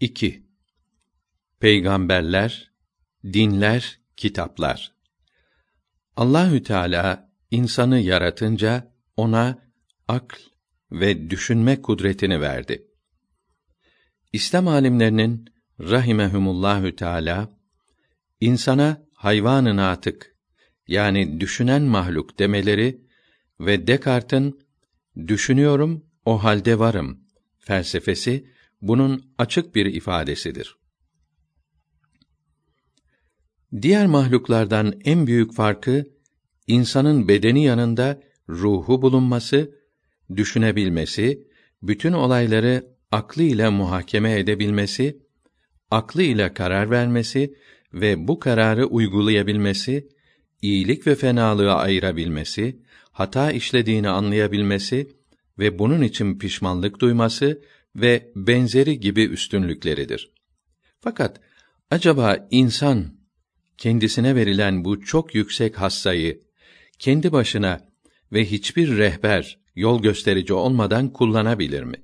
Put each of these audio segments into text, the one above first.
2. Peygamberler, dinler, kitaplar. Allahü Teala insanı yaratınca ona akl ve düşünme kudretini verdi. İslam alimlerinin rahimehumullahü Teala insana hayvanın atık yani düşünen mahluk demeleri ve Descartes'in düşünüyorum o halde varım felsefesi bunun açık bir ifadesidir. Diğer mahluklardan en büyük farkı insanın bedeni yanında ruhu bulunması, düşünebilmesi, bütün olayları aklı ile muhakeme edebilmesi, aklı ile karar vermesi ve bu kararı uygulayabilmesi, iyilik ve fenalığı ayırabilmesi, hata işlediğini anlayabilmesi ve bunun için pişmanlık duyması ve benzeri gibi üstünlükleridir. Fakat acaba insan kendisine verilen bu çok yüksek hassayı kendi başına ve hiçbir rehber, yol gösterici olmadan kullanabilir mi?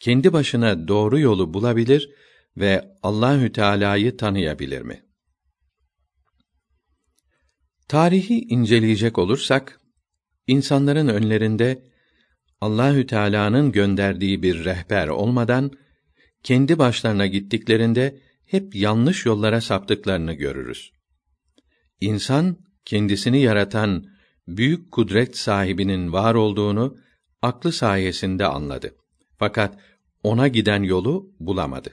Kendi başına doğru yolu bulabilir ve Allahü Teala'yı tanıyabilir mi? Tarihi inceleyecek olursak, insanların önlerinde Allahü Teala'nın gönderdiği bir rehber olmadan kendi başlarına gittiklerinde hep yanlış yollara saptıklarını görürüz. İnsan kendisini yaratan büyük kudret sahibinin var olduğunu aklı sayesinde anladı. Fakat ona giden yolu bulamadı.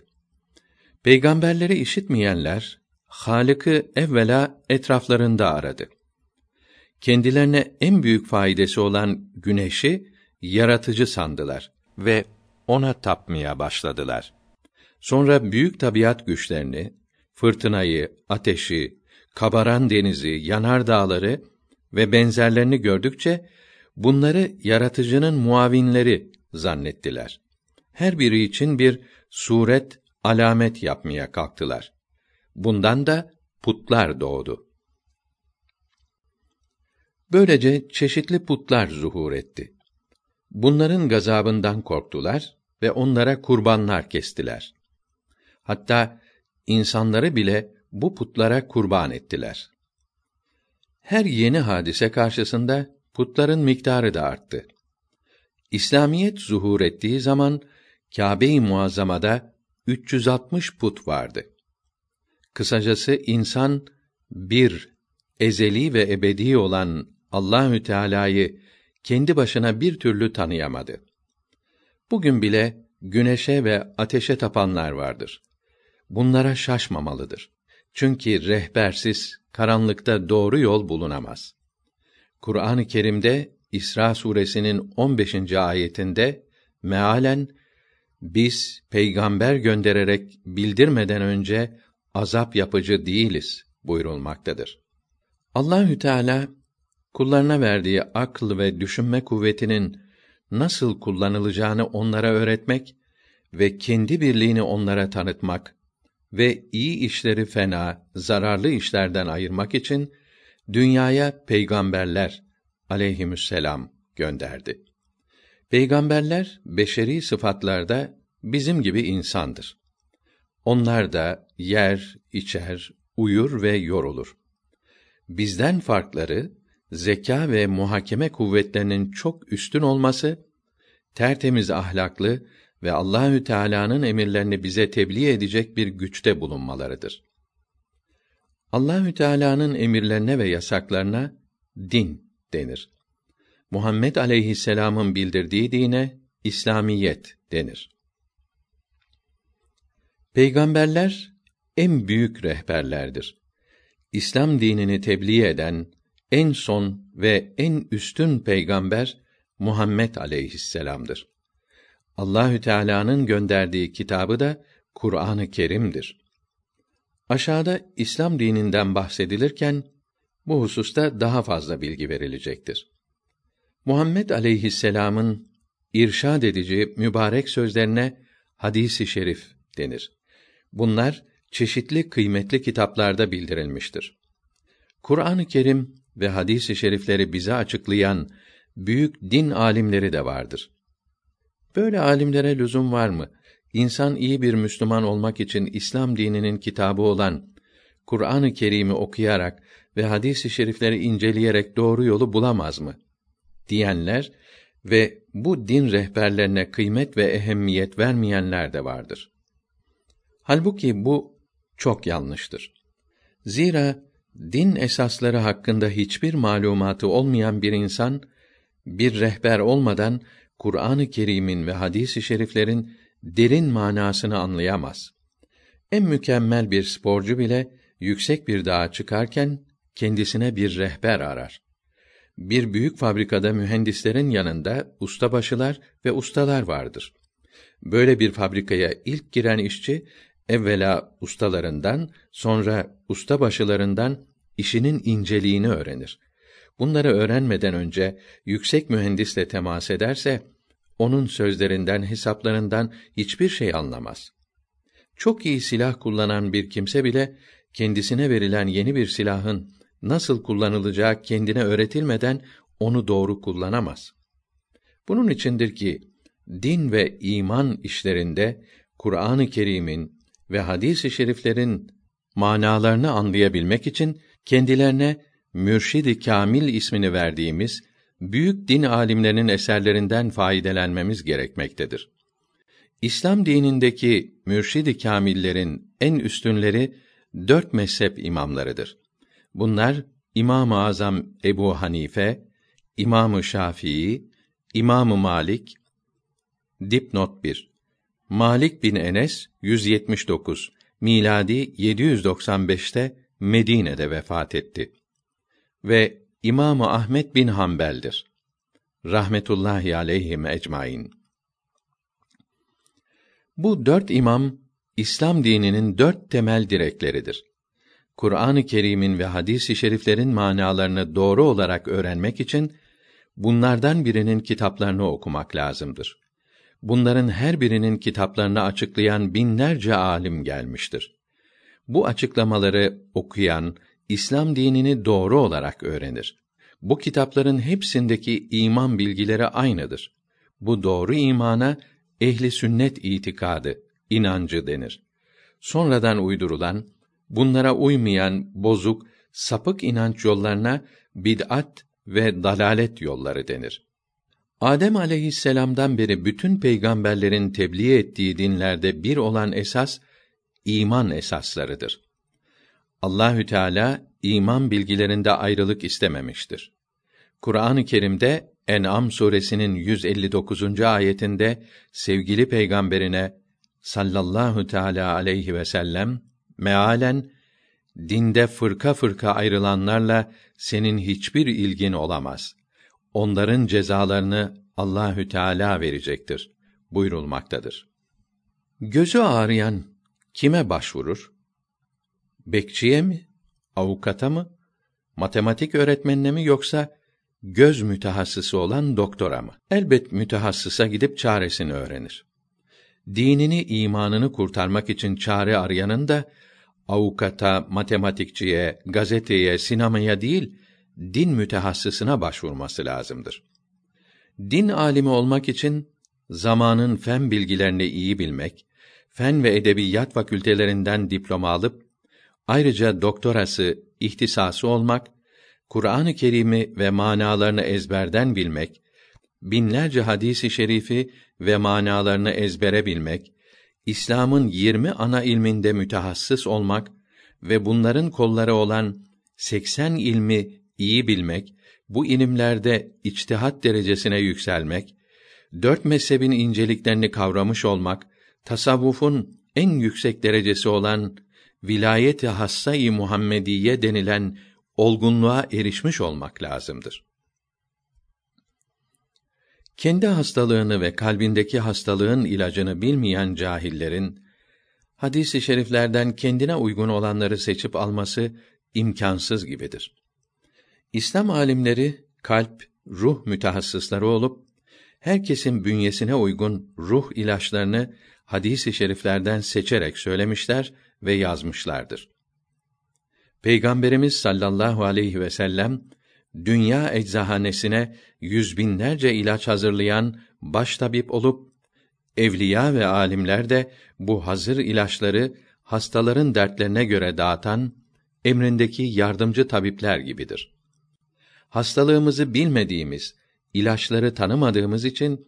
Peygamberleri işitmeyenler Halık'ı evvela etraflarında aradı. Kendilerine en büyük faydası olan güneşi yaratıcı sandılar ve ona tapmaya başladılar. Sonra büyük tabiat güçlerini, fırtınayı, ateşi, kabaran denizi, yanar dağları ve benzerlerini gördükçe bunları yaratıcının muavinleri zannettiler. Her biri için bir suret, alamet yapmaya kalktılar. Bundan da putlar doğdu. Böylece çeşitli putlar zuhur etti. Bunların gazabından korktular ve onlara kurbanlar kestiler. Hatta insanları bile bu putlara kurban ettiler. Her yeni hadise karşısında putların miktarı da arttı. İslamiyet zuhur ettiği zaman Kâbe-i Muazzama'da 360 put vardı. Kısacası insan bir ezeli ve ebedi olan Allahü Teala'yı kendi başına bir türlü tanıyamadı. Bugün bile güneşe ve ateşe tapanlar vardır. Bunlara şaşmamalıdır. Çünkü rehbersiz karanlıkta doğru yol bulunamaz. Kur'an-ı Kerim'de İsra suresinin 15. ayetinde mealen biz peygamber göndererek bildirmeden önce azap yapıcı değiliz buyurulmaktadır. Allahü Teala kullarına verdiği akıl ve düşünme kuvvetinin nasıl kullanılacağını onlara öğretmek ve kendi birliğini onlara tanıtmak ve iyi işleri fena, zararlı işlerden ayırmak için dünyaya peygamberler aleyhisselam gönderdi. Peygamberler beşeri sıfatlarda bizim gibi insandır. Onlar da yer, içer, uyur ve yorulur. Bizden farkları zeka ve muhakeme kuvvetlerinin çok üstün olması, tertemiz ahlaklı ve Allahü Teala'nın emirlerini bize tebliğ edecek bir güçte bulunmalarıdır. Allahü Teala'nın emirlerine ve yasaklarına din denir. Muhammed aleyhisselam'ın bildirdiği dine İslamiyet denir. Peygamberler en büyük rehberlerdir. İslam dinini tebliğ eden en son ve en üstün peygamber Muhammed aleyhisselam'dır. Allahü Teala'nın gönderdiği kitabı da Kur'an-ı Kerim'dir. Aşağıda İslam dininden bahsedilirken bu hususta daha fazla bilgi verilecektir. Muhammed aleyhisselam'ın irşad edici mübarek sözlerine hadisi şerif denir. Bunlar çeşitli kıymetli kitaplarda bildirilmiştir. Kur'an-ı Kerim ve hadis-i şerifleri bize açıklayan büyük din alimleri de vardır. Böyle alimlere lüzum var mı? insan iyi bir Müslüman olmak için İslam dininin kitabı olan Kur'an-ı Kerim'i okuyarak ve hadis-i şerifleri inceleyerek doğru yolu bulamaz mı? diyenler ve bu din rehberlerine kıymet ve ehemmiyet vermeyenler de vardır. Halbuki bu çok yanlıştır. Zira din esasları hakkında hiçbir malumatı olmayan bir insan bir rehber olmadan Kur'an-ı Kerim'in ve hadis-i şeriflerin derin manasını anlayamaz. En mükemmel bir sporcu bile yüksek bir dağa çıkarken kendisine bir rehber arar. Bir büyük fabrikada mühendislerin yanında ustabaşılar ve ustalar vardır. Böyle bir fabrikaya ilk giren işçi evvela ustalarından, sonra ustabaşılarından işinin inceliğini öğrenir. Bunları öğrenmeden önce yüksek mühendisle temas ederse onun sözlerinden, hesaplarından hiçbir şey anlamaz. Çok iyi silah kullanan bir kimse bile kendisine verilen yeni bir silahın nasıl kullanılacağı kendine öğretilmeden onu doğru kullanamaz. Bunun içindir ki din ve iman işlerinde Kur'an-ı Kerim'in ve hadis-i şeriflerin manalarını anlayabilmek için kendilerine Mürşid-i Kamil ismini verdiğimiz büyük din alimlerinin eserlerinden faydelenmemiz gerekmektedir. İslam dinindeki mürşid-i kamillerin en üstünleri dört mezhep imamlarıdır. Bunlar İmam-ı Azam Ebu Hanife, İmam-ı Şafii, İmam-ı Malik, Dipnot 1. Malik bin Enes 179 miladi 795'te Medine'de vefat etti. Ve İmamı Ahmet bin Hanbel'dir. Rahmetullahi aleyhim ecmaîn. Bu dört imam İslam dininin dört temel direkleridir. Kur'an-ı Kerim'in ve hadis-i şeriflerin manalarını doğru olarak öğrenmek için bunlardan birinin kitaplarını okumak lazımdır. Bunların her birinin kitaplarını açıklayan binlerce alim gelmiştir. Bu açıklamaları okuyan İslam dinini doğru olarak öğrenir. Bu kitapların hepsindeki iman bilgileri aynıdır. Bu doğru imana ehli sünnet itikadı, inancı denir. Sonradan uydurulan, bunlara uymayan bozuk, sapık inanç yollarına bid'at ve dalalet yolları denir. Adem aleyhisselam'dan beri bütün peygamberlerin tebliğ ettiği dinlerde bir olan esas iman esaslarıdır. Allahü Teala iman bilgilerinde ayrılık istememiştir. Kur'an-ı Kerim'de En'am suresinin 159. ayetinde sevgili peygamberine sallallahu teala aleyhi ve sellem mealen dinde fırka fırka ayrılanlarla senin hiçbir ilgin olamaz. Onların cezalarını Allahü Teala verecektir buyurulmaktadır. Gözü ağrıyan kime başvurur? Bekçiye mi? Avukata mı? Matematik öğretmenine mi yoksa göz mütehassısı olan doktora mı? Elbet mütehassısa gidip çaresini öğrenir. Dinini, imanını kurtarmak için çare arayanın da avukata, matematikçiye, gazeteye, sinemaya değil, din mütehassısına başvurması lazımdır. Din alimi olmak için zamanın fen bilgilerini iyi bilmek, fen ve edebiyat fakültelerinden diploma alıp ayrıca doktorası, ihtisası olmak, Kur'an-ı Kerim'i ve manalarını ezberden bilmek, binlerce hadisi şerifi ve manalarını ezbere bilmek, İslam'ın yirmi ana ilminde mütehassıs olmak ve bunların kolları olan seksen ilmi iyi bilmek, bu ilimlerde içtihat derecesine yükselmek, dört mezhebin inceliklerini kavramış olmak, tasavvufun en yüksek derecesi olan vilayet-i hassa-i Muhammediye denilen olgunluğa erişmiş olmak lazımdır. Kendi hastalığını ve kalbindeki hastalığın ilacını bilmeyen cahillerin hadis-i şeriflerden kendine uygun olanları seçip alması imkansız gibidir. İslam alimleri kalp, ruh mütehassısları olup herkesin bünyesine uygun ruh ilaçlarını hadis-i şeriflerden seçerek söylemişler ve yazmışlardır. Peygamberimiz sallallahu aleyhi ve sellem dünya eczahanesine yüz binlerce ilaç hazırlayan baş tabip olup Evliya ve alimler de bu hazır ilaçları hastaların dertlerine göre dağıtan emrindeki yardımcı tabipler gibidir. Hastalığımızı bilmediğimiz, ilaçları tanımadığımız için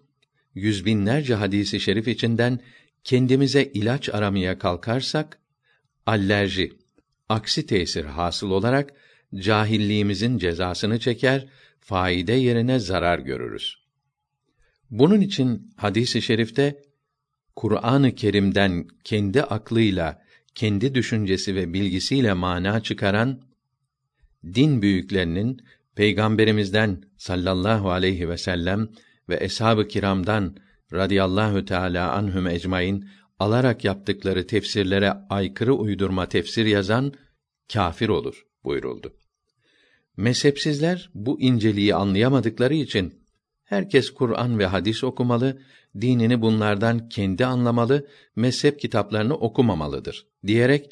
yüz binlerce hadisi şerif içinden kendimize ilaç aramaya kalkarsak alerji, aksi tesir hasıl olarak cahilliğimizin cezasını çeker, faide yerine zarar görürüz. Bunun için hadisi i şerifte Kur'an-ı Kerim'den kendi aklıyla, kendi düşüncesi ve bilgisiyle mana çıkaran din büyüklerinin peygamberimizden sallallahu aleyhi ve sellem ve eshab-ı kiramdan radıyallahu teala anhum ecmaîn alarak yaptıkları tefsirlere aykırı uydurma tefsir yazan kâfir olur buyuruldu. Mezhepsizler bu inceliği anlayamadıkları için herkes Kur'an ve hadis okumalı, dinini bunlardan kendi anlamalı, mezhep kitaplarını okumamalıdır diyerek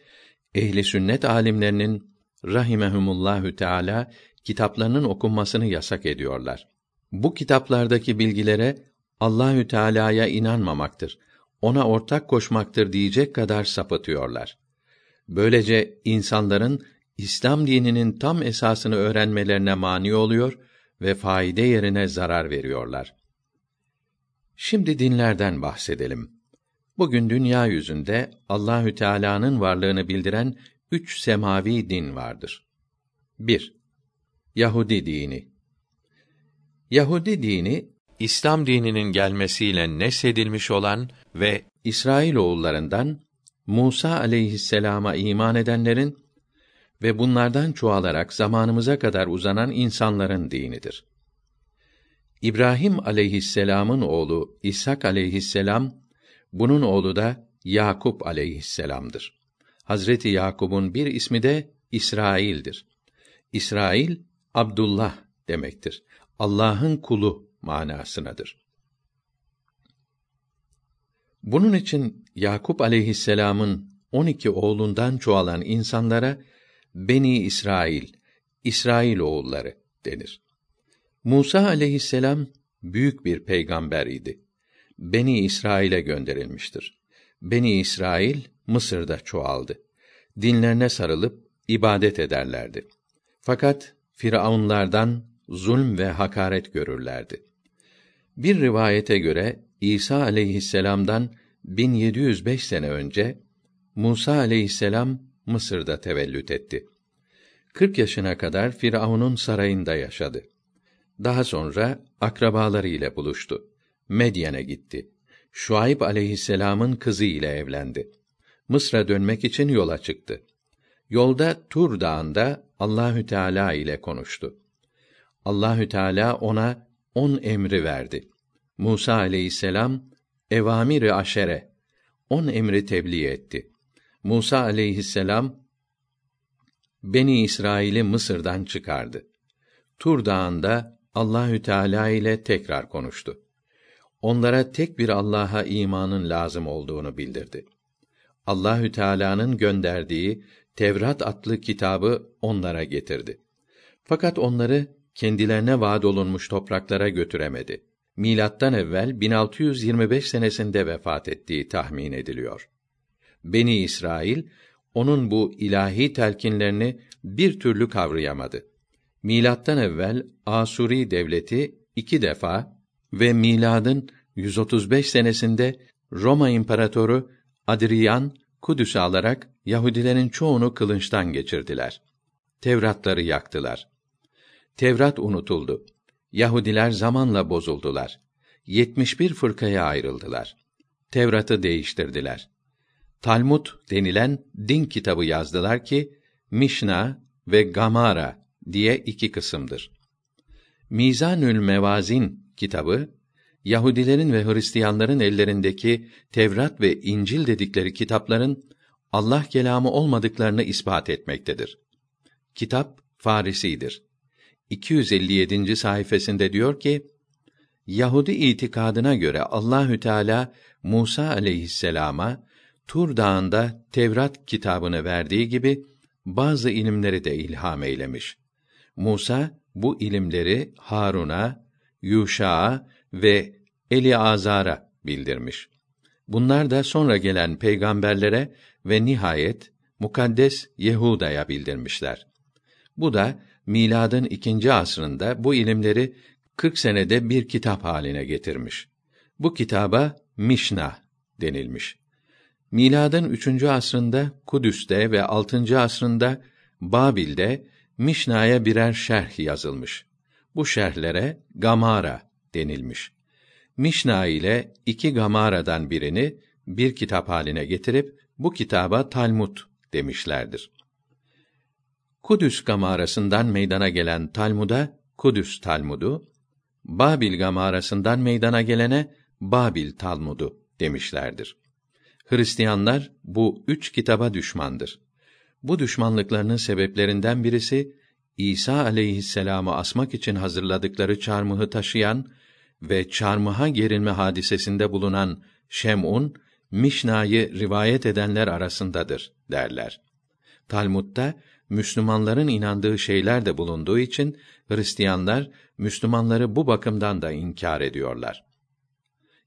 ehli sünnet alimlerinin rahimehumullahü teala kitaplarının okunmasını yasak ediyorlar. Bu kitaplardaki bilgilere Allahü Teala'ya inanmamaktır, ona ortak koşmaktır diyecek kadar sapıtıyorlar. Böylece insanların İslam dininin tam esasını öğrenmelerine mani oluyor ve faide yerine zarar veriyorlar. Şimdi dinlerden bahsedelim. Bugün dünya yüzünde Allahü Teala'nın varlığını bildiren üç semavi din vardır. 1. Yahudi dini. Yahudi dini İslam dininin gelmesiyle nesedilmiş olan ve İsrail oğullarından Musa aleyhisselama iman edenlerin ve bunlardan çoğalarak zamanımıza kadar uzanan insanların dinidir. İbrahim aleyhisselam'ın oğlu İshak aleyhisselam bunun oğlu da Yakup aleyhisselam'dır. Hazreti Yakup'un bir ismi de İsrail'dir. İsrail Abdullah demektir. Allah'ın kulu manasınadır. Bunun için Yakup aleyhisselam'ın 12 oğlundan çoğalan insanlara Beni İsrail, İsrail oğulları denir. Musa aleyhisselam büyük bir peygamber idi. Beni İsrail'e gönderilmiştir. Beni İsrail Mısır'da çoğaldı. Dinlerine sarılıp ibadet ederlerdi. Fakat firavunlardan zulm ve hakaret görürlerdi. Bir rivayete göre İsa aleyhisselam'dan 1705 sene önce Musa aleyhisselam Mısır'da tevellüt etti. 40 yaşına kadar Firavun'un sarayında yaşadı. Daha sonra akrabaları ile buluştu. Medyen'e gitti. Şuayb aleyhisselam'ın kızı ile evlendi. Mısır'a dönmek için yola çıktı. Yolda Tur Dağı'nda Allahü Teala ile konuştu. Allahü Teala ona on emri verdi. Musa aleyhisselam evamiri aşere on emri tebliğ etti. Musa aleyhisselam Beni İsrail'i Mısır'dan çıkardı. Tur Dağı'nda Allahü Teala ile tekrar konuştu. Onlara tek bir Allah'a imanın lazım olduğunu bildirdi. Allahü Teala'nın gönderdiği Tevrat adlı kitabı onlara getirdi. Fakat onları kendilerine vaad olunmuş topraklara götüremedi. Milattan evvel 1625 senesinde vefat ettiği tahmin ediliyor. Beni İsrail onun bu ilahi telkinlerini bir türlü kavrayamadı. Milattan evvel Asuri devleti iki defa ve miladın 135 senesinde Roma İmparatoru Adrian Kudüs'ü alarak Yahudilerin çoğunu kılınçtan geçirdiler. Tevratları yaktılar. Tevrat unutuldu. Yahudiler zamanla bozuldular. 71 fırkaya ayrıldılar. Tevrat'ı değiştirdiler. Talmud denilen din kitabı yazdılar ki Mişna ve Gamara diye iki kısımdır. Mizanül Mevazin kitabı Yahudilerin ve Hristiyanların ellerindeki Tevrat ve İncil dedikleri kitapların Allah kelamı olmadıklarını ispat etmektedir. Kitap Farisidir. 257. sayfasında diyor ki: Yahudi itikadına göre Allahü Teala Musa aleyhisselama Tur Dağı'nda Tevrat kitabını verdiği gibi bazı ilimleri de ilham eylemiş. Musa bu ilimleri Harun'a, Yuşa'a ve Eliazar'a bildirmiş. Bunlar da sonra gelen peygamberlere ve nihayet mukaddes Yehuda'ya bildirmişler. Bu da miladın ikinci asrında bu ilimleri 40 senede bir kitap haline getirmiş. Bu kitaba Mişna denilmiş. Miladın üçüncü asrında Kudüs'te ve altıncı asrında Babil'de Mişna'ya birer şerh yazılmış. Bu şerhlere Gamara denilmiş. Mişna ile iki Gamara'dan birini bir kitap haline getirip bu kitaba Talmud demişlerdir. Kudüs Gamarasından meydana gelen Talmud'a Kudüs Talmudu, Babil Gamarasından meydana gelene Babil Talmudu demişlerdir. Hristiyanlar bu üç kitaba düşmandır. Bu düşmanlıklarının sebeplerinden birisi İsa aleyhisselamı asmak için hazırladıkları çarmıhı taşıyan ve çarmıha gerilme hadisesinde bulunan Şem'un Mişna'yı rivayet edenler arasındadır derler. Talmud'da Müslümanların inandığı şeyler de bulunduğu için Hristiyanlar Müslümanları bu bakımdan da inkar ediyorlar.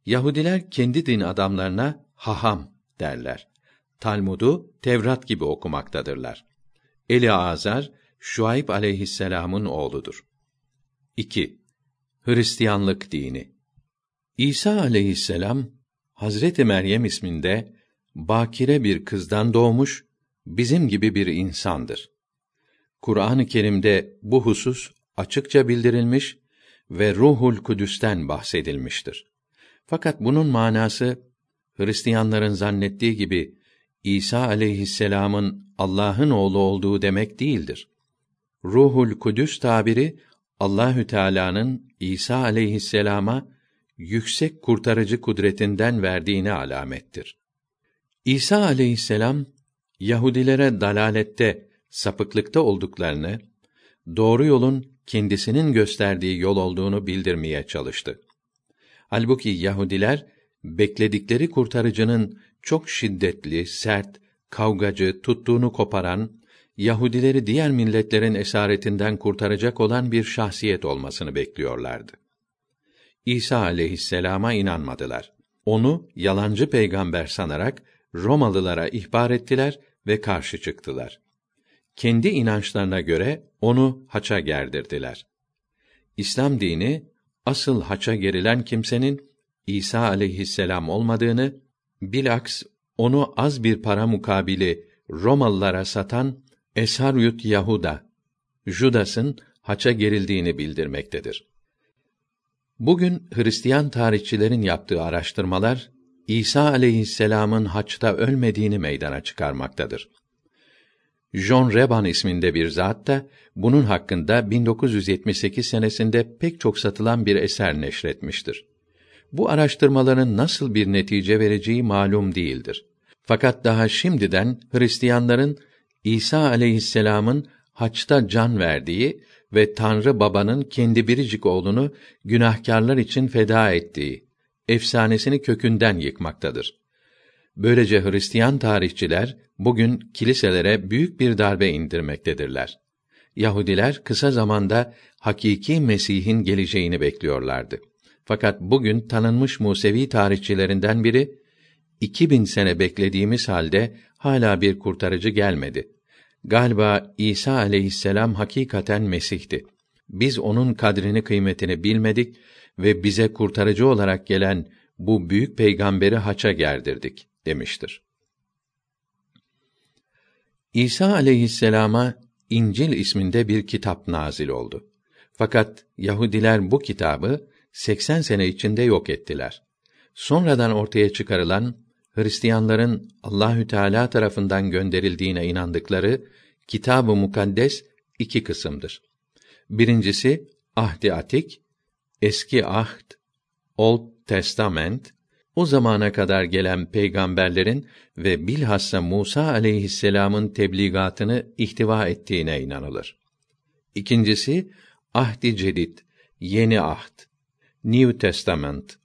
Yahudiler kendi din adamlarına haham derler. Talmud'u Tevrat gibi okumaktadırlar. Eli Azar Şuayb aleyhisselam'ın oğludur. 2. Hristiyanlık dini. İsa aleyhisselam Hazreti Meryem isminde bakire bir kızdan doğmuş, bizim gibi bir insandır. Kur'an-ı Kerim'de bu husus açıkça bildirilmiş ve Ruhul Kudüs'ten bahsedilmiştir. Fakat bunun manası Hristiyanların zannettiği gibi İsa aleyhisselam'ın Allah'ın oğlu olduğu demek değildir. Ruhul Kudüs tabiri Allahü Teala'nın İsa aleyhisselama yüksek kurtarıcı kudretinden verdiğine alamettir. İsa aleyhisselam Yahudilere dalalette, sapıklıkta olduklarını, doğru yolun kendisinin gösterdiği yol olduğunu bildirmeye çalıştı. Halbuki Yahudiler bekledikleri kurtarıcının çok şiddetli, sert, kavgacı, tuttuğunu koparan, Yahudileri diğer milletlerin esaretinden kurtaracak olan bir şahsiyet olmasını bekliyorlardı. İsa aleyhisselama inanmadılar. Onu yalancı peygamber sanarak Romalılara ihbar ettiler ve karşı çıktılar. Kendi inançlarına göre onu haça gerdirdiler. İslam dini asıl haça gerilen kimsenin İsa aleyhisselam olmadığını, bilaks onu az bir para mukabili Romalılara satan Esharyut Yahuda, Judas'ın haça gerildiğini bildirmektedir. Bugün Hristiyan tarihçilerin yaptığı araştırmalar İsa aleyhisselam'ın haçta ölmediğini meydana çıkarmaktadır. John Reban isminde bir zat da bunun hakkında 1978 senesinde pek çok satılan bir eser neşretmiştir. Bu araştırmaların nasıl bir netice vereceği malum değildir. Fakat daha şimdiden Hristiyanların İsa aleyhisselam'ın haçta can verdiği ve Tanrı Baba'nın kendi biricik oğlunu günahkarlar için feda ettiği efsanesini kökünden yıkmaktadır. Böylece Hristiyan tarihçiler bugün kiliselere büyük bir darbe indirmektedirler. Yahudiler kısa zamanda hakiki Mesih'in geleceğini bekliyorlardı. Fakat bugün tanınmış Musevi tarihçilerinden biri 2000 sene beklediğimiz halde hala bir kurtarıcı gelmedi. Galiba İsa aleyhisselam hakikaten Mesih'ti. Biz onun kadrini kıymetini bilmedik ve bize kurtarıcı olarak gelen bu büyük peygamberi haça gerdirdik demiştir. İsa aleyhisselama İncil isminde bir kitap nazil oldu. Fakat Yahudiler bu kitabı 80 sene içinde yok ettiler. Sonradan ortaya çıkarılan Hristiyanların Allahü Teala tarafından gönderildiğine inandıkları Kitab-ı Mukaddes iki kısımdır. Birincisi Ahdi Atik, Eski Ahd, Old Testament, o zamana kadar gelen peygamberlerin ve bilhassa Musa aleyhisselam'ın tebligatını ihtiva ettiğine inanılır. İkincisi Ahdi Cedid, Yeni Ahd, New Testament.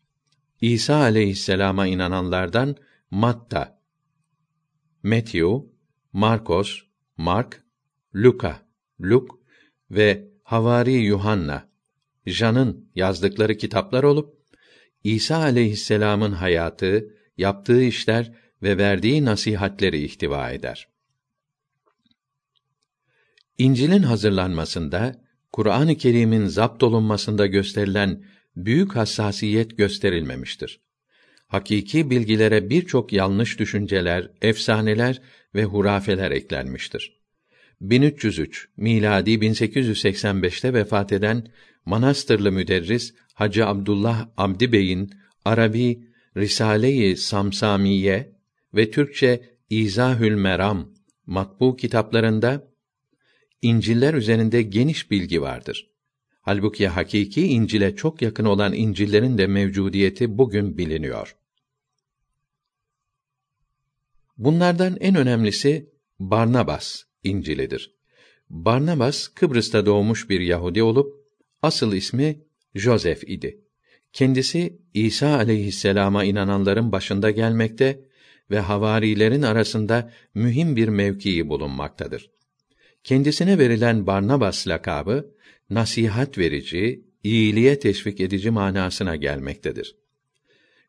İsa aleyhisselama inananlardan Matta, Matthew, Markos, Mark, Luka, Luk ve Havari Yuhanna, Jan'ın yazdıkları kitaplar olup İsa aleyhisselam'ın hayatı, yaptığı işler ve verdiği nasihatleri ihtiva eder. İncil'in hazırlanmasında Kur'an-ı Kerim'in zapt olunmasında gösterilen büyük hassasiyet gösterilmemiştir. Hakiki bilgilere birçok yanlış düşünceler, efsaneler ve hurafeler eklenmiştir. 1303 miladi 1885'te vefat eden Manastırlı müderris Hacı Abdullah Abdi Bey'in Arabi Risale-i Samsamiye ve Türkçe İzahül Meram matbu kitaplarında İnciller üzerinde geniş bilgi vardır. Halbuki hakiki İncil'e çok yakın olan İncil'lerin de mevcudiyeti bugün biliniyor. Bunlardan en önemlisi Barnabas İncil'idir. Barnabas Kıbrıs'ta doğmuş bir Yahudi olup asıl ismi Joseph idi. Kendisi İsa aleyhisselama inananların başında gelmekte ve havarilerin arasında mühim bir mevkii bulunmaktadır. Kendisine verilen Barnabas lakabı nasihat verici, iyiliğe teşvik edici manasına gelmektedir.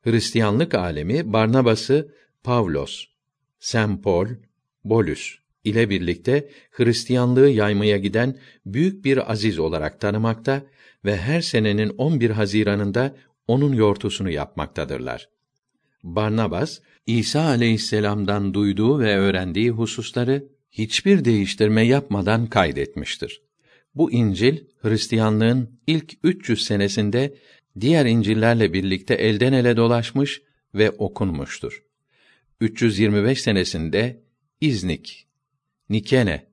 Hristiyanlık alemi Barnabas'ı Pavlos, Sempol, Bolus ile birlikte Hristiyanlığı yaymaya giden büyük bir aziz olarak tanımakta ve her senenin 11 Haziranında onun yortusunu yapmaktadırlar. Barnabas, İsa aleyhisselam'dan duyduğu ve öğrendiği hususları hiçbir değiştirme yapmadan kaydetmiştir. Bu İncil Hristiyanlığın ilk 300 senesinde diğer İncil'lerle birlikte elden ele dolaşmış ve okunmuştur. 325 senesinde İznik, Nikene,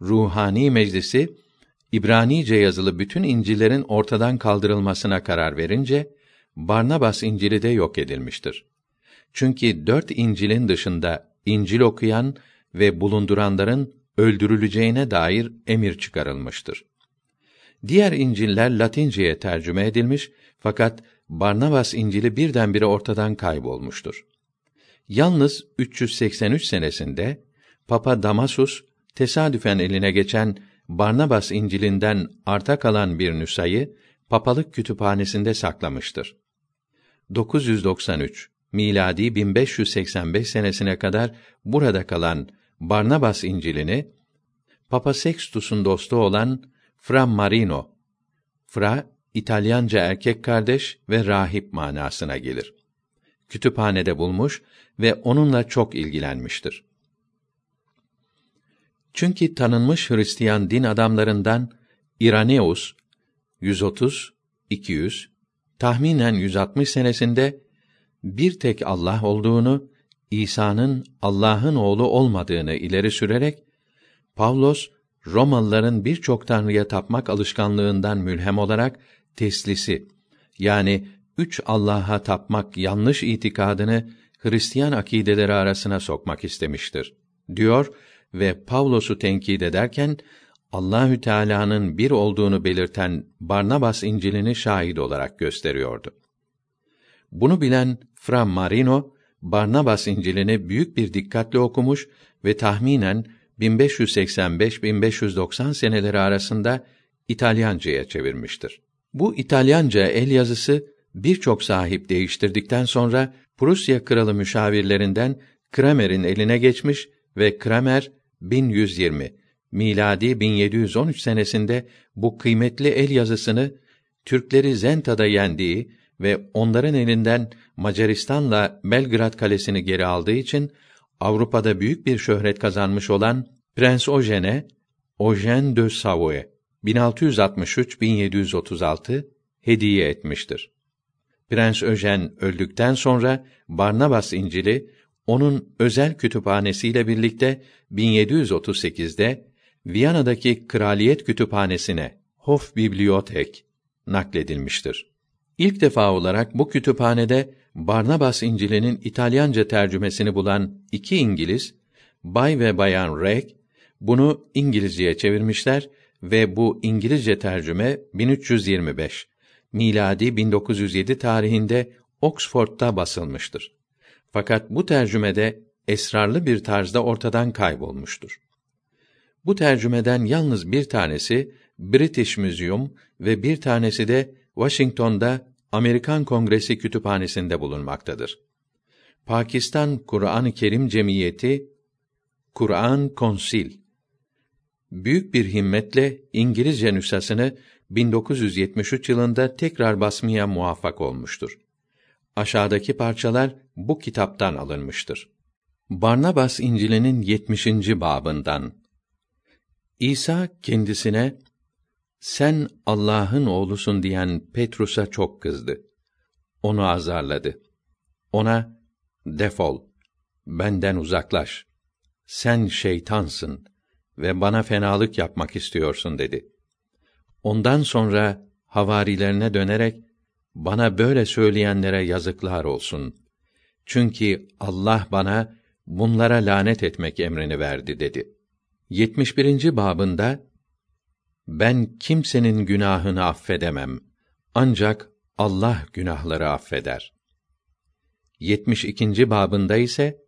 Ruhani Meclisi İbranice yazılı bütün İncil'lerin ortadan kaldırılmasına karar verince Barnabas İncil'i de yok edilmiştir. Çünkü dört İncil'in dışında İncil okuyan ve bulunduranların öldürüleceğine dair emir çıkarılmıştır. Diğer İncil'ler Latinceye tercüme edilmiş fakat Barnabas İncil'i birdenbire ortadan kaybolmuştur. Yalnız 383 senesinde Papa Damasus tesadüfen eline geçen Barnabas İncil'inden arta kalan bir nüshayı papalık kütüphanesinde saklamıştır. 993 miladi 1585 senesine kadar burada kalan Barnabas İncil'ini Papa Sextus'un dostu olan Fra Marino, Fra İtalyanca erkek kardeş ve rahip manasına gelir. Kütüphanede bulmuş ve onunla çok ilgilenmiştir. Çünkü tanınmış Hristiyan din adamlarından Iraneus 130 200 tahminen 160 senesinde bir tek Allah olduğunu, İsa'nın Allah'ın oğlu olmadığını ileri sürerek Pavlos Romalıların birçok tanrıya tapmak alışkanlığından mülhem olarak teslisi yani üç Allah'a tapmak yanlış itikadını Hristiyan akideleri arasına sokmak istemiştir. Diyor ve Pavlos'u tenkit ederken Allahü Teala'nın bir olduğunu belirten Barnabas İncil'ini şahit olarak gösteriyordu. Bunu bilen Fra Marino Barnabas İncil'ini büyük bir dikkatle okumuş ve tahminen 1585-1590 seneleri arasında İtalyanca'ya çevirmiştir. Bu İtalyanca el yazısı birçok sahip değiştirdikten sonra Prusya kralı müşavirlerinden Kramer'in eline geçmiş ve Kramer 1120 miladi 1713 senesinde bu kıymetli el yazısını Türkleri Zenta'da yendiği ve onların elinden Macaristan'la Belgrad kalesini geri aldığı için Avrupa'da büyük bir şöhret kazanmış olan Prens Eugène, Eugène de Savoie 1663-1736 hediye etmiştir. Prens Öjen öldükten sonra Barnabas İncil'i onun özel kütüphanesiyle birlikte 1738'de Viyana'daki Kraliyet Kütüphanesi'ne Hofbibliothek nakledilmiştir. İlk defa olarak bu kütüphanede Barnabas İncil'inin İtalyanca tercümesini bulan iki İngiliz, Bay ve Bayan Reg, bunu İngilizceye çevirmişler ve bu İngilizce tercüme 1325 miladi 1907 tarihinde Oxford'da basılmıştır. Fakat bu tercümede esrarlı bir tarzda ortadan kaybolmuştur. Bu tercümeden yalnız bir tanesi British Museum ve bir tanesi de Washington'da Amerikan Kongresi Kütüphanesi'nde bulunmaktadır. Pakistan Kur'an-ı Kerim Cemiyeti Kur'an Konsil büyük bir himmetle İngilizce nüshasını 1973 yılında tekrar basmaya muvaffak olmuştur. Aşağıdaki parçalar bu kitaptan alınmıştır. Barnabas İncil'inin 70. babından İsa kendisine sen Allah'ın oğlusun diyen Petrus'a çok kızdı. Onu azarladı. Ona defol, benden uzaklaş. Sen şeytansın ve bana fenalık yapmak istiyorsun dedi. Ondan sonra havarilerine dönerek bana böyle söyleyenlere yazıklar olsun. Çünkü Allah bana bunlara lanet etmek emrini verdi dedi. 71. babında ben kimsenin günahını affedemem. Ancak Allah günahları affeder. 72. babında ise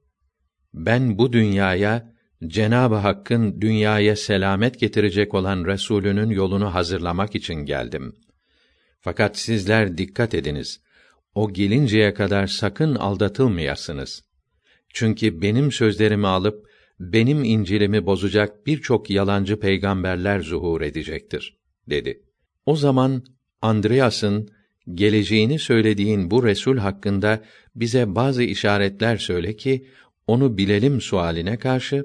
ben bu dünyaya Cenab-ı Hakk'ın dünyaya selamet getirecek olan Resulünün yolunu hazırlamak için geldim. Fakat sizler dikkat ediniz. O gelinceye kadar sakın aldatılmayasınız. Çünkü benim sözlerimi alıp benim İncil'imi bozacak birçok yalancı peygamberler zuhur edecektir dedi. O zaman Andreas'ın geleceğini söylediğin bu Resul hakkında bize bazı işaretler söyle ki onu bilelim sualine karşı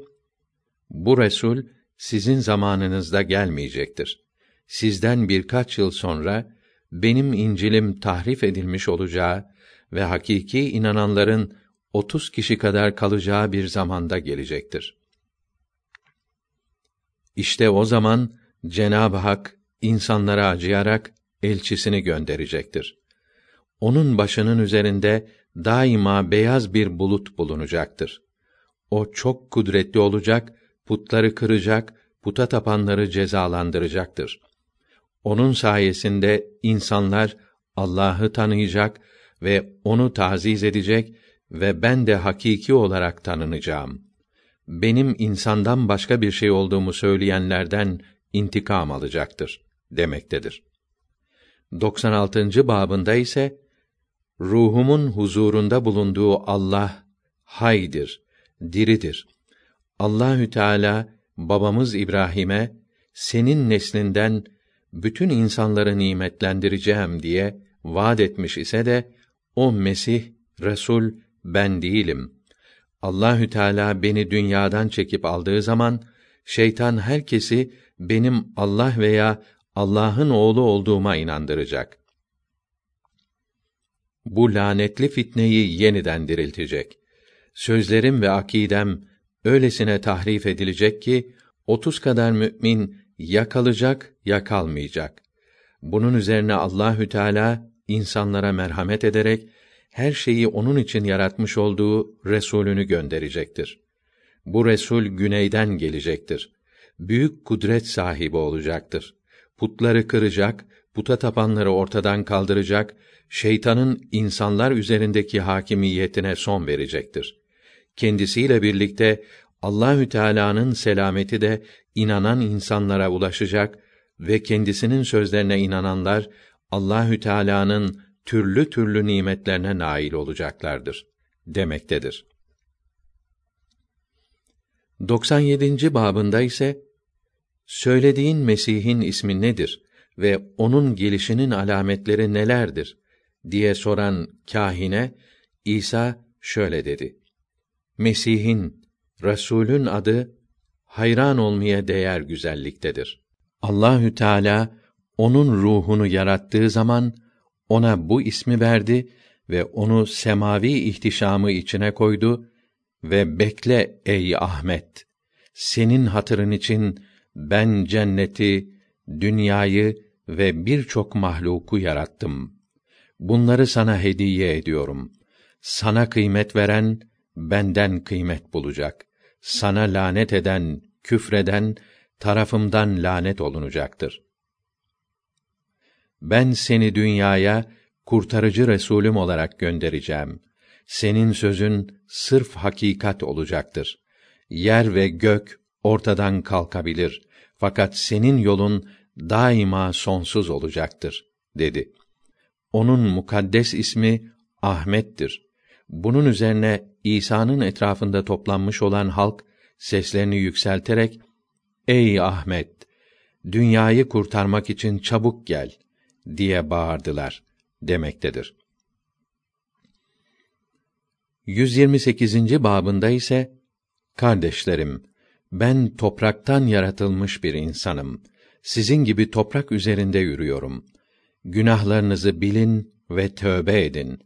bu Resul sizin zamanınızda gelmeyecektir. Sizden birkaç yıl sonra benim İncil'im tahrif edilmiş olacağı ve hakiki inananların otuz kişi kadar kalacağı bir zamanda gelecektir. İşte o zaman Cenab-ı Hak insanlara acıyarak elçisini gönderecektir. Onun başının üzerinde daima beyaz bir bulut bulunacaktır. O çok kudretli olacak, putları kıracak, puta tapanları cezalandıracaktır. Onun sayesinde insanlar Allah'ı tanıyacak ve onu taziz edecek ve ben de hakiki olarak tanınacağım. Benim insandan başka bir şey olduğumu söyleyenlerden intikam alacaktır demektedir. 96. babında ise ruhumun huzurunda bulunduğu Allah haydir, diridir. Allahü Teala babamız İbrahim'e senin neslinden bütün insanları nimetlendireceğim diye vaad etmiş ise de o Mesih Resul ben değilim. Allahü Teala beni dünyadan çekip aldığı zaman şeytan herkesi benim Allah veya Allah'ın oğlu olduğuma inandıracak. Bu lanetli fitneyi yeniden diriltecek. Sözlerim ve akidem öylesine tahrif edilecek ki otuz kadar mümin ya kalacak ya kalmayacak. Bunun üzerine Allahü Teala insanlara merhamet ederek her şeyi onun için yaratmış olduğu Resulünü gönderecektir. Bu Resul güneyden gelecektir. Büyük kudret sahibi olacaktır. Putları kıracak, puta tapanları ortadan kaldıracak, şeytanın insanlar üzerindeki hakimiyetine son verecektir. Kendisiyle birlikte Allahü Teala'nın selameti de inanan insanlara ulaşacak ve kendisinin sözlerine inananlar Allahü Teala'nın türlü türlü nimetlerine nail olacaklardır demektedir. 97. babında ise söylediğin Mesih'in ismi nedir ve onun gelişinin alametleri nelerdir diye soran kahine İsa şöyle dedi: Mesih'in, Resulün adı hayran olmaya değer güzelliktedir. Allahü Teala onun ruhunu yarattığı zaman ona bu ismi verdi ve onu semavi ihtişamı içine koydu ve bekle ey Ahmet senin hatırın için ben cenneti, dünyayı ve birçok mahluku yarattım. Bunları sana hediye ediyorum. Sana kıymet veren benden kıymet bulacak. Sana lanet eden, küfreden tarafımdan lanet olunacaktır. Ben seni dünyaya kurtarıcı resulüm olarak göndereceğim. Senin sözün sırf hakikat olacaktır. Yer ve gök ortadan kalkabilir. Fakat senin yolun daima sonsuz olacaktır, dedi. Onun mukaddes ismi Ahmet'tir. Bunun üzerine İsa'nın etrafında toplanmış olan halk seslerini yükselterek "Ey Ahmet, dünyayı kurtarmak için çabuk gel." diye bağırdılar demektedir. 128. babında ise kardeşlerim ben topraktan yaratılmış bir insanım. Sizin gibi toprak üzerinde yürüyorum. Günahlarınızı bilin ve tövbe edin.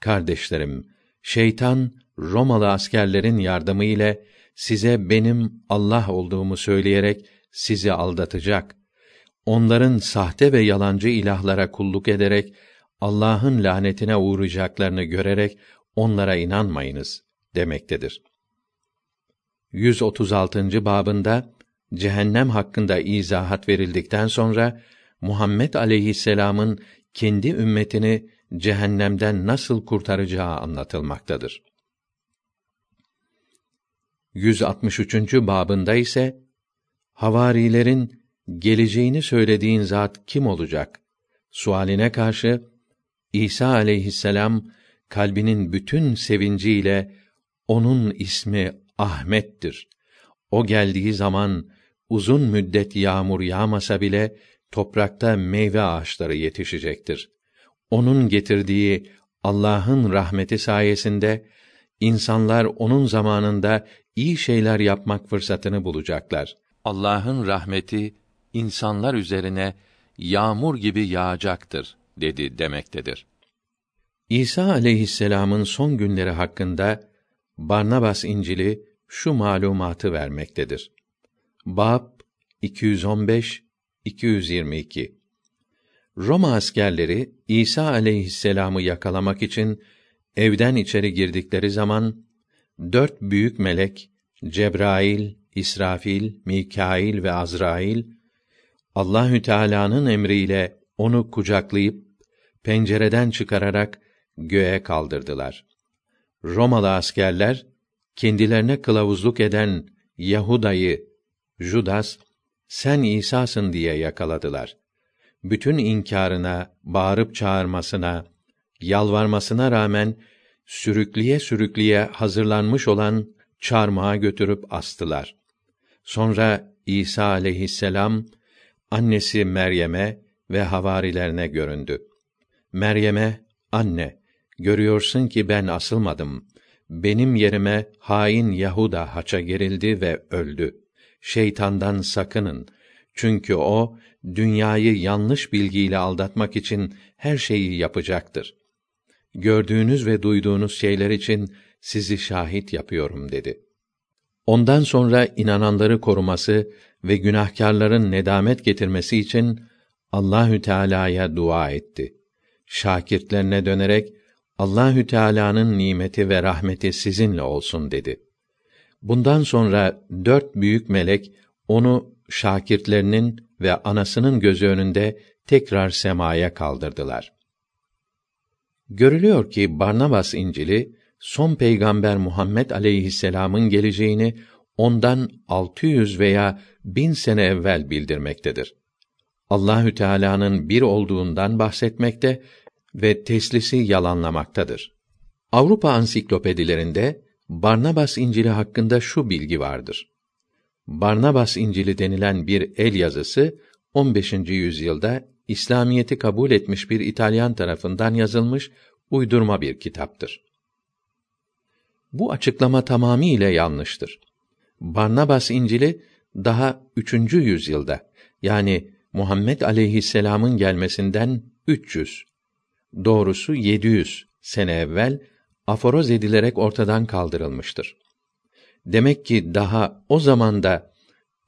Kardeşlerim, şeytan Romalı askerlerin yardımı ile size benim Allah olduğumu söyleyerek sizi aldatacak. Onların sahte ve yalancı ilahlara kulluk ederek Allah'ın lanetine uğrayacaklarını görerek onlara inanmayınız demektedir. 136. babında cehennem hakkında izahat verildikten sonra Muhammed aleyhisselam'ın kendi ümmetini cehennemden nasıl kurtaracağı anlatılmaktadır. 163. babında ise havarilerin geleceğini söylediğin zat kim olacak? Sualine karşı İsa aleyhisselam kalbinin bütün sevinciyle onun ismi Ahmet'tir. O geldiği zaman uzun müddet yağmur yağmasa bile toprakta meyve ağaçları yetişecektir. Onun getirdiği Allah'ın rahmeti sayesinde insanlar onun zamanında iyi şeyler yapmak fırsatını bulacaklar. Allah'ın rahmeti insanlar üzerine yağmur gibi yağacaktır dedi demektedir. İsa aleyhisselam'ın son günleri hakkında Barnabas İncili şu malumatı vermektedir. Bab 215 222 Roma askerleri İsa aleyhisselam'ı yakalamak için evden içeri girdikleri zaman dört büyük melek Cebrail, İsrafil, Mikail ve Azrail Allahü Teala'nın emriyle onu kucaklayıp pencereden çıkararak göğe kaldırdılar. Romalı askerler kendilerine kılavuzluk eden Yahuda'yı Judas sen İsa'sın diye yakaladılar. Bütün inkârına, bağırıp çağırmasına, yalvarmasına rağmen sürükleye sürükleye hazırlanmış olan çarmıha götürüp astılar. Sonra İsa aleyhisselam annesi Meryem'e ve havarilerine göründü. Meryem'e, anne, görüyorsun ki ben asılmadım. Benim yerime hain Yahuda haça gerildi ve öldü. Şeytandan sakının. Çünkü o dünyayı yanlış bilgiyle aldatmak için her şeyi yapacaktır. Gördüğünüz ve duyduğunuz şeyler için sizi şahit yapıyorum dedi. Ondan sonra inananları koruması ve günahkarların nedamet getirmesi için Allahü Teala'ya dua etti. Şakirtlerine dönerek Allahü Teala'nın nimeti ve rahmeti sizinle olsun dedi. Bundan sonra dört büyük melek onu şakirtlerinin ve anasının gözü önünde tekrar semaya kaldırdılar. Görülüyor ki Barnabas İncili son peygamber Muhammed aleyhisselam'ın geleceğini ondan 600 veya bin sene evvel bildirmektedir. Allahü Teala'nın bir olduğundan bahsetmekte ve teslisi yalanlamaktadır. Avrupa ansiklopedilerinde Barnabas İncili hakkında şu bilgi vardır. Barnabas İncili denilen bir el yazısı 15. yüzyılda İslamiyeti kabul etmiş bir İtalyan tarafından yazılmış uydurma bir kitaptır. Bu açıklama tamamiyle yanlıştır. Barnabas İncili daha 3. yüzyılda yani Muhammed aleyhisselam'ın gelmesinden 300 doğrusu 700 sene evvel aforoz edilerek ortadan kaldırılmıştır. Demek ki daha o zamanda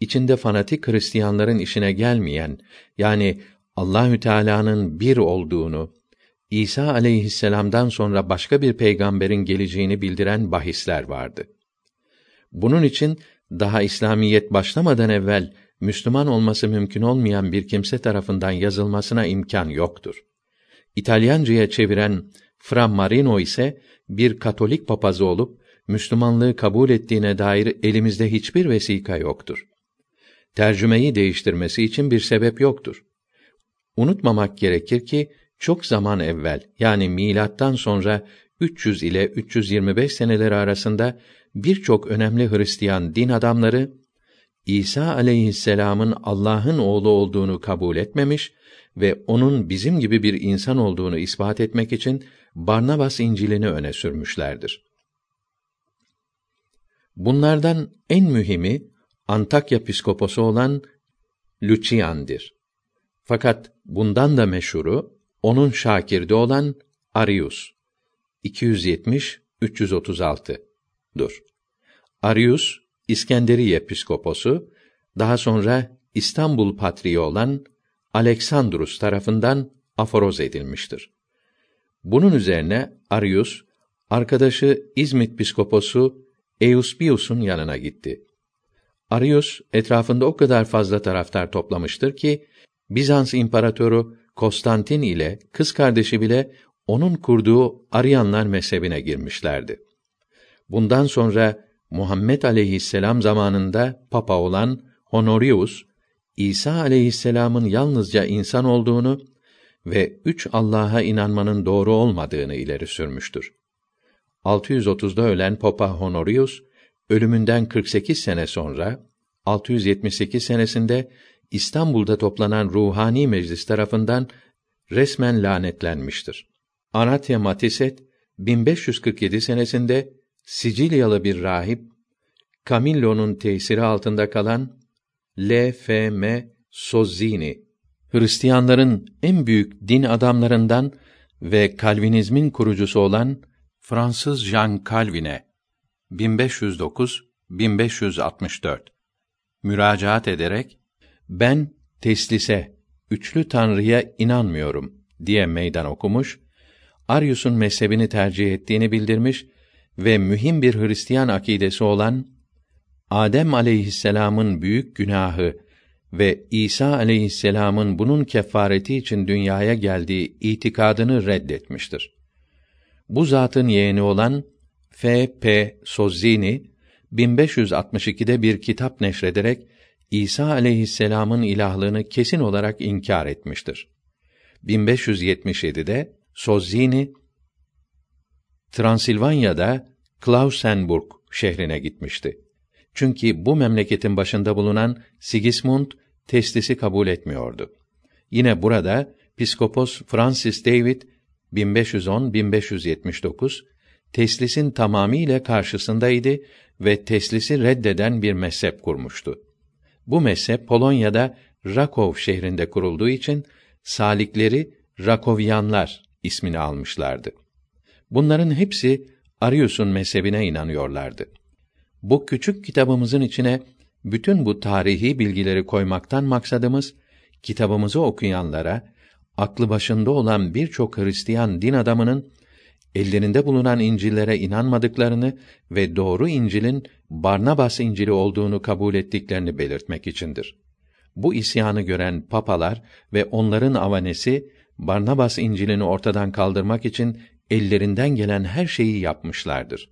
içinde fanatik Hristiyanların işine gelmeyen yani Allahü Teala'nın bir olduğunu, İsa aleyhisselam'dan sonra başka bir peygamberin geleceğini bildiren bahisler vardı. Bunun için daha İslamiyet başlamadan evvel Müslüman olması mümkün olmayan bir kimse tarafından yazılmasına imkan yoktur. İtalyancaya çeviren Fra Marino ise bir Katolik papazı olup Müslümanlığı kabul ettiğine dair elimizde hiçbir vesika yoktur. Tercümeyi değiştirmesi için bir sebep yoktur. Unutmamak gerekir ki çok zaman evvel yani milattan sonra 300 ile 325 seneleri arasında birçok önemli Hristiyan din adamları İsa aleyhisselam'ın Allah'ın oğlu olduğunu kabul etmemiş ve onun bizim gibi bir insan olduğunu ispat etmek için Barnabas İncil'ini öne sürmüşlerdir. Bunlardan en mühimi Antakya piskoposu olan Lucian'dir. Fakat bundan da meşhuru onun şakirdi olan Arius 270 336 dur. Arius İskenderiye piskoposu daha sonra İstanbul patriği olan Aleksandrus tarafından aforoz edilmiştir. Bunun üzerine Arius arkadaşı İzmit piskoposu Euspius'un yanına gitti. Arius etrafında o kadar fazla taraftar toplamıştır ki Bizans imparatoru Konstantin ile kız kardeşi bile onun kurduğu Aryanlar mezhebine girmişlerdi. Bundan sonra Muhammed aleyhisselam zamanında papa olan Honorius İsa aleyhisselam'ın yalnızca insan olduğunu ve üç Allah'a inanmanın doğru olmadığını ileri sürmüştür. 630'da ölen Papa Honorius ölümünden 48 sene sonra 678 senesinde İstanbul'da toplanan ruhani meclis tarafından resmen lanetlenmiştir. Anatya Matiset 1547 senesinde Sicilyalı bir rahip Camillo'nun tesiri altında kalan L.F.M. Sozzini Hristiyanların en büyük din adamlarından ve Kalvinizmin kurucusu olan Fransız Jean Calvin'e 1509 1564 müracaat ederek ben teslise üçlü tanrıya inanmıyorum diye meydan okumuş, Arius'un mezhebini tercih ettiğini bildirmiş ve mühim bir Hristiyan akidesi olan Adem aleyhisselam'ın büyük günahı ve İsa aleyhisselam'ın bunun kefareti için dünyaya geldiği itikadını reddetmiştir. Bu zatın yeğeni olan F. P. Sozzini 1562'de bir kitap neşrederek İsa aleyhisselam'ın ilahlığını kesin olarak inkar etmiştir. 1577'de Sozzini Transilvanya'da Klausenburg şehrine gitmişti. Çünkü bu memleketin başında bulunan Sigismund teslisi kabul etmiyordu. Yine burada Piskopos Francis David 1510-1579 teslisin tamamiyle karşısındaydı ve teslisi reddeden bir mezhep kurmuştu. Bu mezhep Polonya'da Rakov şehrinde kurulduğu için salikleri Rakovyanlar ismini almışlardı. Bunların hepsi Arius'un mezhebine inanıyorlardı. Bu küçük kitabımızın içine bütün bu tarihi bilgileri koymaktan maksadımız kitabımızı okuyanlara aklı başında olan birçok Hristiyan din adamının ellerinde bulunan İncil'lere inanmadıklarını ve doğru İncil'in Barnabas İncil'i olduğunu kabul ettiklerini belirtmek içindir. Bu isyanı gören papalar ve onların avanesi Barnabas İncil'ini ortadan kaldırmak için ellerinden gelen her şeyi yapmışlardır.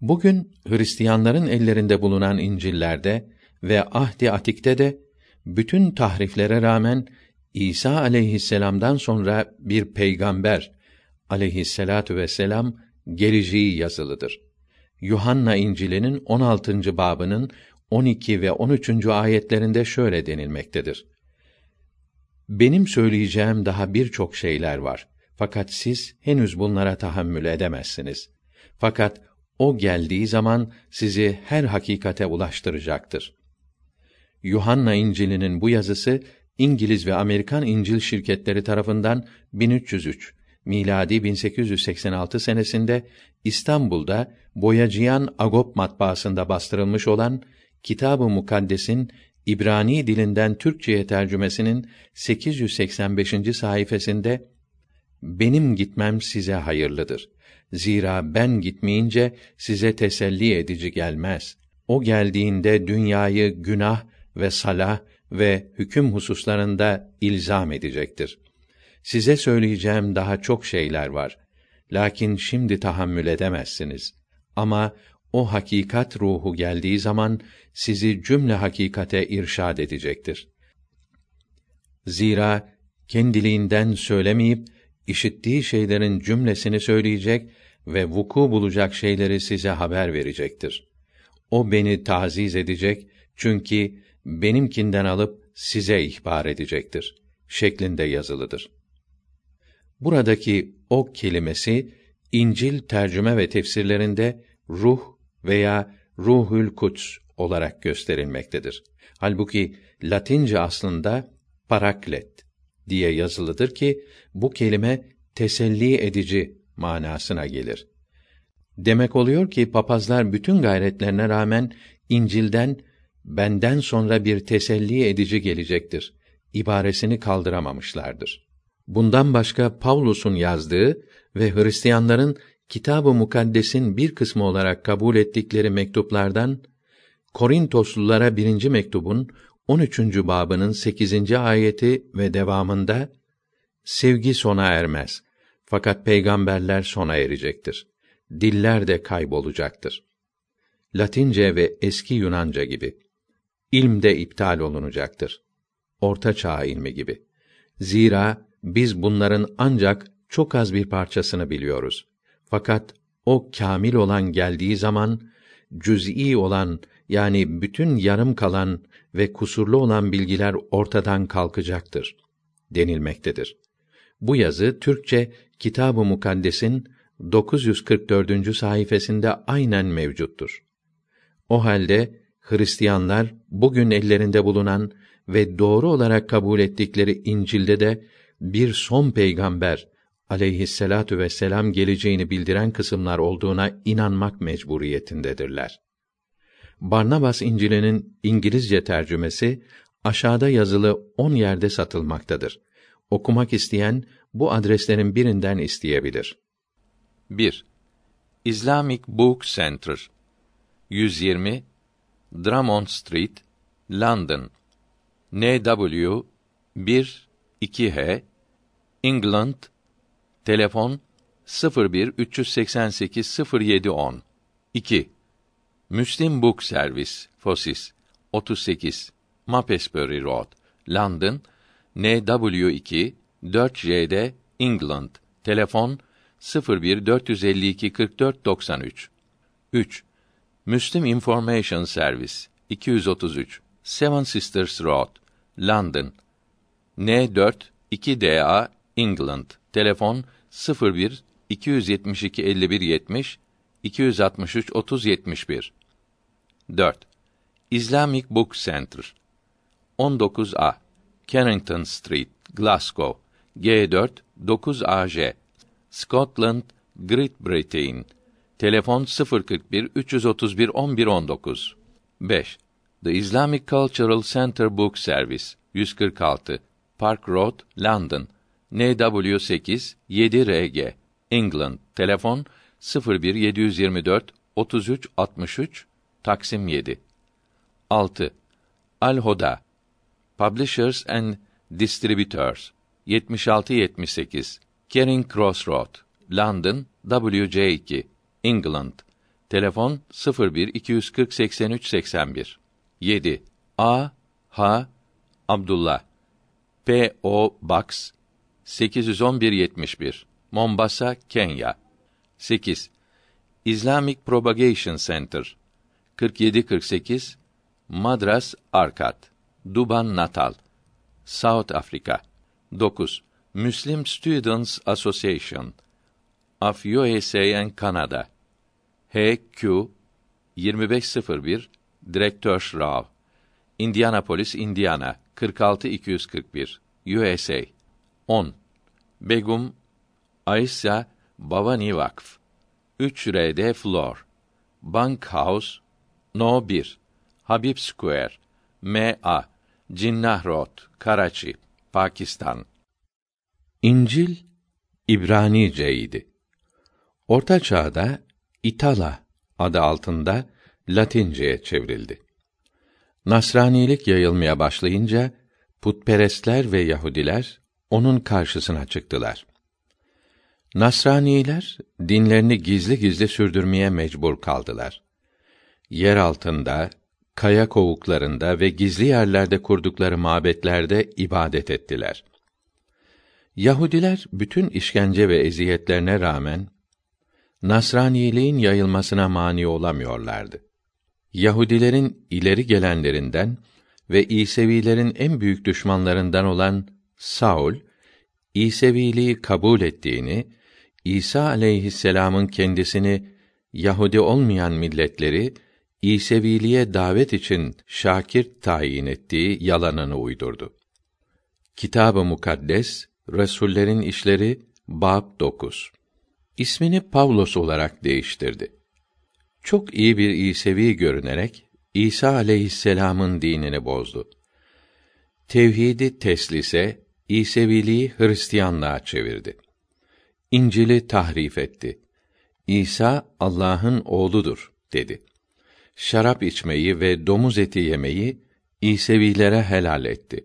Bugün Hristiyanların ellerinde bulunan İncil'lerde ve Ahdi Atik'te de bütün tahriflere rağmen İsa aleyhisselam'dan sonra bir peygamber aleyhisselatu vesselam geleceği yazılıdır. Yuhanna İncil'inin 16. babının 12 ve 13. ayetlerinde şöyle denilmektedir. Benim söyleyeceğim daha birçok şeyler var. Fakat siz henüz bunlara tahammül edemezsiniz. Fakat o geldiği zaman sizi her hakikate ulaştıracaktır. Yuhanna İncil'inin bu yazısı İngiliz ve Amerikan İncil şirketleri tarafından 1303 miladi 1886 senesinde İstanbul'da Boyacıyan Agop matbaasında bastırılmış olan Kitab-ı Mukaddes'in İbrani dilinden Türkçeye tercümesinin 885. sayfasında benim gitmem size hayırlıdır. Zira ben gitmeyince size teselli edici gelmez. O geldiğinde dünyayı günah ve salah ve hüküm hususlarında ilzam edecektir. Size söyleyeceğim daha çok şeyler var. Lakin şimdi tahammül edemezsiniz. Ama o hakikat ruhu geldiği zaman sizi cümle hakikate irşad edecektir. Zira kendiliğinden söylemeyip işittiği şeylerin cümlesini söyleyecek ve vuku bulacak şeyleri size haber verecektir. O beni taziz edecek çünkü benimkinden alıp size ihbar edecektir şeklinde yazılıdır. Buradaki o kelimesi İncil tercüme ve tefsirlerinde ruh veya ruhül kuts olarak gösterilmektedir. Halbuki Latince aslında paraklet diye yazılıdır ki bu kelime teselli edici manasına gelir. Demek oluyor ki papazlar bütün gayretlerine rağmen İncil'den benden sonra bir teselli edici gelecektir ibaresini kaldıramamışlardır. Bundan başka Pavlus'un yazdığı ve Hristiyanların Kitab-ı Mukaddes'in bir kısmı olarak kabul ettikleri mektuplardan Korintoslulara birinci mektubun 13. babının 8. ayeti ve devamında sevgi sona ermez. Fakat peygamberler sona erecektir. Diller de kaybolacaktır. Latince ve eski Yunanca gibi. İlm de iptal olunacaktır. Orta Çağ ilmi gibi. Zira biz bunların ancak çok az bir parçasını biliyoruz. Fakat o kamil olan geldiği zaman cüz'i olan yani bütün yarım kalan ve kusurlu olan bilgiler ortadan kalkacaktır denilmektedir. Bu yazı Türkçe Kitab-ı Mukaddes'in 944. sayfasında aynen mevcuttur. O halde Hristiyanlar bugün ellerinde bulunan ve doğru olarak kabul ettikleri İncil'de de bir son peygamber aleyhisselatu vesselam geleceğini bildiren kısımlar olduğuna inanmak mecburiyetindedirler. Barnabas İncil'inin İngilizce tercümesi aşağıda yazılı on yerde satılmaktadır. Okumak isteyen bu adreslerin birinden isteyebilir. 1. Islamic Book Center 120 Drummond Street, London. NW 1 2H England. Telefon 01 388 0710 2 Müslim Book Service Fosis. 38 Mapesbury Road London. NW2 4JD England. Telefon 01 452 44 93 3 Müslim Information Service 233 Seven Sisters Road London. N4 2DA England. Telefon 01 272 51 70 263 30 71 4. Islamic Book Center. 19A Carrington Street, Glasgow. G4 9AJ Scotland, Great Britain Telefon 041 331 11 19 5. The Islamic Cultural Center Book Service 146 Park Road, London. NW8 7RG England. Telefon 01 724 33 63 Taksim 7 6. Al Hoda. Publishers and Distributors 7678 Kering Cross Road London WC2 England. Telefon 01 240 83 81 7. A. H. Abdullah. P.O. Box 811-71 Mombasa, Kenya. 8. Islamic Propagation Center. 4748 Madras Arkat. Duban Natal. South Africa. 9. Muslim Students Association of USA and HQ 2501 Direktör Rao. Indianapolis, Indiana 46241 USA 10. Begum Aisha Bavani Vakf 3 RD Floor. Bank House No 1 Habib Square. MA Cinnah Road Karachi Pakistan. İncil İbranice'ydi. Orta Çağ'da İtala adı altında Latince'ye çevrildi. Nasranilik yayılmaya başlayınca putperestler ve Yahudiler onun karşısına çıktılar. Nasraniler dinlerini gizli gizli sürdürmeye mecbur kaldılar. Yer altında, kaya kovuklarında ve gizli yerlerde kurdukları mabetlerde ibadet ettiler. Yahudiler bütün işkence ve eziyetlerine rağmen Nasraniliğin yayılmasına mani olamıyorlardı. Yahudilerin ileri gelenlerinden ve İsevilerin en büyük düşmanlarından olan Saul, İseviliği kabul ettiğini, İsa aleyhisselam'ın kendisini Yahudi olmayan milletleri İseviliğe davet için şakir tayin ettiği yalanını uydurdu. Kitab-ı Mukaddes Resullerin İşleri Bab 9. İsmini Pavlos olarak değiştirdi. Çok iyi bir İsevi görünerek İsa aleyhisselam'ın dinini bozdu. Tevhidi teslise, İseviliği Hristiyanlığa çevirdi. İncil'i tahrif etti. İsa Allah'ın oğludur dedi. Şarap içmeyi ve domuz eti yemeyi İsevilere helal etti.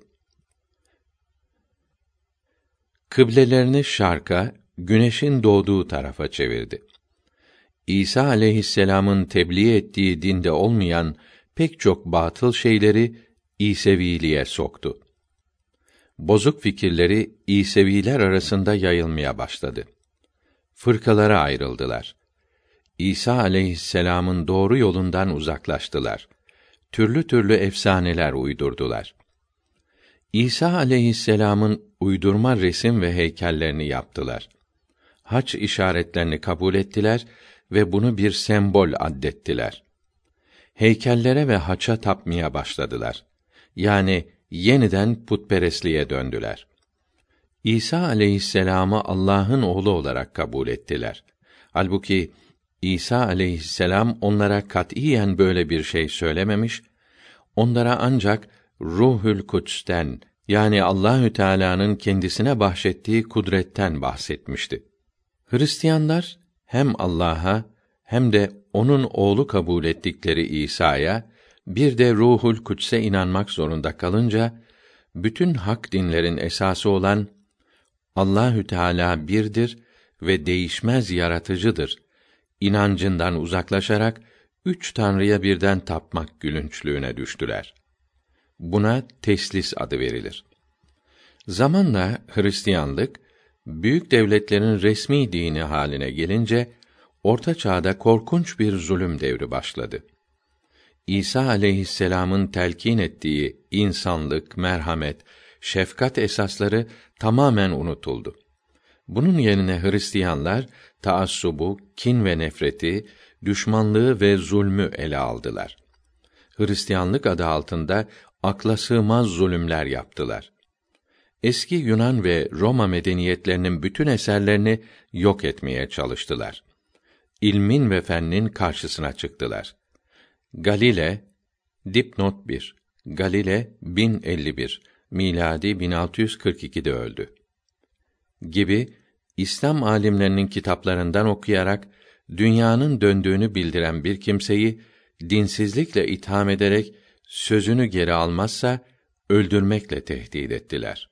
Kıblelerini şarka, güneşin doğduğu tarafa çevirdi. İsa aleyhisselam'ın tebliğ ettiği dinde olmayan pek çok batıl şeyleri İseviliğe soktu. Bozuk fikirleri İseviler arasında yayılmaya başladı. Fırkalara ayrıldılar. İsa aleyhisselam'ın doğru yolundan uzaklaştılar. Türlü türlü efsaneler uydurdular. İsa aleyhisselam'ın uydurma resim ve heykellerini yaptılar. Haç işaretlerini kabul ettiler ve bunu bir sembol addettiler. Heykellere ve haça tapmaya başladılar. Yani yeniden putperestliğe döndüler. İsa aleyhisselam'ı Allah'ın oğlu olarak kabul ettiler. Halbuki İsa aleyhisselam onlara katiyen böyle bir şey söylememiş, onlara ancak Ruhül Kuds'ten yani Allahü Teala'nın kendisine bahşettiği kudretten bahsetmişti. Hristiyanlar hem Allah'a hem de onun oğlu kabul ettikleri İsa'ya bir de Ruhul Kuds'e inanmak zorunda kalınca bütün hak dinlerin esası olan Allahü Teala birdir ve değişmez yaratıcıdır inancından uzaklaşarak üç tanrıya birden tapmak gülünçlüğüne düştüler. Buna teslis adı verilir. Zamanla Hristiyanlık büyük devletlerin resmi dini haline gelince Orta Çağ'da korkunç bir zulüm devri başladı. İsa aleyhisselam'ın telkin ettiği insanlık, merhamet, şefkat esasları tamamen unutuldu. Bunun yerine Hristiyanlar taassubu, kin ve nefreti, düşmanlığı ve zulmü ele aldılar. Hristiyanlık adı altında akla sığmaz zulümler yaptılar. Eski Yunan ve Roma medeniyetlerinin bütün eserlerini yok etmeye çalıştılar. İlmin ve fennin karşısına çıktılar. Galile dipnot 1 Galile 1051 miladi 1642'de öldü. Gibi İslam alimlerinin kitaplarından okuyarak dünyanın döndüğünü bildiren bir kimseyi dinsizlikle itham ederek sözünü geri almazsa öldürmekle tehdit ettiler.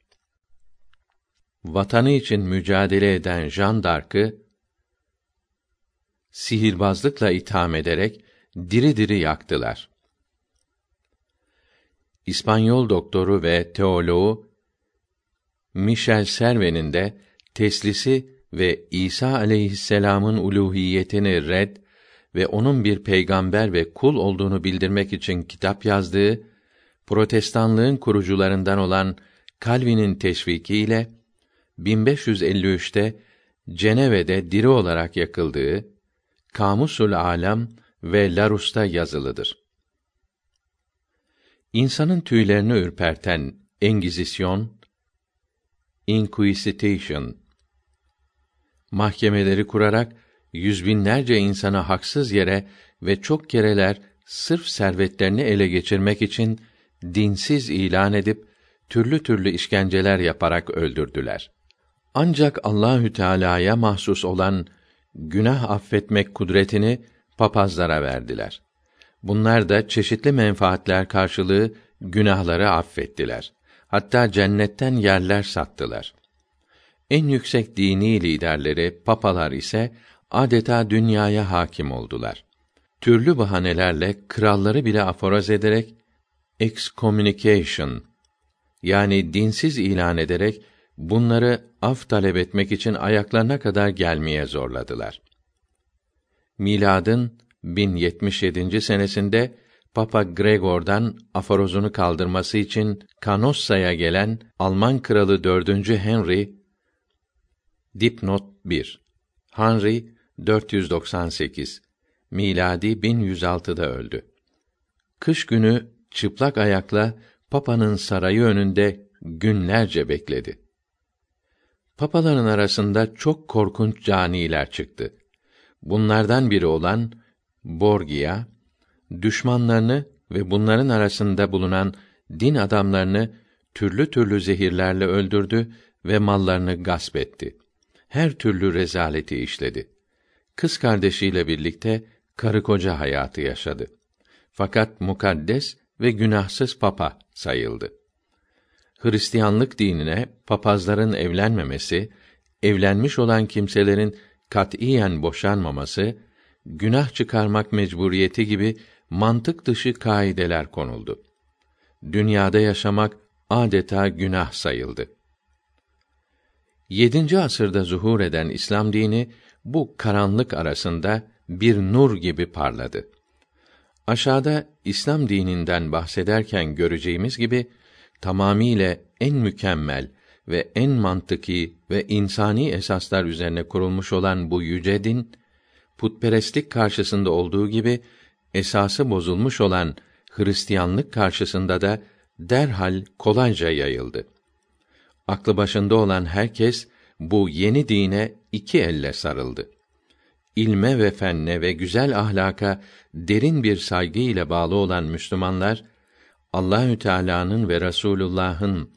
Vatanı için mücadele eden Jean d'Arc'ı sihirbazlıkla itham ederek diri diri yaktılar. İspanyol doktoru ve teoloğu Michel Serven'in de teslisi ve İsa aleyhisselam'ın uluhiyetini red ve onun bir peygamber ve kul olduğunu bildirmek için kitap yazdığı Protestanlığın kurucularından olan Calvin'in teşvikiyle 1553'te Ceneve'de diri olarak yakıldığı Kamusul Alam ve Larus'ta yazılıdır. İnsanın tüylerini ürperten Engizisyon, Inquisition mahkemeleri kurarak yüz binlerce insana haksız yere ve çok kereler sırf servetlerini ele geçirmek için dinsiz ilan edip türlü türlü işkenceler yaparak öldürdüler. Ancak Allahü Teala'ya mahsus olan günah affetmek kudretini papazlara verdiler. Bunlar da çeşitli menfaatler karşılığı günahları affettiler. Hatta cennetten yerler sattılar. En yüksek dini liderleri, papalar ise adeta dünyaya hakim oldular. Türlü bahanelerle kralları bile aforoz ederek excommunication yani dinsiz ilan ederek bunları af talep etmek için ayaklarına kadar gelmeye zorladılar. Miladın 1077. senesinde Papa Gregor'dan aforozunu kaldırması için Canossa'ya gelen Alman kralı 4. Henry dipnot 1 Henry 498 miladi 1106'da öldü. Kış günü çıplak ayakla Papa'nın sarayı önünde günlerce bekledi. Papaların arasında çok korkunç caniler çıktı. Bunlardan biri olan Borgia, düşmanlarını ve bunların arasında bulunan din adamlarını türlü türlü zehirlerle öldürdü ve mallarını gasp etti. Her türlü rezaleti işledi. Kız kardeşiyle birlikte karı koca hayatı yaşadı. Fakat mukaddes ve günahsız papa sayıldı. Hristiyanlık dinine papazların evlenmemesi, evlenmiş olan kimselerin katiyen boşanmaması, günah çıkarmak mecburiyeti gibi mantık dışı kaideler konuldu. Dünyada yaşamak adeta günah sayıldı. 7. asırda zuhur eden İslam dini bu karanlık arasında bir nur gibi parladı. Aşağıda İslam dininden bahsederken göreceğimiz gibi tamamiyle en mükemmel ve en mantıki ve insani esaslar üzerine kurulmuş olan bu yüce din putperestlik karşısında olduğu gibi esası bozulmuş olan Hristiyanlık karşısında da derhal kolayca yayıldı. Aklı başında olan herkes bu yeni dine iki elle sarıldı. İlme ve fenne ve güzel ahlaka derin bir saygı ile bağlı olan Müslümanlar Allahü Teala'nın ve Resulullah'ın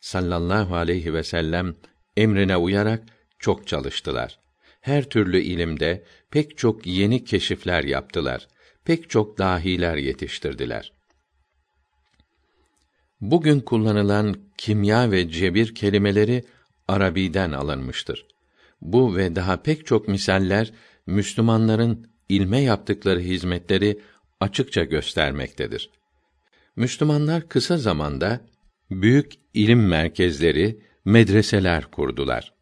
sallallahu aleyhi ve sellem emrine uyarak çok çalıştılar. Her türlü ilimde pek çok yeni keşifler yaptılar. Pek çok dahiler yetiştirdiler. Bugün kullanılan kimya ve cebir kelimeleri Arabi'den alınmıştır. Bu ve daha pek çok misaller Müslümanların ilme yaptıkları hizmetleri açıkça göstermektedir. Müslümanlar kısa zamanda büyük ilim merkezleri, medreseler kurdular.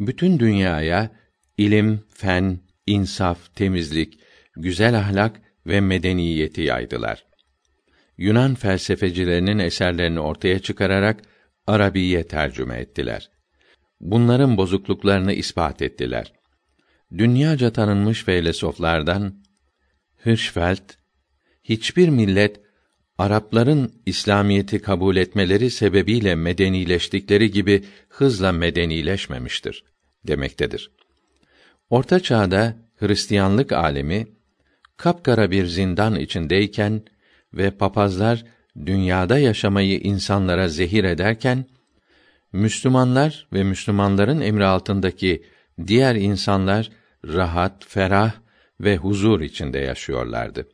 Bütün dünyaya ilim, fen, insaf, temizlik, güzel ahlak ve medeniyeti yaydılar. Yunan felsefecilerinin eserlerini ortaya çıkararak Arabiye tercüme ettiler. Bunların bozukluklarını ispat ettiler. Dünyaca tanınmış filozoflardan Hirschfeld hiçbir millet Arapların İslamiyeti kabul etmeleri sebebiyle medenileştikleri gibi hızla medenileşmemiştir demektedir. Orta Çağ'da Hristiyanlık alemi kapkara bir zindan içindeyken ve papazlar dünyada yaşamayı insanlara zehir ederken Müslümanlar ve Müslümanların emri altındaki diğer insanlar rahat, ferah ve huzur içinde yaşıyorlardı.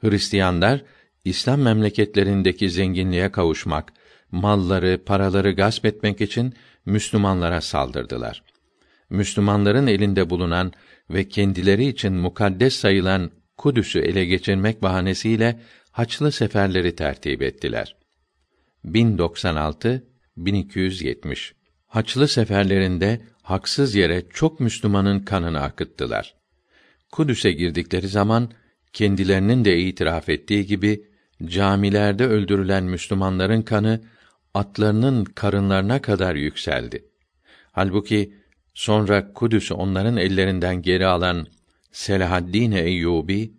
Hristiyanlar İslam memleketlerindeki zenginliğe kavuşmak, malları, paraları gasp etmek için Müslümanlara saldırdılar. Müslümanların elinde bulunan ve kendileri için mukaddes sayılan Kudüs'ü ele geçirmek bahanesiyle haçlı seferleri tertip ettiler. 1096 1270 Haçlı seferlerinde haksız yere çok Müslümanın kanını akıttılar. Kudüs'e girdikleri zaman kendilerinin de itiraf ettiği gibi camilerde öldürülen Müslümanların kanı atlarının karınlarına kadar yükseldi. Halbuki sonra Kudüs'ü onların ellerinden geri alan Selahaddin Eyyubi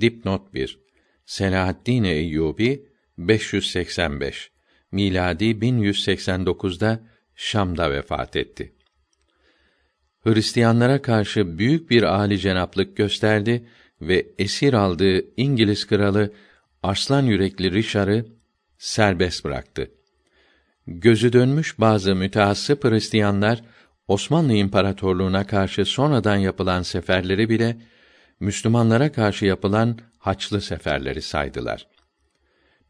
dipnot 1 Selahaddin Eyyubi 585 miladi 1189'da Şam'da vefat etti. Hristiyanlara karşı büyük bir âli cenaplık gösterdi ve esir aldığı İngiliz kralı arslan yürekli Richard'ı serbest bıraktı. Gözü dönmüş bazı mütehassıp Hristiyanlar Osmanlı İmparatorluğuna karşı sonradan yapılan seferleri bile Müslümanlara karşı yapılan haçlı seferleri saydılar.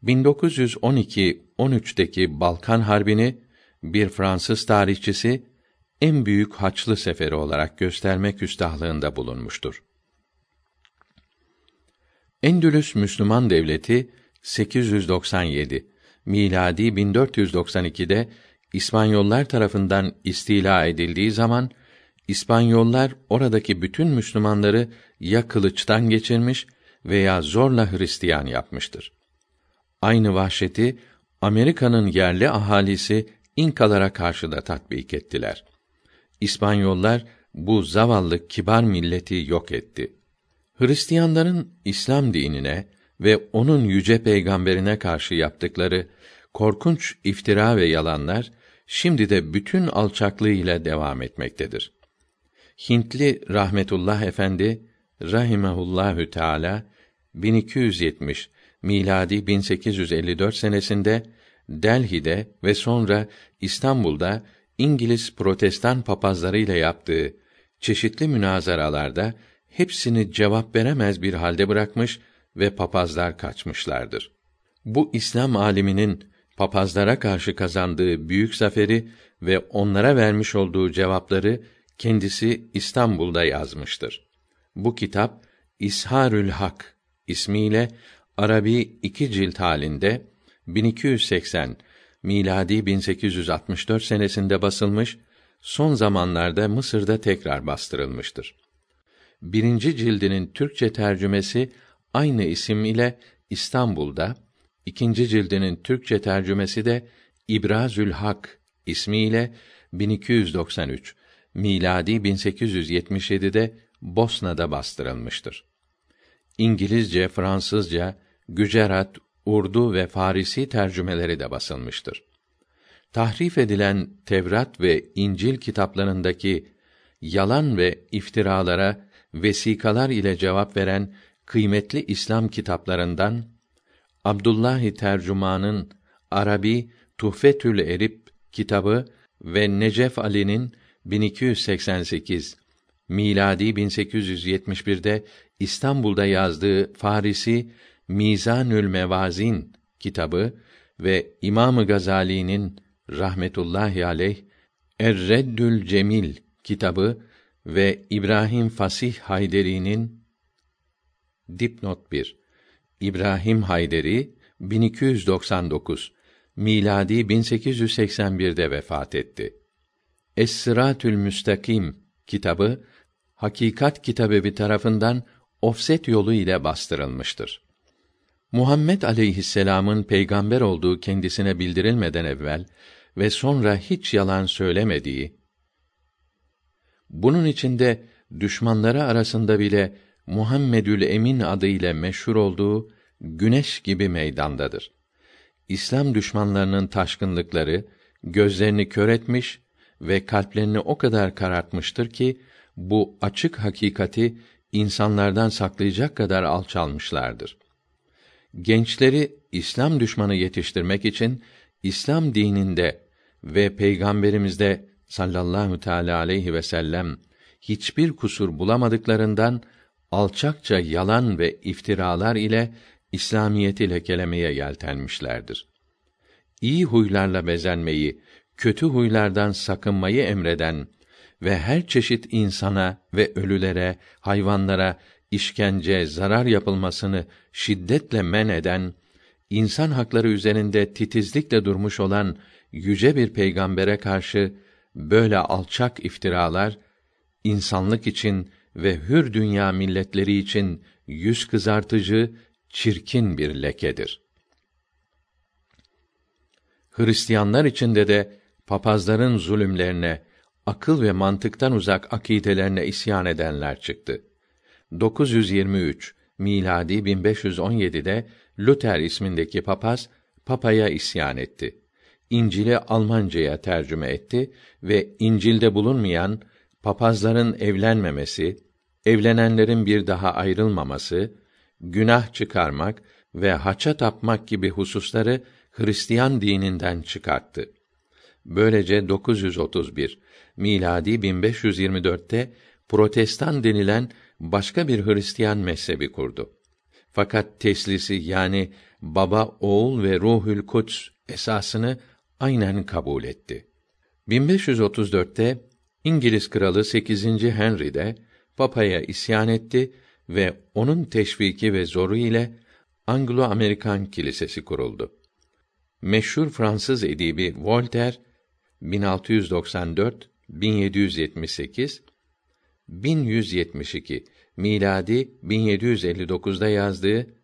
1912-13'teki Balkan Harbi'ni bir Fransız tarihçisi en büyük haçlı seferi olarak göstermek üstahlığında bulunmuştur. Endülüs Müslüman Devleti 897 miladi 1492'de İspanyollar tarafından istila edildiği zaman İspanyollar oradaki bütün Müslümanları ya kılıçtan geçirmiş veya zorla Hristiyan yapmıştır. Aynı vahşeti Amerika'nın yerli ahalisi İnkalara karşı da tatbik ettiler. İspanyollar bu zavallı kibar milleti yok etti. Hristiyanların İslam dinine ve onun yüce peygamberine karşı yaptıkları korkunç iftira ve yalanlar şimdi de bütün alçaklığıyla devam etmektedir. Hintli rahmetullah efendi rahimehullahü teala 1270 miladi 1854 senesinde Delhi'de ve sonra İstanbul'da İngiliz protestan papazlarıyla yaptığı çeşitli münazaralarda hepsini cevap veremez bir halde bırakmış ve papazlar kaçmışlardır. Bu İslam aliminin papazlara karşı kazandığı büyük zaferi ve onlara vermiş olduğu cevapları kendisi İstanbul'da yazmıştır. Bu kitap İsharül Hak ismiyle Arabi iki cilt halinde 1280 miladi 1864 senesinde basılmış, son zamanlarda Mısır'da tekrar bastırılmıştır. Birinci cildinin Türkçe tercümesi aynı isim ile İstanbul'da, ikinci cildinin Türkçe tercümesi de İbrazül Hak ismiyle 1293 miladi 1877'de Bosna'da bastırılmıştır. İngilizce, Fransızca, Gücerat, Urdu ve Farisi tercümeleri de basılmıştır. Tahrif edilen Tevrat ve İncil kitaplarındaki yalan ve iftiralara vesikalar ile cevap veren kıymetli İslam kitaplarından Abdullah Tercüman'ın Arabi Tuhfetül Erip kitabı ve Necef Ali'nin 1288 miladi 1871'de İstanbul'da yazdığı Farisi Mizanül Mevazin kitabı ve İmam Gazali'nin rahmetullahi aleyh Er-Reddül Cemil kitabı ve İbrahim Fasih Hayderi'nin dipnot 1 İbrahim Hayderi 1299 miladi 1881'de vefat etti. Es-Sıratül Müstakim kitabı Hakikat Kitabevi tarafından ofset yolu ile bastırılmıştır. Muhammed aleyhisselam'ın peygamber olduğu kendisine bildirilmeden evvel ve sonra hiç yalan söylemediği, bunun içinde düşmanları arasında bile Muhammedül Emin adı ile meşhur olduğu güneş gibi meydandadır. İslam düşmanlarının taşkınlıkları gözlerini kör etmiş ve kalplerini o kadar karartmıştır ki bu açık hakikati insanlardan saklayacak kadar alçalmışlardır gençleri İslam düşmanı yetiştirmek için İslam dininde ve peygamberimizde sallallahu teala aleyhi ve sellem hiçbir kusur bulamadıklarından alçakça yalan ve iftiralar ile İslamiyeti lekelemeye yeltenmişlerdir. İyi huylarla bezenmeyi, kötü huylardan sakınmayı emreden ve her çeşit insana ve ölülere, hayvanlara işkence, zarar yapılmasını şiddetle men eden, insan hakları üzerinde titizlikle durmuş olan yüce bir peygambere karşı böyle alçak iftiralar insanlık için ve hür dünya milletleri için yüz kızartıcı, çirkin bir lekedir. Hristiyanlar içinde de papazların zulümlerine, akıl ve mantıktan uzak akidelerine isyan edenler çıktı. 923 miladi 1517'de Luther ismindeki papaz papaya isyan etti. İncil'i Almanca'ya tercüme etti ve İncil'de bulunmayan papazların evlenmemesi, evlenenlerin bir daha ayrılmaması, günah çıkarmak ve haça tapmak gibi hususları Hristiyan dininden çıkarttı. Böylece 931 miladi 1524'te Protestan denilen başka bir Hristiyan mezhebi kurdu. Fakat teslisi yani baba, oğul ve ruhül kuds esasını aynen kabul etti. 1534'te İngiliz kralı 8. Henry de papaya isyan etti ve onun teşviki ve zoru ile Anglo-Amerikan kilisesi kuruldu. Meşhur Fransız edibi Voltaire 1694 1778 1172 miladi 1759'da yazdığı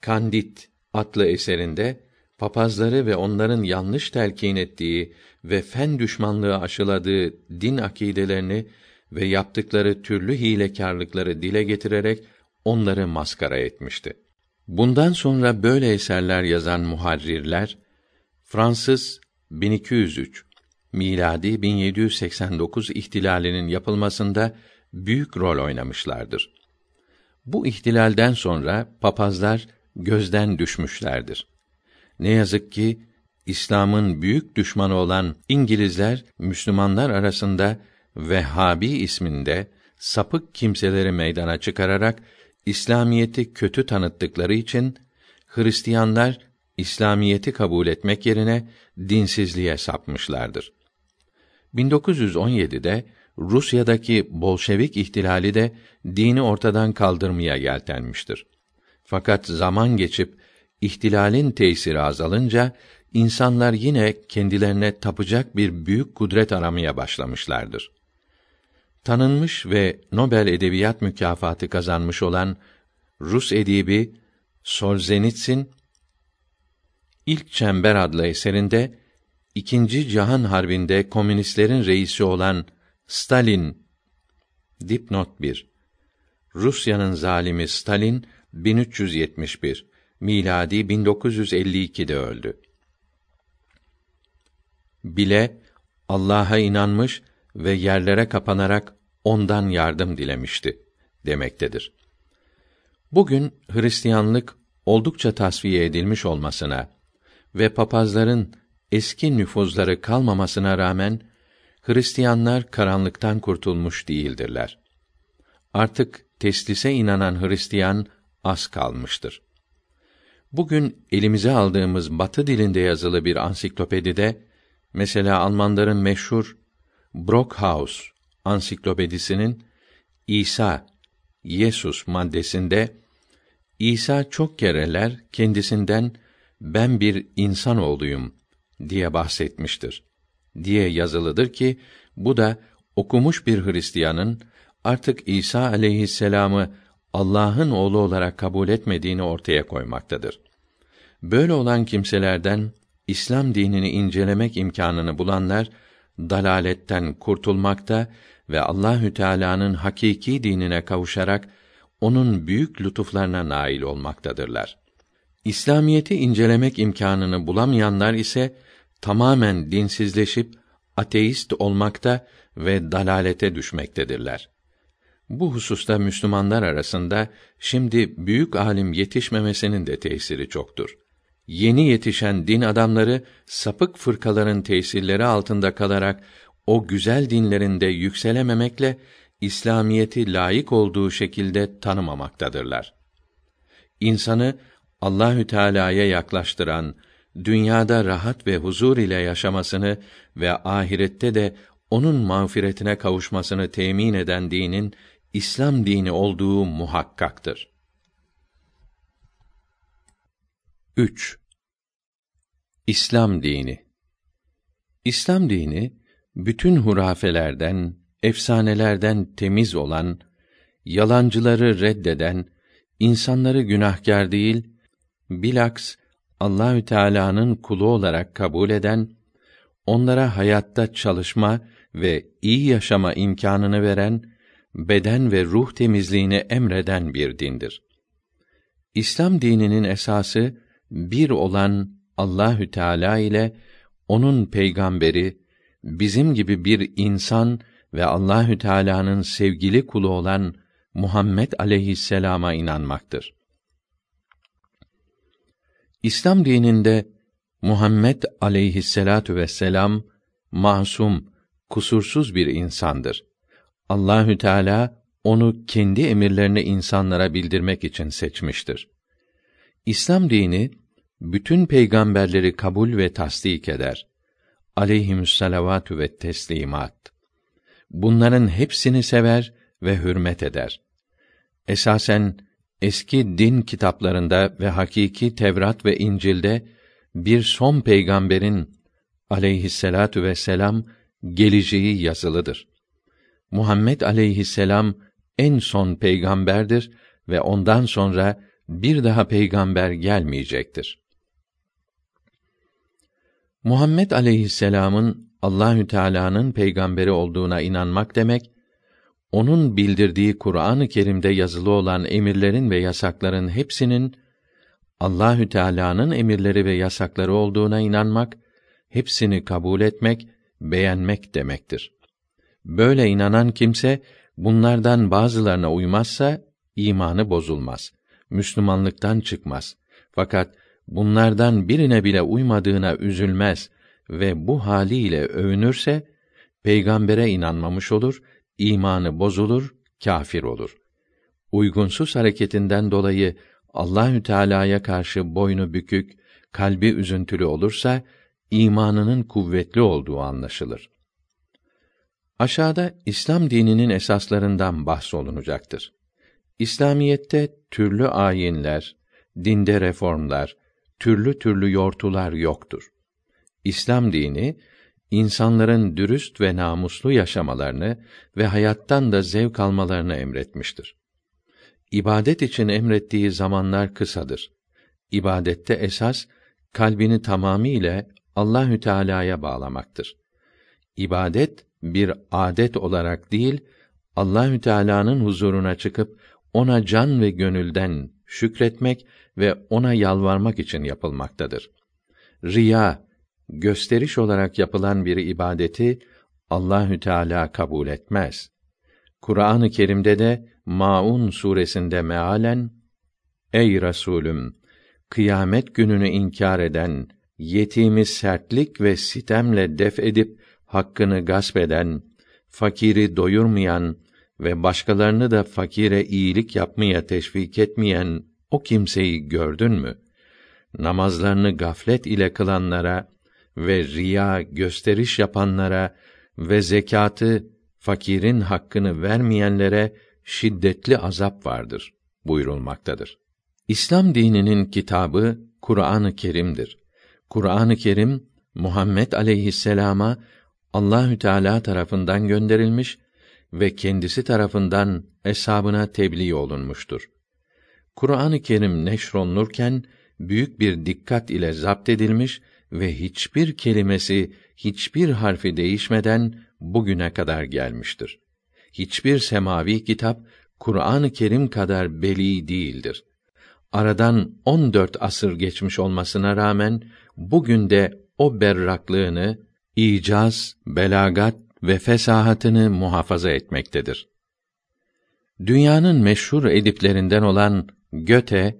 Kandit adlı eserinde papazları ve onların yanlış telkin ettiği ve fen düşmanlığı aşıladığı din akidelerini ve yaptıkları türlü hilekarlıkları dile getirerek onları maskara etmişti. Bundan sonra böyle eserler yazan muharrirler Fransız 1203 miladi 1789 ihtilalinin yapılmasında büyük rol oynamışlardır. Bu ihtilalden sonra papazlar gözden düşmüşlerdir. Ne yazık ki İslam'ın büyük düşmanı olan İngilizler Müslümanlar arasında Vehhabi isminde sapık kimseleri meydana çıkararak İslamiyeti kötü tanıttıkları için Hristiyanlar İslamiyeti kabul etmek yerine dinsizliğe sapmışlardır. 1917'de Rusya'daki Bolşevik ihtilali de dini ortadan kaldırmaya yeltenmiştir. Fakat zaman geçip ihtilalin tesiri azalınca insanlar yine kendilerine tapacak bir büyük kudret aramaya başlamışlardır. Tanınmış ve Nobel Edebiyat Mükafatı kazanmış olan Rus edibi Solzenitsin İlk Çember adlı eserinde İkinci Cihan Harbi'nde komünistlerin reisi olan Stalin dipnot 1 Rusya'nın zalimi Stalin 1371 miladi 1952'de öldü. Bile Allah'a inanmış ve yerlere kapanarak ondan yardım dilemişti demektedir. Bugün Hristiyanlık oldukça tasfiye edilmiş olmasına ve papazların eski nüfuzları kalmamasına rağmen Hristiyanlar karanlıktan kurtulmuş değildirler. Artık teslise inanan Hristiyan az kalmıştır. Bugün elimize aldığımız Batı dilinde yazılı bir ansiklopedide mesela Almanların meşhur Brockhaus ansiklopedisinin İsa Yesus maddesinde İsa çok kereler kendisinden ben bir insan oğluyum diye bahsetmiştir diye yazılıdır ki bu da okumuş bir Hristiyanın artık İsa aleyhisselamı Allah'ın oğlu olarak kabul etmediğini ortaya koymaktadır. Böyle olan kimselerden İslam dinini incelemek imkanını bulanlar dalaletten kurtulmakta ve Allahü Teala'nın hakiki dinine kavuşarak onun büyük lütuflarına nail olmaktadırlar. İslamiyeti incelemek imkanını bulamayanlar ise tamamen dinsizleşip ateist olmakta ve dalalete düşmektedirler. Bu hususta Müslümanlar arasında şimdi büyük alim yetişmemesinin de tesiri çoktur. Yeni yetişen din adamları sapık fırkaların tesirleri altında kalarak o güzel dinlerinde yükselememekle İslamiyeti layık olduğu şekilde tanımamaktadırlar. İnsanı Allahü Teala'ya yaklaştıran, dünyada rahat ve huzur ile yaşamasını ve ahirette de onun mağfiretine kavuşmasını temin eden dinin İslam dini olduğu muhakkaktır. 3. İslam dini İslam dini bütün hurafelerden, efsanelerden temiz olan, yalancıları reddeden, insanları günahkar değil, bilaks Allahü Teala'nın kulu olarak kabul eden, onlara hayatta çalışma ve iyi yaşama imkanını veren, beden ve ruh temizliğini emreden bir dindir. İslam dininin esası bir olan Allahü Teala ile onun peygamberi bizim gibi bir insan ve Allahü Teala'nın sevgili kulu olan Muhammed aleyhisselama inanmaktır. İslam dininde Muhammed aleyhisselatu vesselam masum, kusursuz bir insandır. Allahü Teala onu kendi emirlerini insanlara bildirmek için seçmiştir. İslam dini bütün peygamberleri kabul ve tasdik eder. Aleyhimüsselavatü ve teslimat. Bunların hepsini sever ve hürmet eder. Esasen eski din kitaplarında ve hakiki Tevrat ve İncil'de bir son peygamberin aleyhisselatu vesselam geleceği yazılıdır. Muhammed aleyhisselam en son peygamberdir ve ondan sonra bir daha peygamber gelmeyecektir. Muhammed aleyhisselamın Allahü Teala'nın peygamberi olduğuna inanmak demek, onun bildirdiği Kur'an-ı Kerim'de yazılı olan emirlerin ve yasakların hepsinin Allahü Teala'nın emirleri ve yasakları olduğuna inanmak, hepsini kabul etmek, beğenmek demektir. Böyle inanan kimse bunlardan bazılarına uymazsa imanı bozulmaz. Müslümanlıktan çıkmaz. Fakat bunlardan birine bile uymadığına üzülmez ve bu haliyle övünürse peygambere inanmamış olur, imanı bozulur, kâfir olur. Uygunsuz hareketinden dolayı Allahü Teala'ya karşı boynu bükük, kalbi üzüntülü olursa imanının kuvvetli olduğu anlaşılır. Aşağıda İslam dininin esaslarından bahsolunacaktır. İslamiyette türlü ayinler, dinde reformlar, türlü türlü yortular yoktur. İslam dini insanların dürüst ve namuslu yaşamalarını ve hayattan da zevk almalarını emretmiştir. İbadet için emrettiği zamanlar kısadır. İbadette esas kalbini tamamiyle Allahü Teala'ya bağlamaktır. İbadet bir adet olarak değil, Allahü Teala'nın huzuruna çıkıp ona can ve gönülden şükretmek ve ona yalvarmak için yapılmaktadır. Riya, gösteriş olarak yapılan bir ibadeti Allahü Teala kabul etmez. Kur'an-ı Kerim'de de Maun suresinde mealen Ey Resulüm kıyamet gününü inkar eden, yetimi sertlik ve sitemle def edip hakkını gasp eden, fakiri doyurmayan ve başkalarını da fakire iyilik yapmaya teşvik etmeyen o kimseyi gördün mü? Namazlarını gaflet ile kılanlara ve riya gösteriş yapanlara ve zekatı fakirin hakkını vermeyenlere şiddetli azap vardır buyurulmaktadır. İslam dininin kitabı Kur'an-ı Kerim'dir. Kur'an-ı Kerim Muhammed aleyhisselama Allahü Teala tarafından gönderilmiş ve kendisi tarafından eshabına tebliğ olunmuştur. Kur'an-ı Kerim neşrolunurken büyük bir dikkat ile zapt edilmiş ve hiçbir kelimesi, hiçbir harfi değişmeden bugüne kadar gelmiştir. Hiçbir semavi kitap Kur'an-ı Kerim kadar beli değildir. Aradan 14 asır geçmiş olmasına rağmen bugün de o berraklığını, icaz, belagat ve fesahatını muhafaza etmektedir. Dünyanın meşhur ediplerinden olan Göte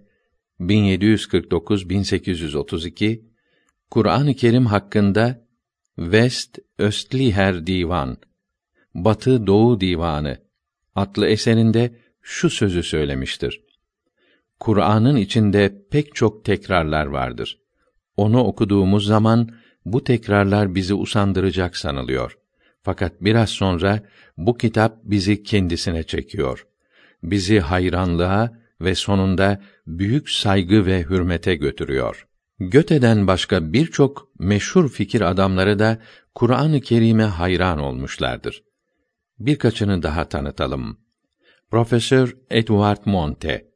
1749-1832 Kur'an-ı Kerim hakkında West Östliher Divan Batı Doğu Divanı adlı eserinde şu sözü söylemiştir. Kur'an'ın içinde pek çok tekrarlar vardır. Onu okuduğumuz zaman bu tekrarlar bizi usandıracak sanılıyor. Fakat biraz sonra bu kitap bizi kendisine çekiyor. Bizi hayranlığa ve sonunda büyük saygı ve hürmete götürüyor. Göte'den başka birçok meşhur fikir adamları da Kur'an-ı Kerim'e hayran olmuşlardır. Birkaçını daha tanıtalım. Profesör Edward Monte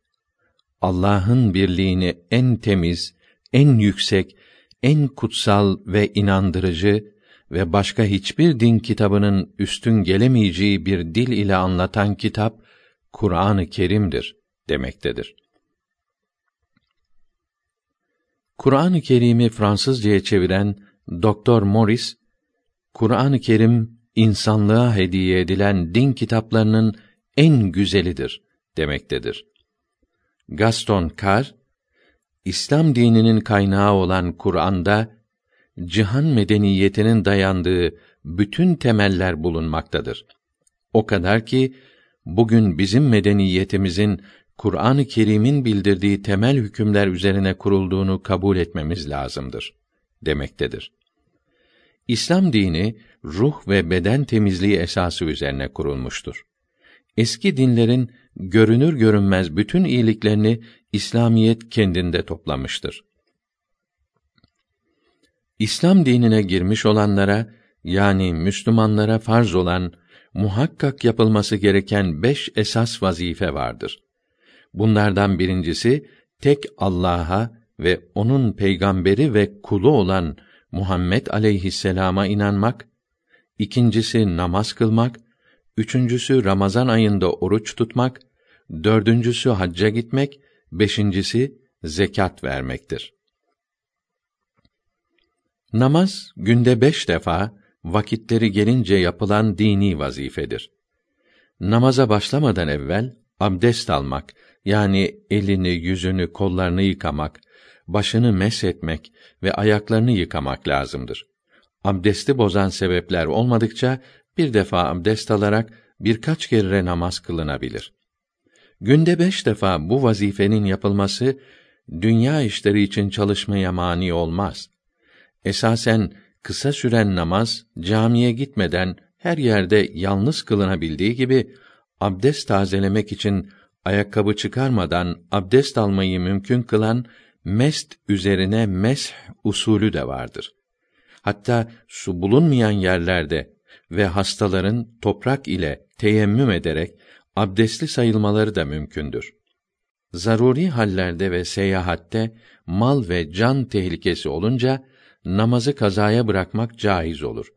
Allah'ın birliğini en temiz, en yüksek, en kutsal ve inandırıcı ve başka hiçbir din kitabının üstün gelemeyeceği bir dil ile anlatan kitap Kur'an-ı Kerim'dir demektedir. Kur'an-ı Kerim'i Fransızcaya çeviren Doktor Morris, Kur'an-ı Kerim insanlığa hediye edilen din kitaplarının en güzelidir demektedir. Gaston Carr, İslam dininin kaynağı olan Kur'an'da cihan medeniyetinin dayandığı bütün temeller bulunmaktadır. O kadar ki bugün bizim medeniyetimizin Kur'an-ı Kerim'in bildirdiği temel hükümler üzerine kurulduğunu kabul etmemiz lazımdır demektedir. İslam dini ruh ve beden temizliği esası üzerine kurulmuştur. Eski dinlerin görünür görünmez bütün iyiliklerini İslamiyet kendinde toplamıştır. İslam dinine girmiş olanlara yani Müslümanlara farz olan muhakkak yapılması gereken beş esas vazife vardır. Bunlardan birincisi tek Allah'a ve onun peygamberi ve kulu olan Muhammed aleyhisselama inanmak, ikincisi namaz kılmak, üçüncüsü Ramazan ayında oruç tutmak, dördüncüsü hacca gitmek, beşincisi zekat vermektir. Namaz günde beş defa vakitleri gelince yapılan dini vazifedir. Namaza başlamadan evvel abdest almak yani elini, yüzünü, kollarını yıkamak, başını meshetmek ve ayaklarını yıkamak lazımdır. Abdesti bozan sebepler olmadıkça bir defa abdest alarak birkaç kere namaz kılınabilir. Günde beş defa bu vazifenin yapılması dünya işleri için çalışmaya mani olmaz. Esasen kısa süren namaz camiye gitmeden her yerde yalnız kılınabildiği gibi abdest tazelemek için ayakkabı çıkarmadan abdest almayı mümkün kılan mest üzerine mesh usulü de vardır. Hatta su bulunmayan yerlerde ve hastaların toprak ile teyemmüm ederek abdestli sayılmaları da mümkündür. Zaruri hallerde ve seyahatte mal ve can tehlikesi olunca namazı kazaya bırakmak caiz olur.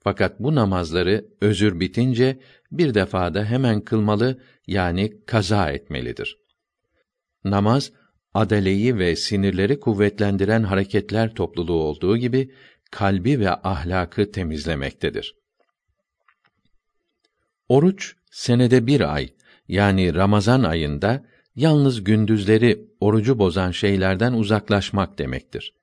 Fakat bu namazları özür bitince bir defada hemen kılmalı yani kaza etmelidir. Namaz adaleyi ve sinirleri kuvvetlendiren hareketler topluluğu olduğu gibi kalbi ve ahlakı temizlemektedir. Oruç senede bir ay yani Ramazan ayında yalnız gündüzleri orucu bozan şeylerden uzaklaşmak demektir.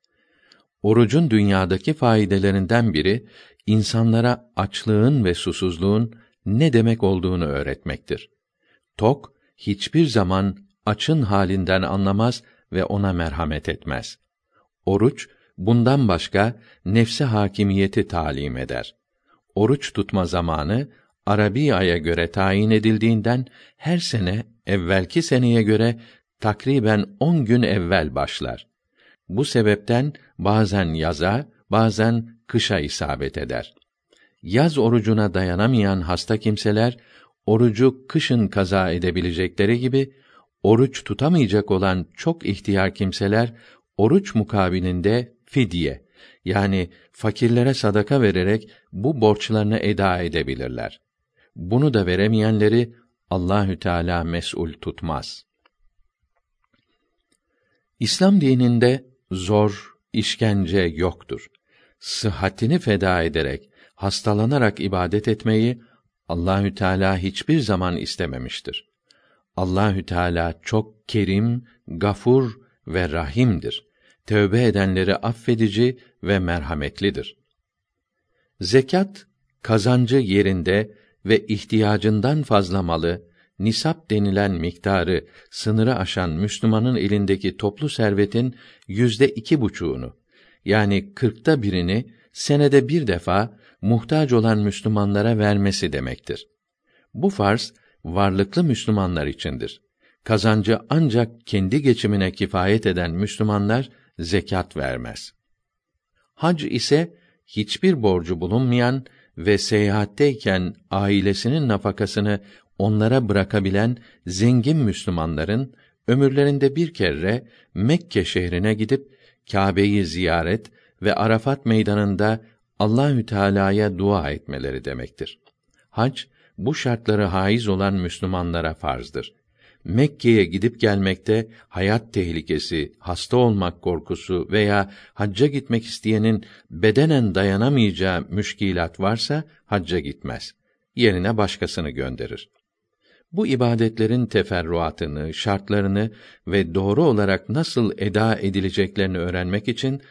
Orucun dünyadaki faydelerinden biri insanlara açlığın ve susuzluğun ne demek olduğunu öğretmektir. Tok hiçbir zaman açın halinden anlamaz ve ona merhamet etmez. Oruç bundan başka nefse hakimiyeti talim eder. Oruç tutma zamanı Arabi aya göre tayin edildiğinden her sene evvelki seneye göre takriben on gün evvel başlar. Bu sebepten bazen yaza, bazen kışa isabet eder. Yaz orucuna dayanamayan hasta kimseler orucu kışın kaza edebilecekleri gibi oruç tutamayacak olan çok ihtiyar kimseler oruç mukabilinde fidye yani fakirlere sadaka vererek bu borçlarını eda edebilirler. Bunu da veremeyenleri Allahü Teala mesul tutmaz. İslam dininde zor, işkence yoktur. Sıhhatini feda ederek, hastalanarak ibadet etmeyi Allahü Teala hiçbir zaman istememiştir. Allahü Teala çok kerim, gafur ve rahimdir. Tövbe edenleri affedici ve merhametlidir. Zekat kazancı yerinde ve ihtiyacından fazla malı, nisap denilen miktarı sınırı aşan Müslümanın elindeki toplu servetin yüzde iki buçuğunu, yani kırkta birini senede bir defa muhtaç olan Müslümanlara vermesi demektir. Bu farz varlıklı Müslümanlar içindir. Kazancı ancak kendi geçimine kifayet eden Müslümanlar zekat vermez. Hac ise hiçbir borcu bulunmayan ve seyahatteyken ailesinin nafakasını onlara bırakabilen zengin Müslümanların ömürlerinde bir kere Mekke şehrine gidip Kâbe'yi ziyaret ve Arafat meydanında Allahü Teala'ya dua etmeleri demektir. Hac bu şartları haiz olan Müslümanlara farzdır. Mekke'ye gidip gelmekte hayat tehlikesi, hasta olmak korkusu veya hacca gitmek isteyenin bedenen dayanamayacağı müşkilat varsa hacca gitmez. Yerine başkasını gönderir. Bu ibadetlerin teferruatını, şartlarını ve doğru olarak nasıl eda edileceklerini öğrenmek için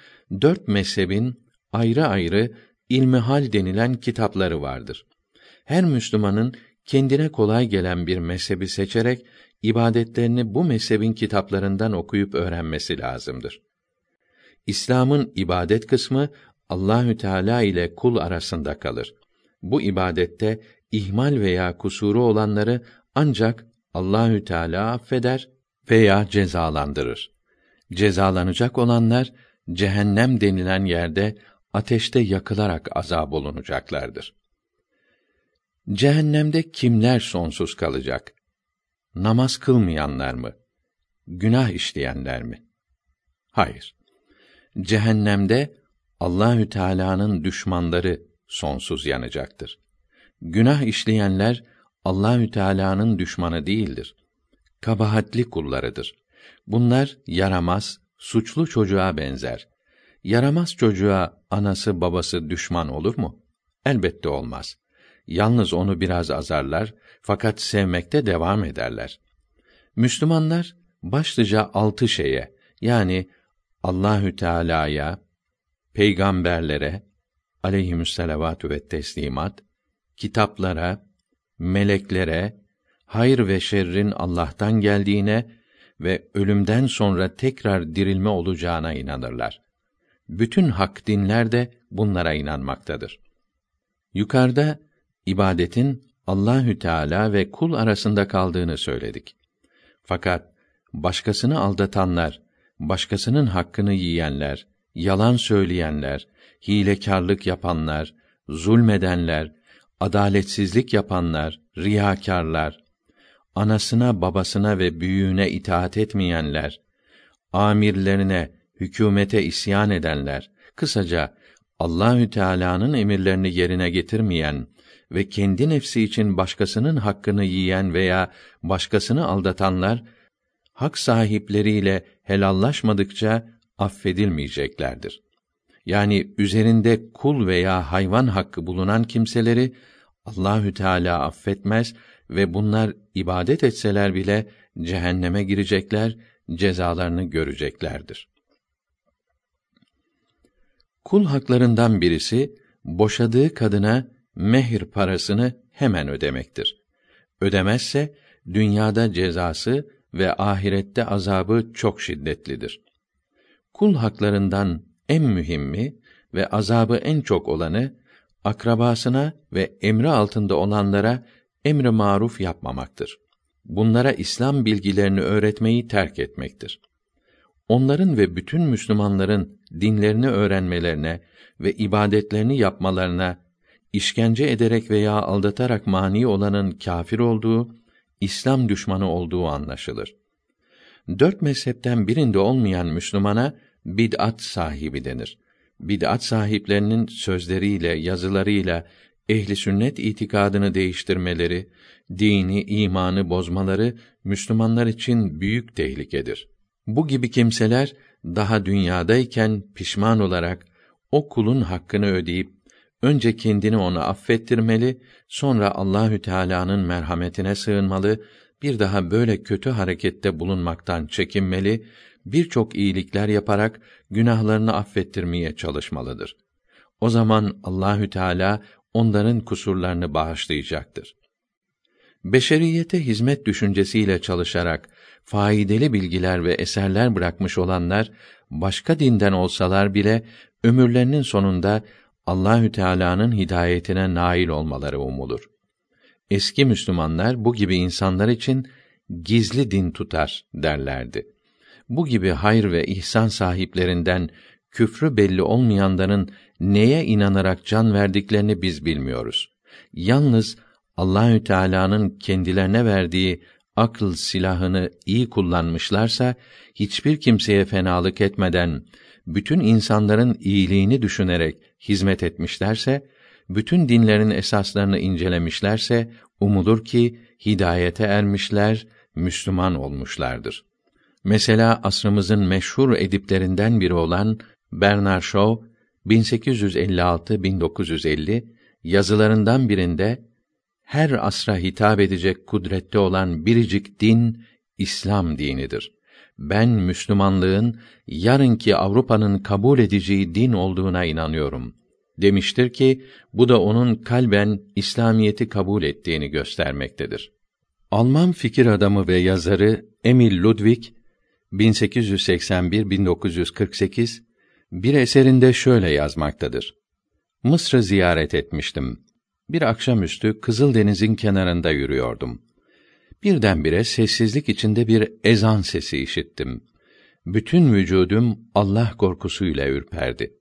dört mezhebin ayrı ayrı ilmihal denilen kitapları vardır. Her Müslümanın kendine kolay gelen bir mezhebi seçerek ibadetlerini bu mezhebin kitaplarından okuyup öğrenmesi lazımdır. İslam'ın ibadet kısmı Allahü Teala ile kul arasında kalır. Bu ibadette ihmal veya kusuru olanları ancak Allahü Teala affeder veya cezalandırır. Cezalanacak olanlar cehennem denilen yerde ateşte yakılarak azab olunacaklardır. Cehennemde kimler sonsuz kalacak? Namaz kılmayanlar mı? Günah işleyenler mi? Hayır. Cehennemde Allahü Teala'nın düşmanları sonsuz yanacaktır. Günah işleyenler Allahü Teala'nın düşmanı değildir. Kabahatli kullarıdır. Bunlar yaramaz, suçlu çocuğa benzer. Yaramaz çocuğa anası babası düşman olur mu? Elbette olmaz. Yalnız onu biraz azarlar fakat sevmekte devam ederler. Müslümanlar başlıca altı şeye yani Allahü Teala'ya, peygamberlere aleyhimüsselavatü ve teslimat, kitaplara, meleklere, hayır ve şerrin Allah'tan geldiğine ve ölümden sonra tekrar dirilme olacağına inanırlar. Bütün hak dinler de bunlara inanmaktadır. Yukarıda ibadetin Allahü Teala ve kul arasında kaldığını söyledik. Fakat başkasını aldatanlar, başkasının hakkını yiyenler, yalan söyleyenler, hilekarlık yapanlar, zulmedenler, adaletsizlik yapanlar, riyakarlar, anasına, babasına ve büyüğüne itaat etmeyenler, amirlerine, hükümete isyan edenler, kısaca Allahü Teala'nın emirlerini yerine getirmeyen ve kendi nefsi için başkasının hakkını yiyen veya başkasını aldatanlar hak sahipleriyle helallaşmadıkça affedilmeyeceklerdir. Yani üzerinde kul veya hayvan hakkı bulunan kimseleri Allahü Teala affetmez ve bunlar ibadet etseler bile cehenneme girecekler, cezalarını göreceklerdir. Kul haklarından birisi boşadığı kadına mehir parasını hemen ödemektir. Ödemezse dünyada cezası ve ahirette azabı çok şiddetlidir. Kul haklarından en mühimmi ve azabı en çok olanı akrabasına ve emri altında olanlara emri maruf yapmamaktır. Bunlara İslam bilgilerini öğretmeyi terk etmektir. Onların ve bütün Müslümanların dinlerini öğrenmelerine ve ibadetlerini yapmalarına işkence ederek veya aldatarak mani olanın kâfir olduğu, İslam düşmanı olduğu anlaşılır. Dört mezhepten birinde olmayan Müslümana bid'at sahibi denir. Bid'at sahiplerinin sözleriyle, yazılarıyla ehli sünnet itikadını değiştirmeleri, dini, imanı bozmaları Müslümanlar için büyük tehlikedir. Bu gibi kimseler daha dünyadayken pişman olarak o kulun hakkını ödeyip önce kendini ona affettirmeli, sonra Allahü Teala'nın merhametine sığınmalı, bir daha böyle kötü harekette bulunmaktan çekinmeli, birçok iyilikler yaparak günahlarını affettirmeye çalışmalıdır. O zaman Allahü Teala onların kusurlarını bağışlayacaktır. Beşeriyete hizmet düşüncesiyle çalışarak faydalı bilgiler ve eserler bırakmış olanlar başka dinden olsalar bile ömürlerinin sonunda Allahü Teala'nın hidayetine nail olmaları umulur. Eski Müslümanlar bu gibi insanlar için gizli din tutar derlerdi. Bu gibi hayır ve ihsan sahiplerinden küfrü belli olmayanların neye inanarak can verdiklerini biz bilmiyoruz. Yalnız Allahü Teala'nın kendilerine verdiği akıl silahını iyi kullanmışlarsa hiçbir kimseye fenalık etmeden bütün insanların iyiliğini düşünerek hizmet etmişlerse bütün dinlerin esaslarını incelemişlerse umulur ki hidayete ermişler, Müslüman olmuşlardır. Mesela asrımızın meşhur ediplerinden biri olan Bernard Shaw 1856-1950 yazılarından birinde her asra hitap edecek kudrette olan biricik din İslam dinidir. Ben Müslümanlığın yarınki Avrupa'nın kabul edeceği din olduğuna inanıyorum demiştir ki bu da onun kalben İslamiyeti kabul ettiğini göstermektedir. Alman fikir adamı ve yazarı Emil Ludwig 1881-1948 bir eserinde şöyle yazmaktadır. Mısır'ı ziyaret etmiştim. Bir akşamüstü Kızıldeniz'in kenarında yürüyordum. Birdenbire sessizlik içinde bir ezan sesi işittim. bütün vücudum Allah korkusuyla ürperdi.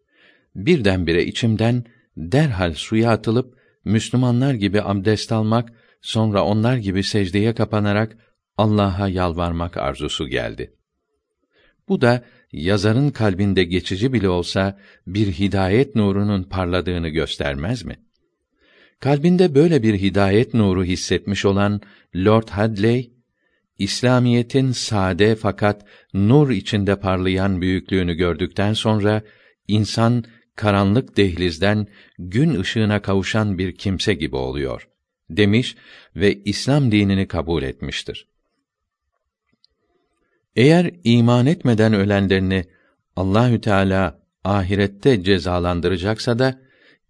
Birdenbire içimden derhal suya atılıp Müslümanlar gibi abdest almak, sonra onlar gibi secdeye kapanarak Allah'a yalvarmak arzusu geldi. Bu da yazarın kalbinde geçici bile olsa bir hidayet nurunun parladığını göstermez mi? Kalbinde böyle bir hidayet nuru hissetmiş olan Lord Hadley, İslamiyetin sade fakat nur içinde parlayan büyüklüğünü gördükten sonra insan karanlık dehlizden gün ışığına kavuşan bir kimse gibi oluyor demiş ve İslam dinini kabul etmiştir. Eğer iman etmeden ölenlerini Allahü Teala ahirette cezalandıracaksa da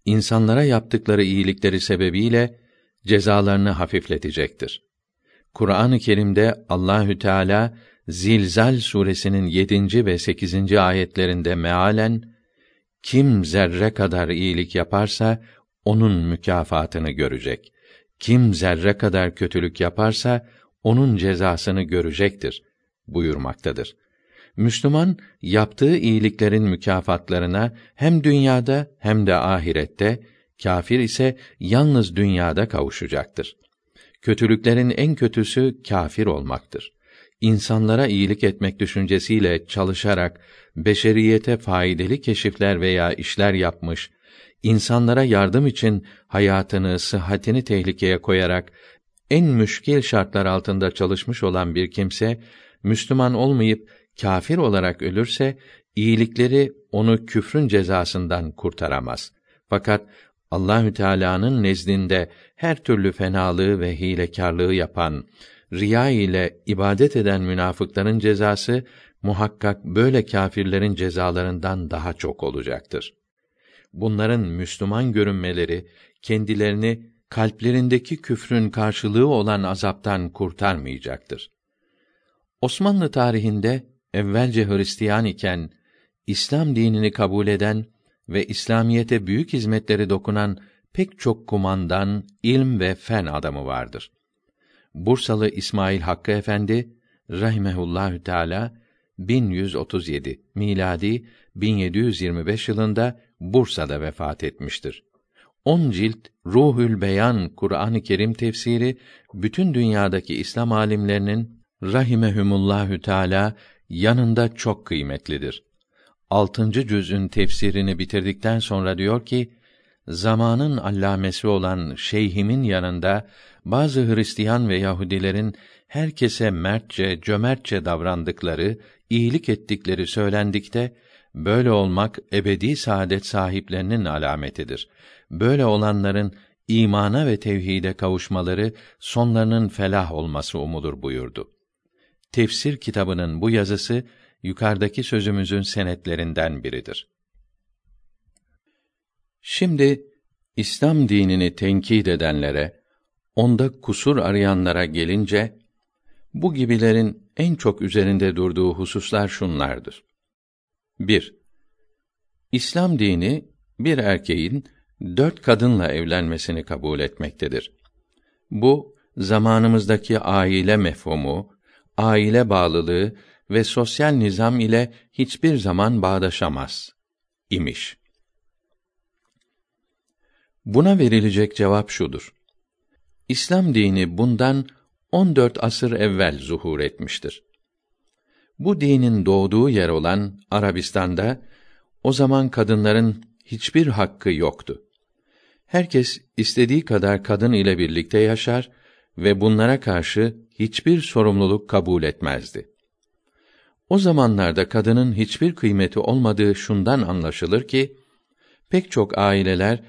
insanlara yaptıkları iyilikleri sebebiyle cezalarını hafifletecektir. Kur'an-ı Kerim'de Allahü Teala Zilzal suresinin 7. ve 8. ayetlerinde mealen kim zerre kadar iyilik yaparsa onun mükafatını görecek. Kim zerre kadar kötülük yaparsa onun cezasını görecektir buyurmaktadır. Müslüman yaptığı iyiliklerin mükafatlarına hem dünyada hem de ahirette, kâfir ise yalnız dünyada kavuşacaktır. Kötülüklerin en kötüsü kâfir olmaktır. İnsanlara iyilik etmek düşüncesiyle çalışarak beşeriyete faydalı keşifler veya işler yapmış, insanlara yardım için hayatını, sıhhatini tehlikeye koyarak en müşkil şartlar altında çalışmış olan bir kimse Müslüman olmayıp kâfir olarak ölürse iyilikleri onu küfrün cezasından kurtaramaz. Fakat Allahü Teala'nın nezdinde her türlü fenalığı ve hilekarlığı yapan, riya ile ibadet eden münafıkların cezası muhakkak böyle kâfirlerin cezalarından daha çok olacaktır. Bunların Müslüman görünmeleri kendilerini kalplerindeki küfrün karşılığı olan azaptan kurtarmayacaktır. Osmanlı tarihinde evvelce Hristiyan iken İslam dinini kabul eden ve İslamiyete büyük hizmetleri dokunan pek çok kumandan, ilm ve fen adamı vardır. Bursalı İsmail Hakkı Efendi rahimehullahü teala 1137 miladi 1725 yılında Bursa'da vefat etmiştir. On cilt Ruhül Beyan Kur'an-ı Kerim tefsiri bütün dünyadaki İslam alimlerinin rahimehumullahü teala yanında çok kıymetlidir. Altıncı cüz'ün tefsirini bitirdikten sonra diyor ki, zamanın allamesi olan şeyhimin yanında bazı Hristiyan ve Yahudilerin herkese mertçe, cömertçe davrandıkları, iyilik ettikleri söylendikte böyle olmak ebedi saadet sahiplerinin alametidir. Böyle olanların imana ve tevhide kavuşmaları sonlarının felah olması umudur buyurdu. Tefsir kitabının bu yazısı yukarıdaki sözümüzün senetlerinden biridir. Şimdi İslam dinini tenkit edenlere, onda kusur arayanlara gelince bu gibilerin en çok üzerinde durduğu hususlar şunlardır. 1. İslam dini bir erkeğin dört kadınla evlenmesini kabul etmektedir. Bu zamanımızdaki aile mefhumu, aile bağlılığı ve sosyal nizam ile hiçbir zaman bağdaşamaz imiş. Buna verilecek cevap şudur. İslam dini bundan 14 asır evvel zuhur etmiştir. Bu dinin doğduğu yer olan Arabistan'da o zaman kadınların hiçbir hakkı yoktu. Herkes istediği kadar kadın ile birlikte yaşar ve bunlara karşı hiçbir sorumluluk kabul etmezdi. O zamanlarda kadının hiçbir kıymeti olmadığı şundan anlaşılır ki pek çok aileler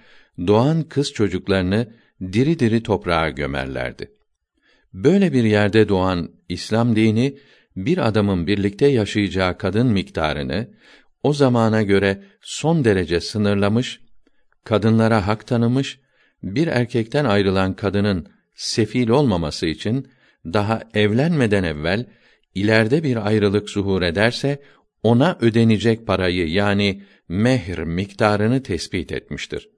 doğan kız çocuklarını diri diri toprağa gömerlerdi. Böyle bir yerde doğan İslam dini bir adamın birlikte yaşayacağı kadın miktarını o zamana göre son derece sınırlamış, kadınlara hak tanımış, bir erkekten ayrılan kadının sefil olmaması için daha evlenmeden evvel ileride bir ayrılık zuhur ederse ona ödenecek parayı yani mehr miktarını tespit etmiştir.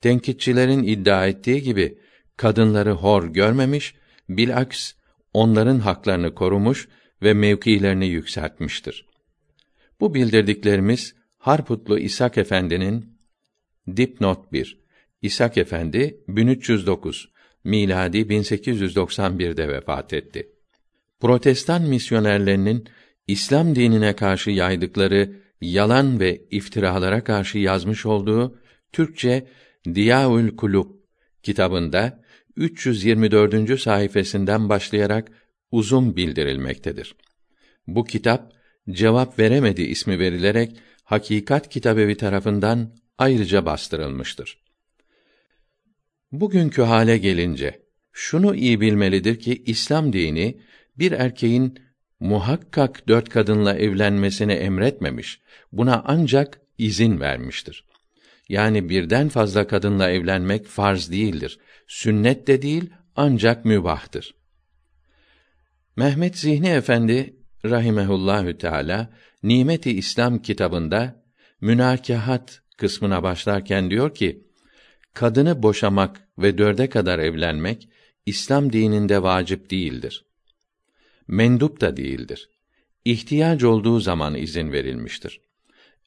Tenkitçilerin iddia ettiği gibi kadınları hor görmemiş, bilaks onların haklarını korumuş ve mevkilerini yükseltmiştir. Bu bildirdiklerimiz Harputlu İshak Efendi'nin dipnot 1. İshak Efendi 1309 miladi 1891'de vefat etti. Protestan misyonerlerinin İslam dinine karşı yaydıkları yalan ve iftiralara karşı yazmış olduğu Türkçe Diyaül Kulub kitabında 324. sayfasından başlayarak uzun bildirilmektedir. Bu kitap cevap veremedi ismi verilerek Hakikat Kitabevi tarafından ayrıca bastırılmıştır. Bugünkü hale gelince şunu iyi bilmelidir ki İslam dini bir erkeğin muhakkak dört kadınla evlenmesini emretmemiş, buna ancak izin vermiştir. Yani birden fazla kadınla evlenmek farz değildir. Sünnet de değil, ancak mübahtır. Mehmet Zihni Efendi rahimehullahü teala Nimeti İslam kitabında münakahat kısmına başlarken diyor ki: Kadını boşamak ve dörde kadar evlenmek İslam dininde vacip değildir. Mendup da değildir. İhtiyaç olduğu zaman izin verilmiştir.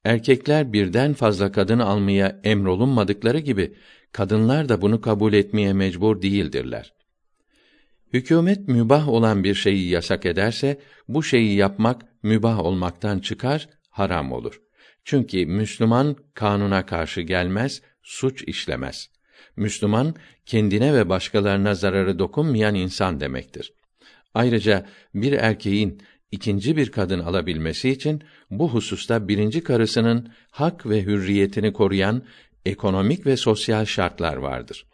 Erkekler birden fazla kadın almaya emrolunmadıkları gibi kadınlar da bunu kabul etmeye mecbur değildirler. Hükümet mübah olan bir şeyi yasak ederse bu şeyi yapmak mübah olmaktan çıkar, haram olur. Çünkü Müslüman kanuna karşı gelmez, suç işlemez. Müslüman kendine ve başkalarına zararı dokunmayan insan demektir. Ayrıca bir erkeğin ikinci bir kadın alabilmesi için bu hususta birinci karısının hak ve hürriyetini koruyan ekonomik ve sosyal şartlar vardır.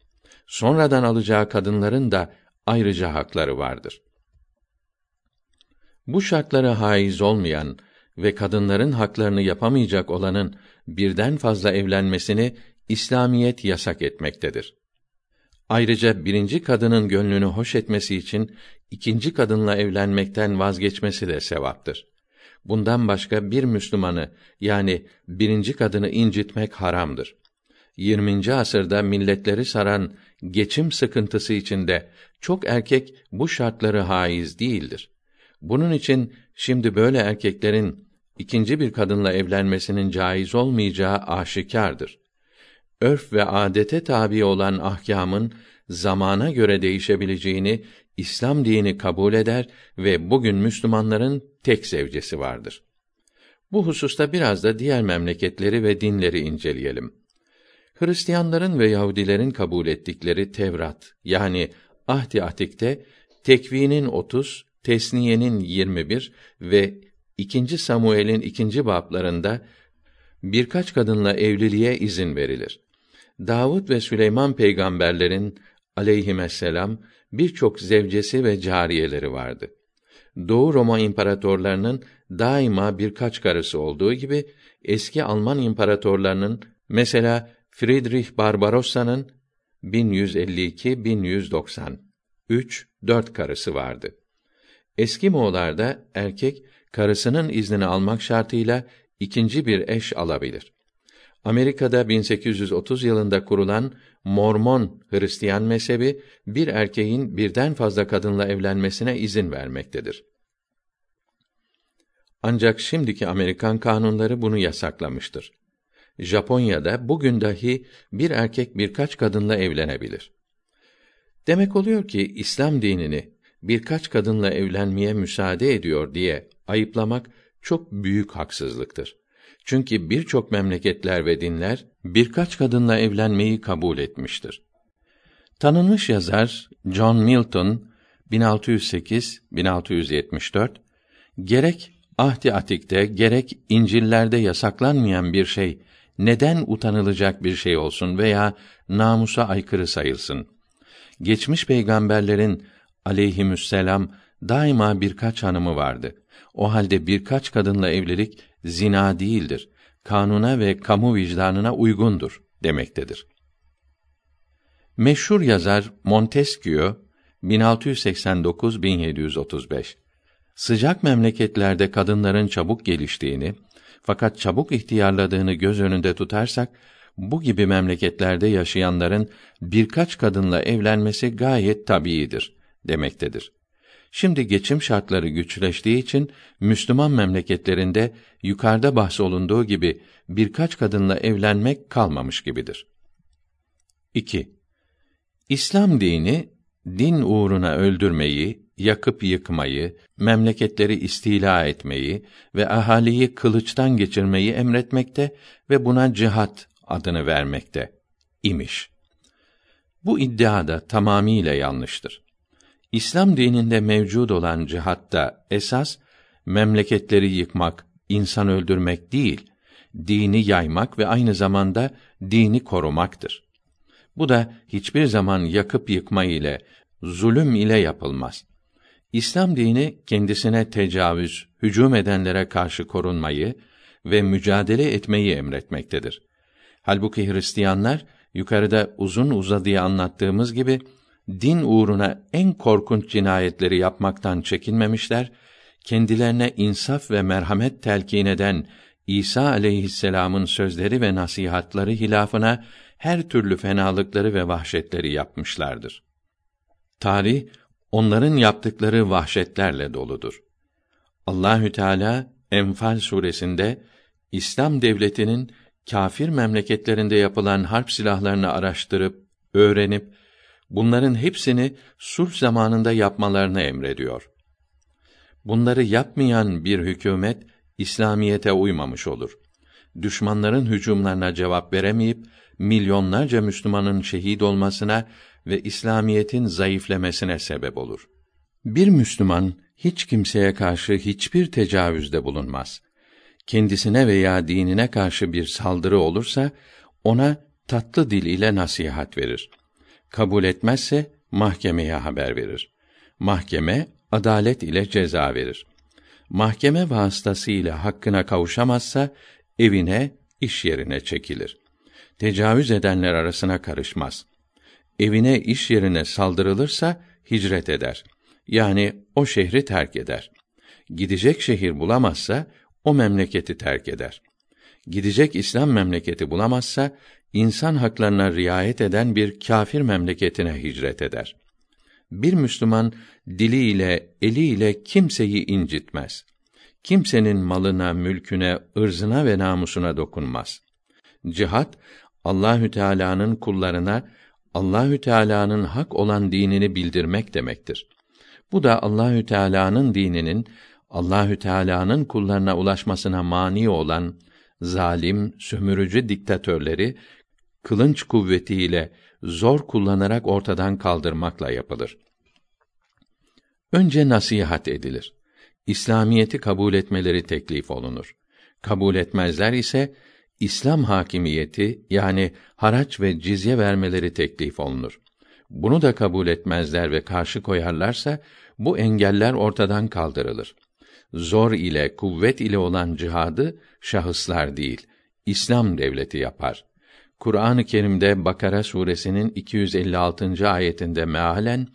Sonradan alacağı kadınların da ayrıca hakları vardır. Bu şartlara haiz olmayan ve kadınların haklarını yapamayacak olanın birden fazla evlenmesini İslamiyet yasak etmektedir. Ayrıca birinci kadının gönlünü hoş etmesi için ikinci kadınla evlenmekten vazgeçmesi de sevaptır. Bundan başka bir Müslümanı yani birinci kadını incitmek haramdır. 20. asırda milletleri saran geçim sıkıntısı içinde çok erkek bu şartları haiz değildir. Bunun için şimdi böyle erkeklerin ikinci bir kadınla evlenmesinin caiz olmayacağı aşikardır. Örf ve adete tabi olan ahkamın zamana göre değişebileceğini İslam dini kabul eder ve bugün Müslümanların tek zevcesi vardır. Bu hususta biraz da diğer memleketleri ve dinleri inceleyelim. Hristiyanların ve Yahudilerin kabul ettikleri Tevrat yani Ahdi Atik'te Tekvinin 30, Tesniye'nin 21 ve 2. Samuel'in ikinci bablarında birkaç kadınla evliliğe izin verilir. Davud ve Süleyman peygamberlerin aleyhisselam birçok zevcesi ve cariyeleri vardı. Doğu Roma imparatorlarının daima birkaç karısı olduğu gibi eski Alman imparatorlarının mesela Friedrich Barbarossa'nın 1152 1190 3 4 karısı vardı. Eski Moğollarda erkek karısının iznini almak şartıyla ikinci bir eş alabilir. Amerika'da 1830 yılında kurulan Mormon Hristiyan mezhebi bir erkeğin birden fazla kadınla evlenmesine izin vermektedir. Ancak şimdiki Amerikan kanunları bunu yasaklamıştır. Japonya'da bugün dahi bir erkek birkaç kadınla evlenebilir. Demek oluyor ki İslam dinini birkaç kadınla evlenmeye müsaade ediyor diye ayıplamak çok büyük haksızlıktır. Çünkü birçok memleketler ve dinler birkaç kadınla evlenmeyi kabul etmiştir. Tanınmış yazar John Milton 1608-1674 gerek Ahdi Atik'te gerek İncil'lerde yasaklanmayan bir şey neden utanılacak bir şey olsun veya namusa aykırı sayılsın? Geçmiş peygamberlerin aleyhisselam daima birkaç hanımı vardı. O halde birkaç kadınla evlilik zina değildir. Kanuna ve kamu vicdanına uygundur demektedir. Meşhur yazar Montesquieu 1689-1735 sıcak memleketlerde kadınların çabuk geliştiğini fakat çabuk ihtiyarladığını göz önünde tutarsak bu gibi memleketlerde yaşayanların birkaç kadınla evlenmesi gayet tabiidir demektedir. Şimdi geçim şartları güçleştiği için Müslüman memleketlerinde yukarıda bahsolunduğu gibi birkaç kadınla evlenmek kalmamış gibidir. 2. İslam dini din uğruna öldürmeyi, yakıp yıkmayı, memleketleri istila etmeyi ve ahaliyi kılıçtan geçirmeyi emretmekte ve buna cihat adını vermekte imiş. Bu iddia da tamamiyle yanlıştır. İslam dininde mevcud olan cihatta esas memleketleri yıkmak, insan öldürmek değil, dini yaymak ve aynı zamanda dini korumaktır. Bu da hiçbir zaman yakıp yıkma ile, zulüm ile yapılmaz. İslam dini kendisine tecavüz, hücum edenlere karşı korunmayı ve mücadele etmeyi emretmektedir. Halbuki Hristiyanlar yukarıda uzun uzadıya anlattığımız gibi din uğruna en korkunç cinayetleri yapmaktan çekinmemişler, kendilerine insaf ve merhamet telkin eden İsa aleyhisselam'ın sözleri ve nasihatları hilafına her türlü fenalıkları ve vahşetleri yapmışlardır. Tarih onların yaptıkları vahşetlerle doludur. Allahü Teala Enfal suresinde İslam devletinin kâfir memleketlerinde yapılan harp silahlarını araştırıp öğrenip bunların hepsini sulh zamanında yapmalarını emrediyor. Bunları yapmayan bir hükümet İslamiyete uymamış olur. Düşmanların hücumlarına cevap veremeyip milyonlarca Müslümanın şehit olmasına ve İslamiyetin zayıflemesine sebep olur. Bir Müslüman hiç kimseye karşı hiçbir tecavüzde bulunmaz. Kendisine veya dinine karşı bir saldırı olursa ona tatlı dil ile nasihat verir. Kabul etmezse mahkemeye haber verir. Mahkeme adalet ile ceza verir. Mahkeme vasıtasıyla hakkına kavuşamazsa evine, iş yerine çekilir. Tecavüz edenler arasına karışmaz. Evine, iş yerine saldırılırsa hicret eder. Yani o şehri terk eder. Gidecek şehir bulamazsa o memleketi terk eder. Gidecek İslam memleketi bulamazsa insan haklarına riayet eden bir kâfir memleketine hicret eder. Bir Müslüman diliyle, eliyle kimseyi incitmez. Kimsenin malına, mülküne, ırzına ve namusuna dokunmaz. Cihat Allahü Teala'nın kullarına Allahü Teala'nın hak olan dinini bildirmek demektir. Bu da Allahü Teala'nın dininin Allahü Teala'nın kullarına ulaşmasına mani olan zalim, sömürücü diktatörleri kılınç kuvvetiyle zor kullanarak ortadan kaldırmakla yapılır. Önce nasihat edilir. İslamiyeti kabul etmeleri teklif olunur. Kabul etmezler ise İslam hakimiyeti yani haraç ve cizye vermeleri teklif olunur. Bunu da kabul etmezler ve karşı koyarlarsa bu engeller ortadan kaldırılır. Zor ile kuvvet ile olan cihadı şahıslar değil, İslam devleti yapar. Kur'an-ı Kerim'de Bakara suresinin 256. ayetinde mealen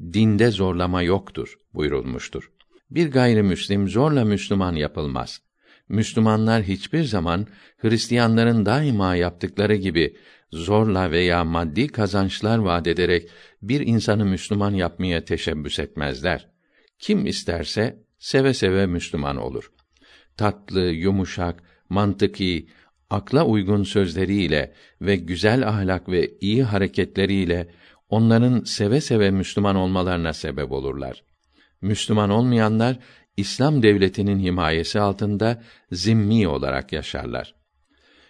dinde zorlama yoktur buyurulmuştur. Bir gayrimüslim zorla Müslüman yapılmaz. Müslümanlar hiçbir zaman Hristiyanların daima yaptıkları gibi zorla veya maddi kazançlar vaat ederek bir insanı Müslüman yapmaya teşebbüs etmezler. Kim isterse seve seve Müslüman olur. Tatlı, yumuşak, mantıki, akla uygun sözleriyle ve güzel ahlak ve iyi hareketleriyle onların seve seve Müslüman olmalarına sebep olurlar. Müslüman olmayanlar İslam devletinin himayesi altında zimmi olarak yaşarlar.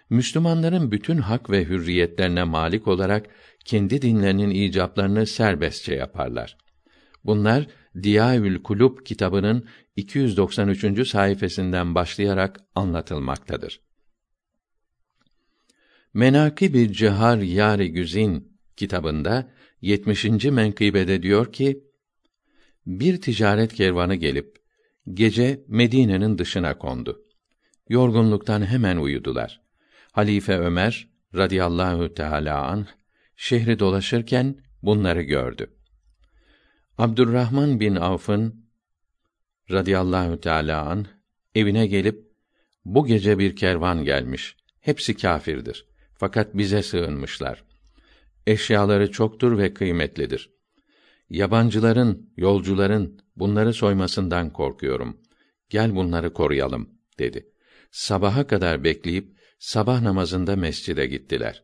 Müslümanların bütün hak ve hürriyetlerine malik olarak kendi dinlerinin icaplarını serbestçe yaparlar. Bunlar Diyaül Kulub kitabının 293. sayfasından başlayarak anlatılmaktadır. Menakib-i Cihar Yâri Güzin kitabında 70. menkıbede diyor ki: Bir ticaret kervanı gelip gece Medine'nin dışına kondu. Yorgunluktan hemen uyudular. Halife Ömer radıyallahu teala anh şehri dolaşırken bunları gördü. Abdurrahman bin Avf'ın radıyallahu teala anh evine gelip bu gece bir kervan gelmiş. Hepsi kâfirdir. Fakat bize sığınmışlar. Eşyaları çoktur ve kıymetlidir. Yabancıların, yolcuların bunları soymasından korkuyorum. Gel bunları koruyalım, dedi. Sabaha kadar bekleyip, sabah namazında mescide gittiler.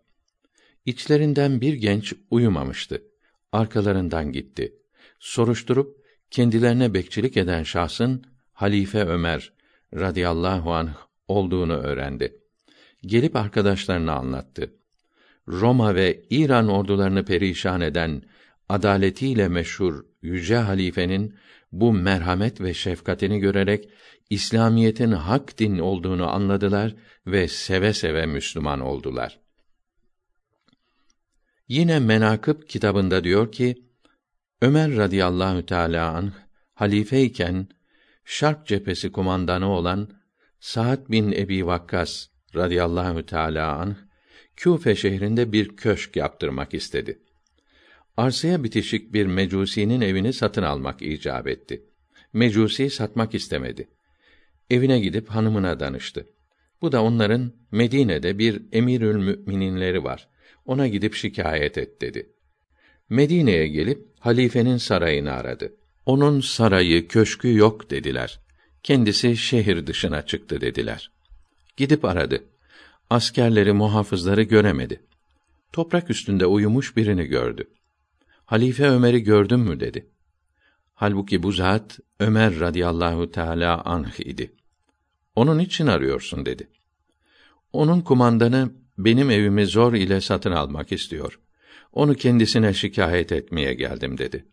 İçlerinden bir genç uyumamıştı. Arkalarından gitti. Soruşturup, kendilerine bekçilik eden şahsın, Halife Ömer radıyallahu anh olduğunu öğrendi. Gelip arkadaşlarına anlattı. Roma ve İran ordularını perişan eden adaletiyle meşhur yüce halifenin bu merhamet ve şefkatini görerek İslamiyetin hak din olduğunu anladılar ve seve seve Müslüman oldular. Yine Menakıb kitabında diyor ki Ömer radıyallahu teala anh halifeyken Şark cephesi kumandanı olan Sa'd bin Ebi Vakkas radıyallahu teala anh Küfe şehrinde bir köşk yaptırmak istedi. Arsaya bitişik bir mecusinin evini satın almak icap etti. Mecusi satmak istemedi. Evine gidip hanımına danıştı. Bu da onların Medine'de bir emirül müminleri var. Ona gidip şikayet et dedi. Medine'ye gelip halifenin sarayını aradı. Onun sarayı, köşkü yok dediler. Kendisi şehir dışına çıktı dediler. Gidip aradı. Askerleri, muhafızları göremedi. Toprak üstünde uyumuş birini gördü. Halife Ömer'i gördün mü dedi. Halbuki bu zat Ömer radıyallahu teala anh idi. Onun için arıyorsun dedi. Onun kumandanı benim evimi zor ile satın almak istiyor. Onu kendisine şikayet etmeye geldim dedi.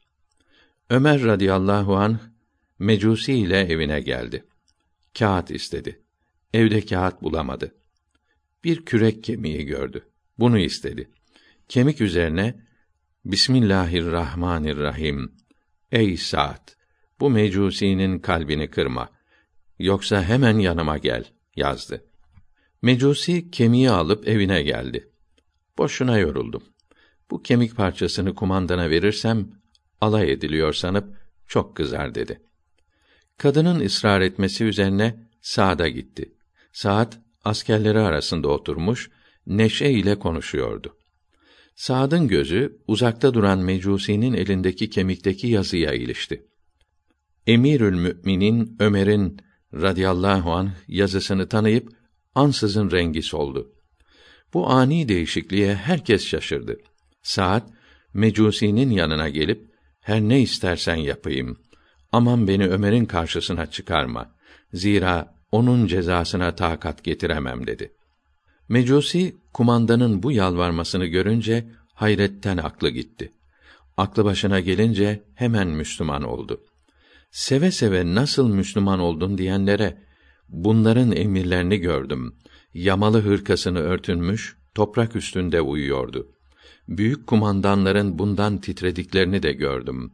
Ömer radıyallahu anh Mecusi ile evine geldi. Kağıt istedi. Evde kağıt bulamadı. Bir kürek kemiği gördü. Bunu istedi. Kemik üzerine Bismillahirrahmanirrahim. Ey Sa'd, bu Mecusi'nin kalbini kırma. Yoksa hemen yanıma gel, yazdı. Mecusi kemiği alıp evine geldi. Boşuna yoruldum. Bu kemik parçasını kumandana verirsem alay ediliyor sanıp çok kızar dedi. Kadının ısrar etmesi üzerine Sa'd'a gitti. Sa'd askerleri arasında oturmuş neşe ile konuşuyordu. Sa'd'ın gözü uzakta duran Mecusi'nin elindeki kemikteki yazıya ilişti. Emirül Müminin Ömer'in radıyallahu anh yazısını tanıyıp ansızın rengi soldu. Bu ani değişikliğe herkes şaşırdı. Saat Mecusi'nin yanına gelip her ne istersen yapayım. Aman beni Ömer'in karşısına çıkarma. Zira onun cezasına takat getiremem dedi. Mecusi kumandanın bu yalvarmasını görünce hayretten aklı gitti. Aklı başına gelince hemen Müslüman oldu. Seve seve nasıl Müslüman oldun diyenlere bunların emirlerini gördüm. Yamalı hırkasını örtünmüş, toprak üstünde uyuyordu. Büyük kumandanların bundan titrediklerini de gördüm.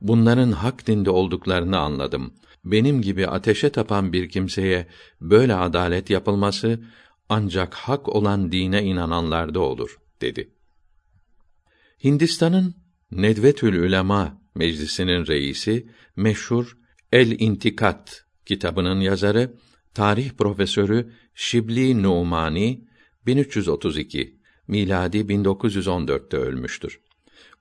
Bunların hak dinde olduklarını anladım. Benim gibi ateşe tapan bir kimseye böyle adalet yapılması ancak hak olan dine inananlarda olur dedi. Hindistan'ın Nedvetül Ülema Meclisi'nin reisi meşhur El İntikat kitabının yazarı tarih profesörü Şibli Numani 1332 miladi 1914'te ölmüştür.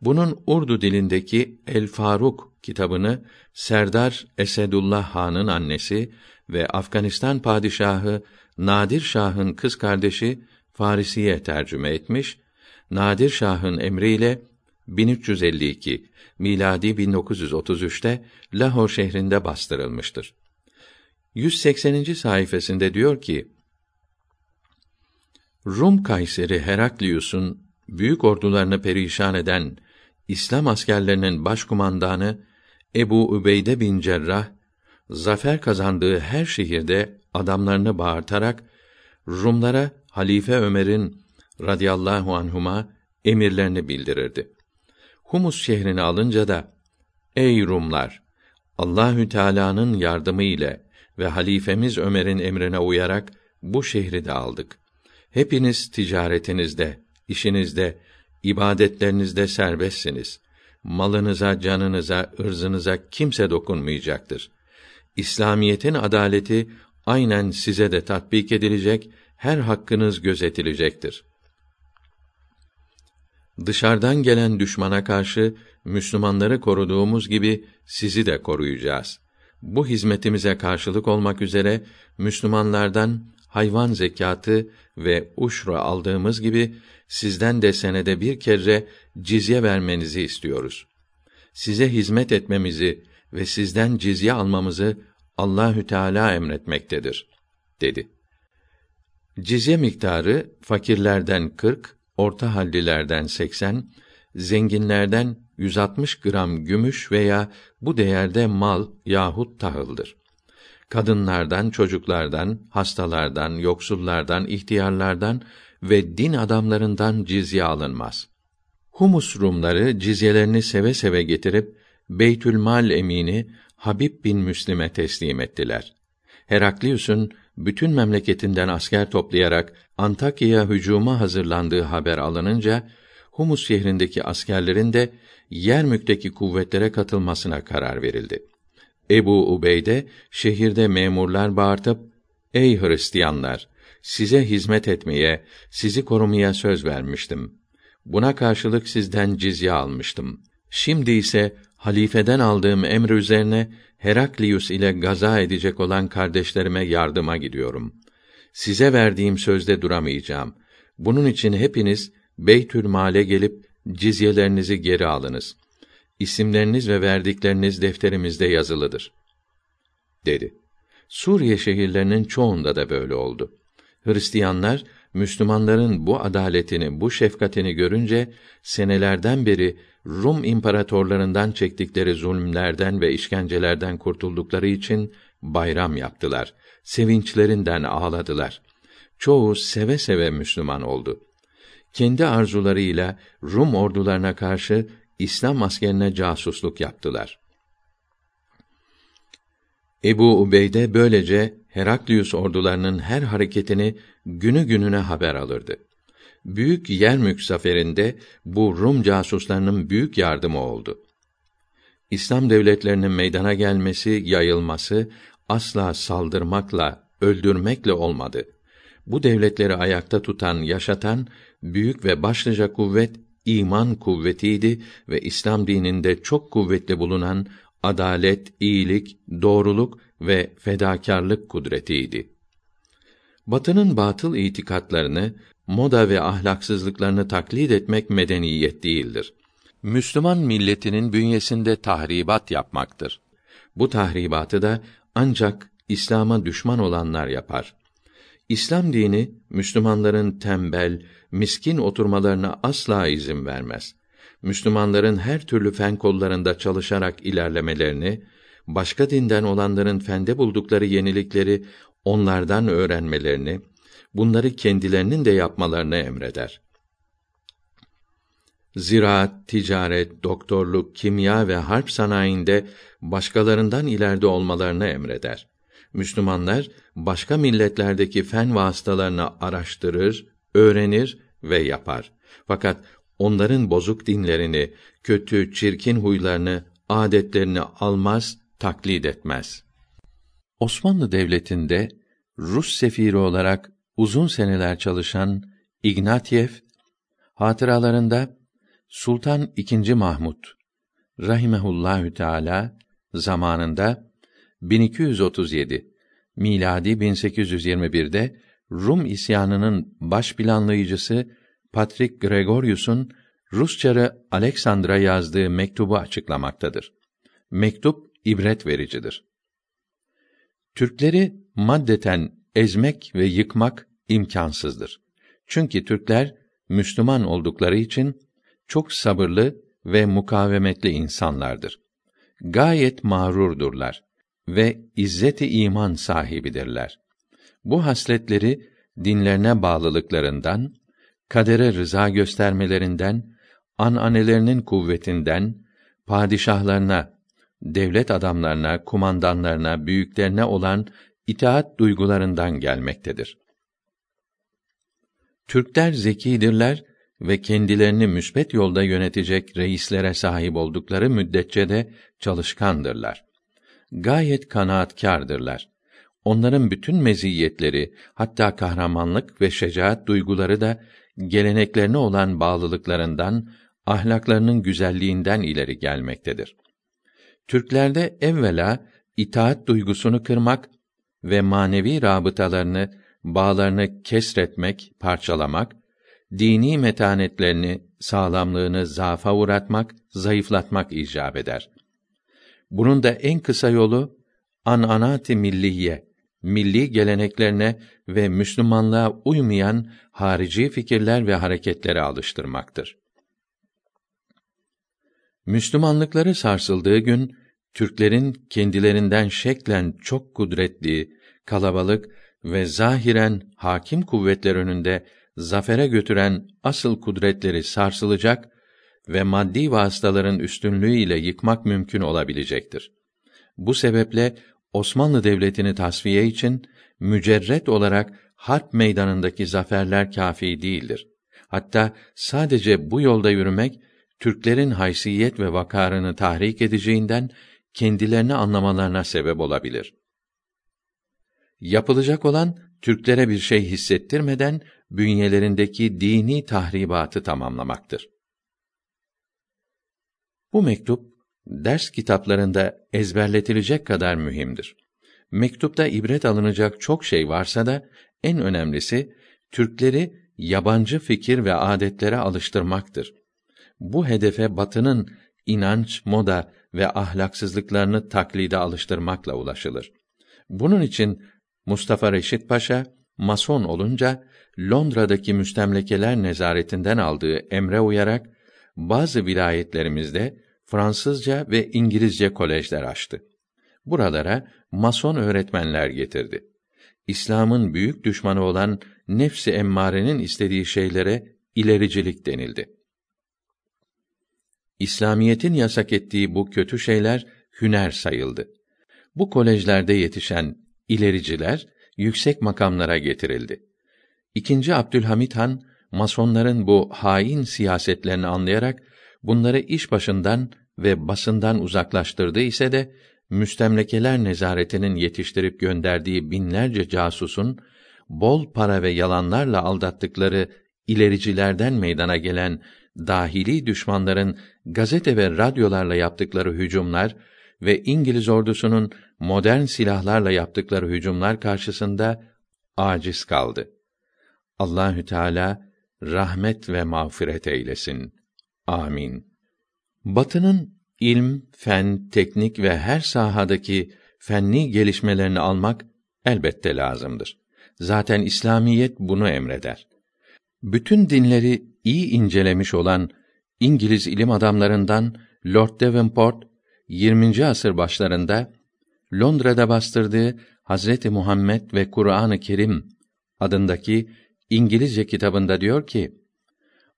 Bunun Urdu dilindeki El Faruk kitabını Serdar Esedullah Han'ın annesi ve Afganistan padişahı Nadir Şah'ın kız kardeşi Farisiye tercüme etmiş. Nadir Şah'ın emriyle 1352 miladi 1933'te Lahor şehrinde bastırılmıştır. 180. sayfasında diyor ki: Rum Kayseri Heraklius'un büyük ordularını perişan eden İslam askerlerinin başkumandanı Ebu Übeyde bin Cerrah zafer kazandığı her şehirde adamlarını bağırtarak Rumlara Halife Ömer'in radıyallahu anhuma emirlerini bildirirdi. Humus şehrini alınca da ey Rumlar Allahü Teala'nın yardımı ile ve halifemiz Ömer'in emrine uyarak bu şehri de aldık. Hepiniz ticaretinizde, işinizde, ibadetlerinizde serbestsiniz. Malınıza, canınıza, ırzınıza kimse dokunmayacaktır. İslamiyetin adaleti aynen size de tatbik edilecek, her hakkınız gözetilecektir. Dışarıdan gelen düşmana karşı Müslümanları koruduğumuz gibi sizi de koruyacağız. Bu hizmetimize karşılık olmak üzere Müslümanlardan hayvan zekatı ve uşra aldığımız gibi sizden de senede bir kere cizye vermenizi istiyoruz. Size hizmet etmemizi ve sizden cizye almamızı Allahü Teala emretmektedir dedi. Cizye miktarı fakirlerden 40, orta hallilerden 80, zenginlerden 160 gram gümüş veya bu değerde mal yahut tahıldır. Kadınlardan, çocuklardan, hastalardan, yoksullardan, ihtiyarlardan ve din adamlarından cizye alınmaz. Humus Rumları cizyelerini seve seve getirip Beytülmal emini Habib bin Müslim'e teslim ettiler. Heraklius'un bütün memleketinden asker toplayarak Antakya'ya hücuma hazırlandığı haber alınınca Humus şehrindeki askerlerin de Yermük'teki kuvvetlere katılmasına karar verildi. Ebu Ubeyde şehirde memurlar bağırtıp "Ey Hristiyanlar, size hizmet etmeye, sizi korumaya söz vermiştim. Buna karşılık sizden cizye almıştım. Şimdi ise halifeden aldığım emr üzerine Heraklius ile gaza edecek olan kardeşlerime yardıma gidiyorum. Size verdiğim sözde duramayacağım. Bunun için hepiniz Beytül Mal'e gelip cizyelerinizi geri alınız. İsimleriniz ve verdikleriniz defterimizde yazılıdır." dedi. Suriye şehirlerinin çoğunda da böyle oldu. Hristiyanlar Müslümanların bu adaletini, bu şefkatini görünce senelerden beri Rum imparatorlarından çektikleri zulümlerden ve işkencelerden kurtuldukları için bayram yaptılar. Sevinçlerinden ağladılar. Çoğu seve seve Müslüman oldu. Kendi arzularıyla Rum ordularına karşı İslam askerine casusluk yaptılar. Ebu Ubeyde böylece Heraklius ordularının her hareketini günü gününe haber alırdı. Büyük Yermük zaferinde bu Rum casuslarının büyük yardımı oldu. İslam devletlerinin meydana gelmesi, yayılması asla saldırmakla, öldürmekle olmadı. Bu devletleri ayakta tutan, yaşatan büyük ve başlıca kuvvet iman kuvvetiydi ve İslam dininde çok kuvvetli bulunan adalet, iyilik, doğruluk ve fedakarlık kudretiydi. Batının batıl itikatlarını, moda ve ahlaksızlıklarını taklit etmek medeniyet değildir. Müslüman milletinin bünyesinde tahribat yapmaktır. Bu tahribatı da ancak İslam'a düşman olanlar yapar. İslam dini Müslümanların tembel, miskin oturmalarına asla izin vermez. Müslümanların her türlü fen kollarında çalışarak ilerlemelerini, başka dinden olanların fende buldukları yenilikleri onlardan öğrenmelerini, bunları kendilerinin de yapmalarını emreder. Ziraat, ticaret, doktorluk, kimya ve harp sanayinde başkalarından ileride olmalarını emreder. Müslümanlar başka milletlerdeki fen vasıtalarını araştırır, öğrenir ve yapar. Fakat onların bozuk dinlerini, kötü, çirkin huylarını, adetlerini almaz, taklit etmez. Osmanlı Devleti'nde Rus sefiri olarak uzun seneler çalışan Ignatiev hatıralarında Sultan II. Mahmud rahimehullahü teala zamanında 1237 miladi 1821'de Rum isyanının baş planlayıcısı Patrik Gregorius'un Rusçarı Aleksandr'a yazdığı mektubu açıklamaktadır. Mektup ibret vericidir. Türkleri maddeten ezmek ve yıkmak imkansızdır. Çünkü Türkler Müslüman oldukları için çok sabırlı ve mukavemetli insanlardır. Gayet mağrurdurlar ve izzeti iman sahibidirler. Bu hasletleri dinlerine bağlılıklarından, kadere rıza göstermelerinden, ananelerinin kuvvetinden, padişahlarına, devlet adamlarına, kumandanlarına, büyüklerine olan itaat duygularından gelmektedir. Türkler zekidirler ve kendilerini müsbet yolda yönetecek reislere sahip oldukları müddetçe de çalışkandırlar. Gayet kanaatkârdırlar. Onların bütün meziyetleri, hatta kahramanlık ve şecaat duyguları da geleneklerine olan bağlılıklarından, ahlaklarının güzelliğinden ileri gelmektedir. Türklerde evvela itaat duygusunu kırmak ve manevi rabıtalarını, bağlarını kesretmek, parçalamak, dini metanetlerini, sağlamlığını zaafa uğratmak, zayıflatmak icap eder. Bunun da en kısa yolu ananati milliye, milli geleneklerine ve Müslümanlığa uymayan harici fikirler ve hareketlere alıştırmaktır. Müslümanlıkları sarsıldığı gün Türklerin kendilerinden şeklen çok kudretli, kalabalık ve zahiren hakim kuvvetler önünde zafere götüren asıl kudretleri sarsılacak ve maddi vasıtaların üstünlüğüyle yıkmak mümkün olabilecektir. Bu sebeple Osmanlı Devleti'ni tasfiye için mücerret olarak harp meydanındaki zaferler kafi değildir. Hatta sadece bu yolda yürümek Türklerin haysiyet ve vakarını tahrik edeceğinden kendilerini anlamalarına sebep olabilir. Yapılacak olan Türklere bir şey hissettirmeden bünyelerindeki dini tahribatı tamamlamaktır. Bu mektup ders kitaplarında ezberletilecek kadar mühimdir. Mektupta ibret alınacak çok şey varsa da en önemlisi Türkleri yabancı fikir ve adetlere alıştırmaktır. Bu hedefe Batı'nın inanç, moda ve ahlaksızlıklarını taklide alıştırmakla ulaşılır. Bunun için Mustafa Reşit Paşa mason olunca Londra'daki müstemlekeler nezaretinden aldığı emre uyarak bazı vilayetlerimizde Fransızca ve İngilizce kolejler açtı. Buralara mason öğretmenler getirdi. İslam'ın büyük düşmanı olan nefsi emmarenin istediği şeylere ilericilik denildi. İslamiyetin yasak ettiği bu kötü şeyler hüner sayıldı. Bu kolejlerde yetişen ilericiler yüksek makamlara getirildi. İkinci Abdülhamit Han masonların bu hain siyasetlerini anlayarak bunları iş başından ve basından uzaklaştırdı ise de müstemlekeler nezaretinin yetiştirip gönderdiği binlerce casusun bol para ve yalanlarla aldattıkları ilericilerden meydana gelen dahili düşmanların gazete ve radyolarla yaptıkları hücumlar ve İngiliz ordusunun modern silahlarla yaptıkları hücumlar karşısında aciz kaldı. Allahü Teala rahmet ve mağfiret eylesin. Amin. Batının ilm, fen, teknik ve her sahadaki fenni gelişmelerini almak elbette lazımdır. Zaten İslamiyet bunu emreder. Bütün dinleri iyi incelemiş olan İngiliz ilim adamlarından Lord Devonport 20. asır başlarında Londra'da bastırdığı Hazreti Muhammed ve Kur'an-ı Kerim adındaki İngilizce kitabında diyor ki: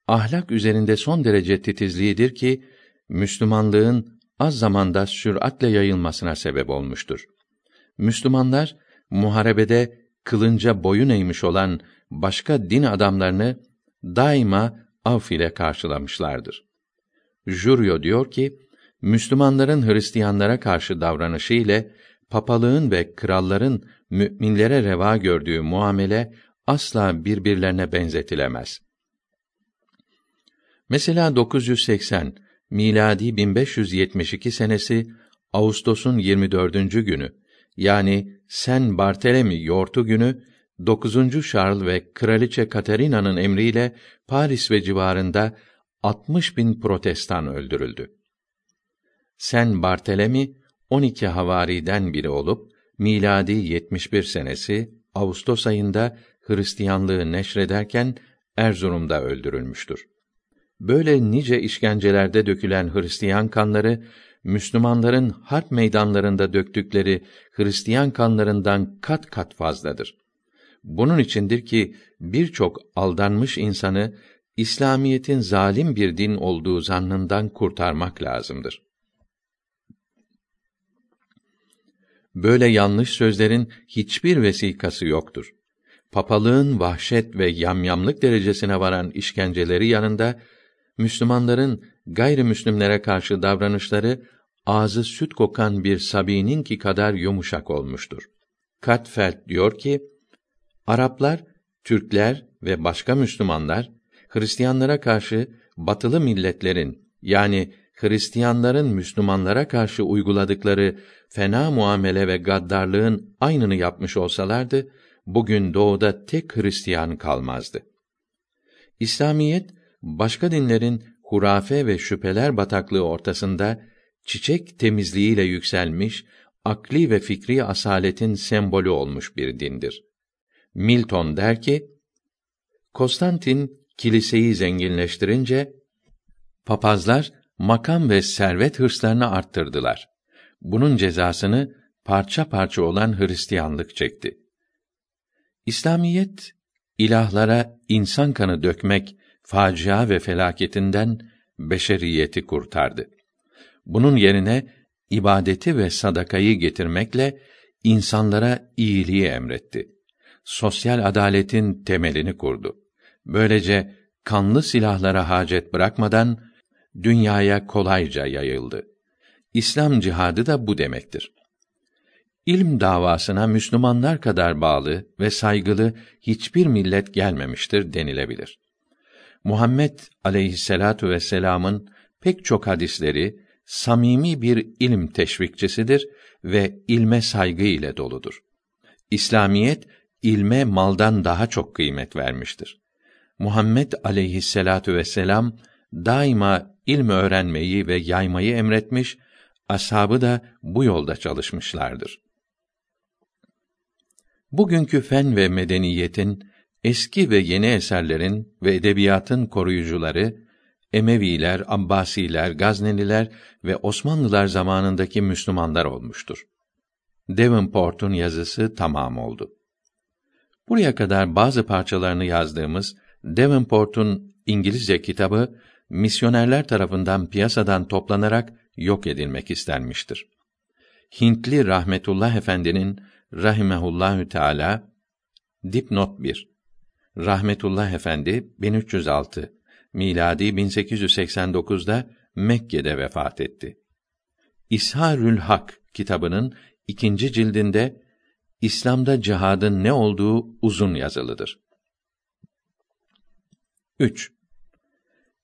Ahlak üzerinde son derece titizliğidir ki Müslümanlığın az zamanda süratle yayılmasına sebep olmuştur. Müslümanlar muharebede kılınca boyun eğmiş olan başka din adamlarını daima af ile karşılamışlardır. Juryo diyor ki, Müslümanların Hristiyanlara karşı davranışı ile papalığın ve kralların müminlere reva gördüğü muamele asla birbirlerine benzetilemez. Mesela 980 miladi 1572 senesi Ağustos'un 24. günü yani Sen Bartelemi yortu günü 9. Charles ve Kraliçe Katerina'nın emriyle Paris ve civarında 60 bin protestan öldürüldü. Sen Bartelemi 12 havariden biri olup miladi 71 senesi Ağustos ayında Hristiyanlığı neşrederken Erzurum'da öldürülmüştür. Böyle nice işkencelerde dökülen Hristiyan kanları Müslümanların harp meydanlarında döktükleri Hristiyan kanlarından kat kat fazladır. Bunun içindir ki birçok aldanmış insanı İslamiyetin zalim bir din olduğu zannından kurtarmak lazımdır. Böyle yanlış sözlerin hiçbir vesikası yoktur. Papalığın vahşet ve yamyamlık derecesine varan işkenceleri yanında Müslümanların gayrimüslimlere karşı davranışları ağzı süt kokan bir sabinin ki kadar yumuşak olmuştur. Katfeld diyor ki, Araplar, Türkler ve başka Müslümanlar Hristiyanlara karşı batılı milletlerin yani Hristiyanların Müslümanlara karşı uyguladıkları fena muamele ve gaddarlığın aynını yapmış olsalardı, bugün doğuda tek Hristiyan kalmazdı. İslamiyet, başka dinlerin hurafe ve şüpheler bataklığı ortasında çiçek temizliğiyle yükselmiş, akli ve fikri asaletin sembolü olmuş bir dindir. Milton der ki, Konstantin kiliseyi zenginleştirince papazlar makam ve servet hırslarını arttırdılar. Bunun cezasını parça parça olan Hristiyanlık çekti. İslamiyet ilahlara insan kanı dökmek facia ve felaketinden beşeriyeti kurtardı. Bunun yerine ibadeti ve sadakayı getirmekle insanlara iyiliği emretti. Sosyal adaletin temelini kurdu. Böylece kanlı silahlara hacet bırakmadan dünyaya kolayca yayıldı. İslam cihadı da bu demektir. İlm davasına Müslümanlar kadar bağlı ve saygılı hiçbir millet gelmemiştir denilebilir. Muhammed aleyhisselatu vesselam'ın pek çok hadisleri samimi bir ilim teşvikçisidir ve ilme saygı ile doludur. İslamiyet ilme maldan daha çok kıymet vermiştir. Muhammed aleyhisselatu vesselam daima ilm öğrenmeyi ve yaymayı emretmiş, ashabı da bu yolda çalışmışlardır. Bugünkü fen ve medeniyetin eski ve yeni eserlerin ve edebiyatın koruyucuları Emeviler, Abbasiler, Gazneliler ve Osmanlılar zamanındaki Müslümanlar olmuştur. Devonport'un yazısı tamam oldu. Buraya kadar bazı parçalarını yazdığımız Devonport'un İngilizce kitabı misyonerler tarafından piyasadan toplanarak yok edilmek istenmiştir. Hintli Rahmetullah Efendi'nin rahimehullahü teala dipnot 1 Rahmetullah Efendi 1306 miladi 1889'da Mekke'de vefat etti. İsharül Hak kitabının ikinci cildinde İslam'da cihadın ne olduğu uzun yazılıdır. 3.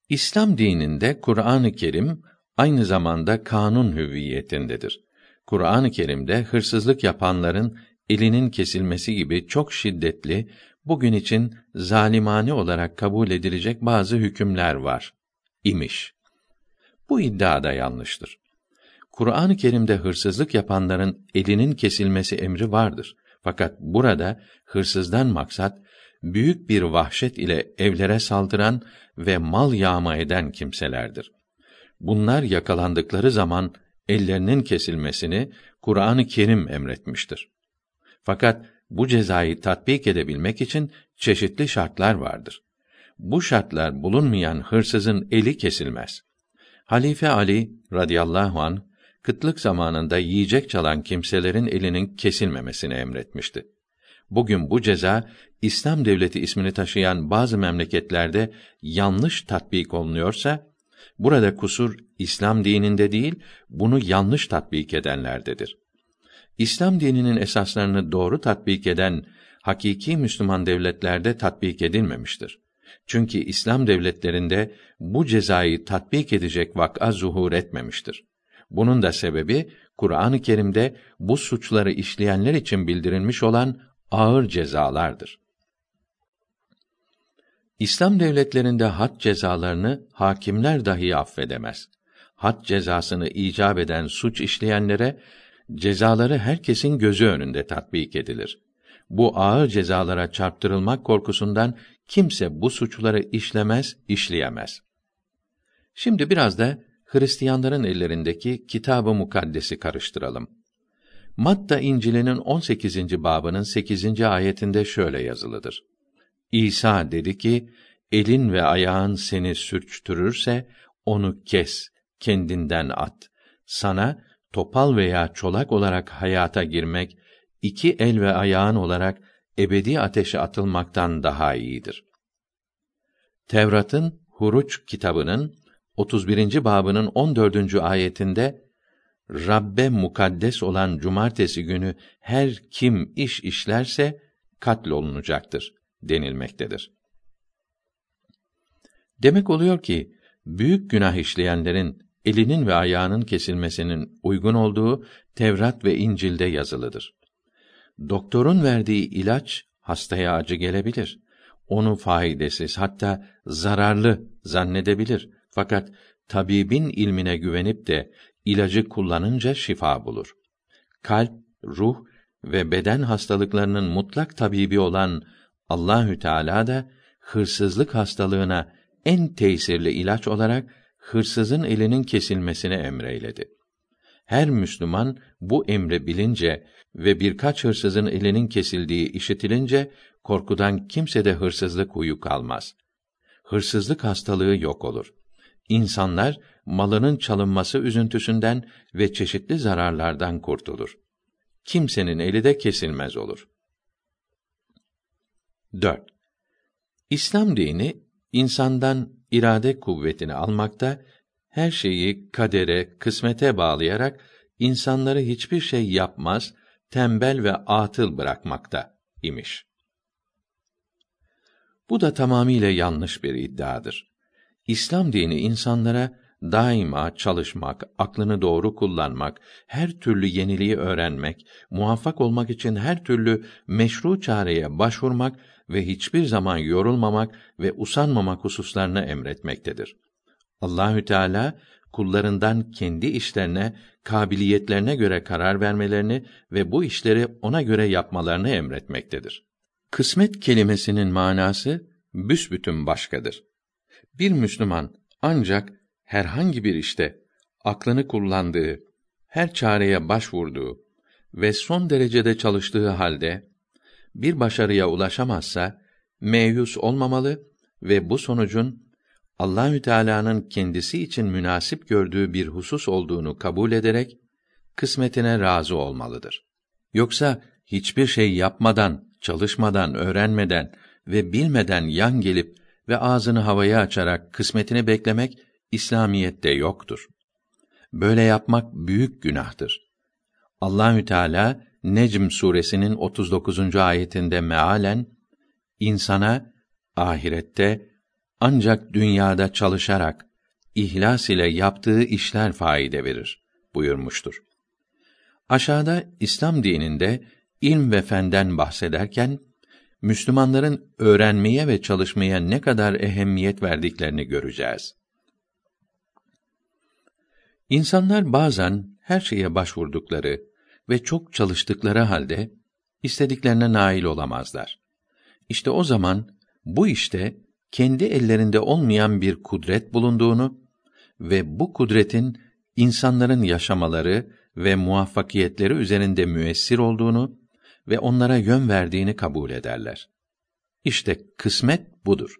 İslam dininde Kur'an-ı Kerim aynı zamanda kanun hüviyetindedir. Kur'an-ı Kerim'de hırsızlık yapanların elinin kesilmesi gibi çok şiddetli, bugün için zalimane olarak kabul edilecek bazı hükümler var imiş. Bu iddia da yanlıştır. Kur'an-ı Kerim'de hırsızlık yapanların elinin kesilmesi emri vardır. Fakat burada hırsızdan maksat büyük bir vahşet ile evlere saldıran ve mal yağma eden kimselerdir. Bunlar yakalandıkları zaman ellerinin kesilmesini Kur'an-ı Kerim emretmiştir. Fakat bu cezayı tatbik edebilmek için çeşitli şartlar vardır. Bu şartlar bulunmayan hırsızın eli kesilmez. Halife Ali radıyallahu an kıtlık zamanında yiyecek çalan kimselerin elinin kesilmemesini emretmişti. Bugün bu ceza İslam devleti ismini taşıyan bazı memleketlerde yanlış tatbik olunuyorsa burada kusur İslam dininde değil, bunu yanlış tatbik edenlerdedir. İslam dininin esaslarını doğru tatbik eden hakiki Müslüman devletlerde tatbik edilmemiştir. Çünkü İslam devletlerinde bu cezayı tatbik edecek vak'a zuhur etmemiştir. Bunun da sebebi Kur'an-ı Kerim'de bu suçları işleyenler için bildirilmiş olan ağır cezalardır. İslam devletlerinde had cezalarını hakimler dahi affedemez. Had cezasını icap eden suç işleyenlere cezaları herkesin gözü önünde tatbik edilir. Bu ağır cezalara çarptırılmak korkusundan kimse bu suçları işlemez, işleyemez. Şimdi biraz da Hristiyanların ellerindeki Kitab-ı Mukaddes'i karıştıralım. Matta İncil'inin 18. babının 8. ayetinde şöyle yazılıdır. İsa dedi ki, elin ve ayağın seni sürçtürürse, onu kes, kendinden at. Sana, topal veya çolak olarak hayata girmek, iki el ve ayağın olarak ebedi ateşe atılmaktan daha iyidir. Tevrat'ın Huruç kitabının 31. babının 14. ayetinde Rabbe mukaddes olan cumartesi günü her kim iş işlerse katlolunacaktır denilmektedir. Demek oluyor ki büyük günah işleyenlerin elinin ve ayağının kesilmesinin uygun olduğu Tevrat ve İncil'de yazılıdır. Doktorun verdiği ilaç hastaya acı gelebilir. Onu faydasız hatta zararlı zannedebilir. Fakat tabibin ilmine güvenip de ilacı kullanınca şifa bulur. Kalp, ruh ve beden hastalıklarının mutlak tabibi olan Allahü Teala da hırsızlık hastalığına en tesirli ilaç olarak hırsızın elinin kesilmesini emreyledi. Her Müslüman bu emri bilince ve birkaç hırsızın elinin kesildiği işitilince korkudan kimsede hırsızlık huyu kalmaz. Hırsızlık hastalığı yok olur. İnsanlar malının çalınması üzüntüsünden ve çeşitli zararlardan kurtulur. Kimsenin eli de kesilmez olur. 4. İslam dini insandan irade kuvvetini almakta, her şeyi kadere, kısmete bağlayarak insanları hiçbir şey yapmaz, tembel ve atıl bırakmakta imiş. Bu da tamamiyle yanlış bir iddiadır. İslam dini insanlara daima çalışmak, aklını doğru kullanmak, her türlü yeniliği öğrenmek, muvaffak olmak için her türlü meşru çareye başvurmak ve hiçbir zaman yorulmamak ve usanmamak hususlarını emretmektedir. Allahü Teala kullarından kendi işlerine, kabiliyetlerine göre karar vermelerini ve bu işleri ona göre yapmalarını emretmektedir. Kısmet kelimesinin manası büsbütün başkadır. Bir Müslüman ancak herhangi bir işte aklını kullandığı, her çareye başvurduğu ve son derecede çalıştığı halde bir başarıya ulaşamazsa meyus olmamalı ve bu sonucun Allahü Teala'nın kendisi için münasip gördüğü bir husus olduğunu kabul ederek kısmetine razı olmalıdır. Yoksa hiçbir şey yapmadan, çalışmadan, öğrenmeden ve bilmeden yan gelip ve ağzını havaya açarak kısmetini beklemek İslamiyette yoktur. Böyle yapmak büyük günahtır. Allahü Teala Necm suresinin 39. ayetinde mealen insana ahirette ancak dünyada çalışarak ihlas ile yaptığı işler faide verir buyurmuştur. Aşağıda İslam dininde ilm ve fenden bahsederken Müslümanların öğrenmeye ve çalışmaya ne kadar ehemmiyet verdiklerini göreceğiz. İnsanlar bazen her şeye başvurdukları ve çok çalıştıkları halde istediklerine nail olamazlar. İşte o zaman bu işte kendi ellerinde olmayan bir kudret bulunduğunu ve bu kudretin insanların yaşamaları ve muvaffakiyetleri üzerinde müessir olduğunu ve onlara yön verdiğini kabul ederler. İşte kısmet budur.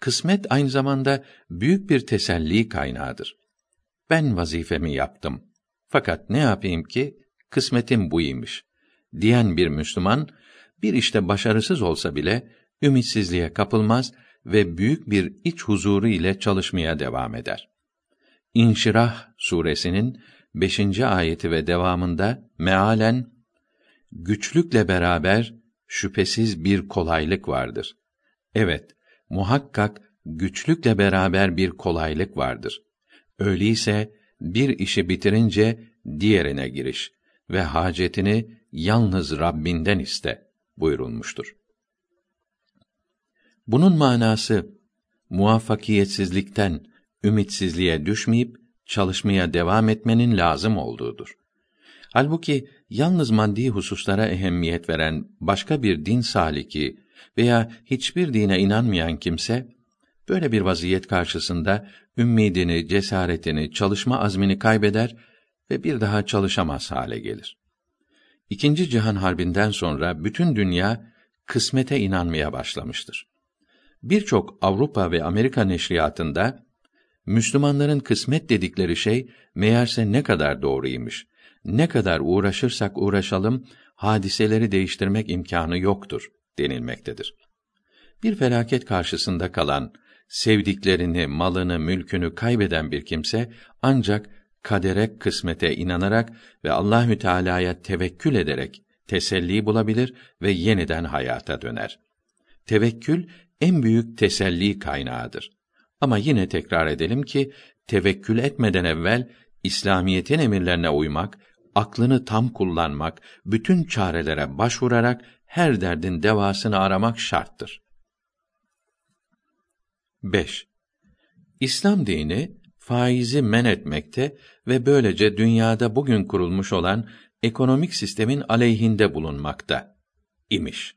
Kısmet aynı zamanda büyük bir teselli kaynağıdır. Ben vazifemi yaptım. Fakat ne yapayım ki kısmetim buymuş diyen bir Müslüman bir işte başarısız olsa bile ümitsizliğe kapılmaz ve büyük bir iç huzuru ile çalışmaya devam eder. İnşirah suresinin 5. ayeti ve devamında mealen güçlükle beraber şüphesiz bir kolaylık vardır. Evet, muhakkak güçlükle beraber bir kolaylık vardır. Öyleyse bir işi bitirince diğerine giriş ve hacetini yalnız Rabbinden iste buyurulmuştur. Bunun manası muvaffakiyetsizlikten ümitsizliğe düşmeyip çalışmaya devam etmenin lazım olduğudur. Halbuki yalnız maddi hususlara ehemmiyet veren başka bir din saliki veya hiçbir dine inanmayan kimse böyle bir vaziyet karşısında ümmidini, cesaretini, çalışma azmini kaybeder ve bir daha çalışamaz hale gelir. İkinci Cihan Harbi'nden sonra bütün dünya kısmete inanmaya başlamıştır. Birçok Avrupa ve Amerika neşriyatında Müslümanların kısmet dedikleri şey meğerse ne kadar doğruymuş. Ne kadar uğraşırsak uğraşalım hadiseleri değiştirmek imkanı yoktur denilmektedir. Bir felaket karşısında kalan, sevdiklerini, malını, mülkünü kaybeden bir kimse ancak kadere, kısmete inanarak ve Allahü Teala'ya tevekkül ederek teselli bulabilir ve yeniden hayata döner. Tevekkül en büyük teselli kaynağıdır. Ama yine tekrar edelim ki tevekkül etmeden evvel İslamiyetin emirlerine uymak, aklını tam kullanmak, bütün çarelere başvurarak her derdin devasını aramak şarttır. 5. İslam dini faizi men etmekte ve böylece dünyada bugün kurulmuş olan ekonomik sistemin aleyhinde bulunmakta imiş.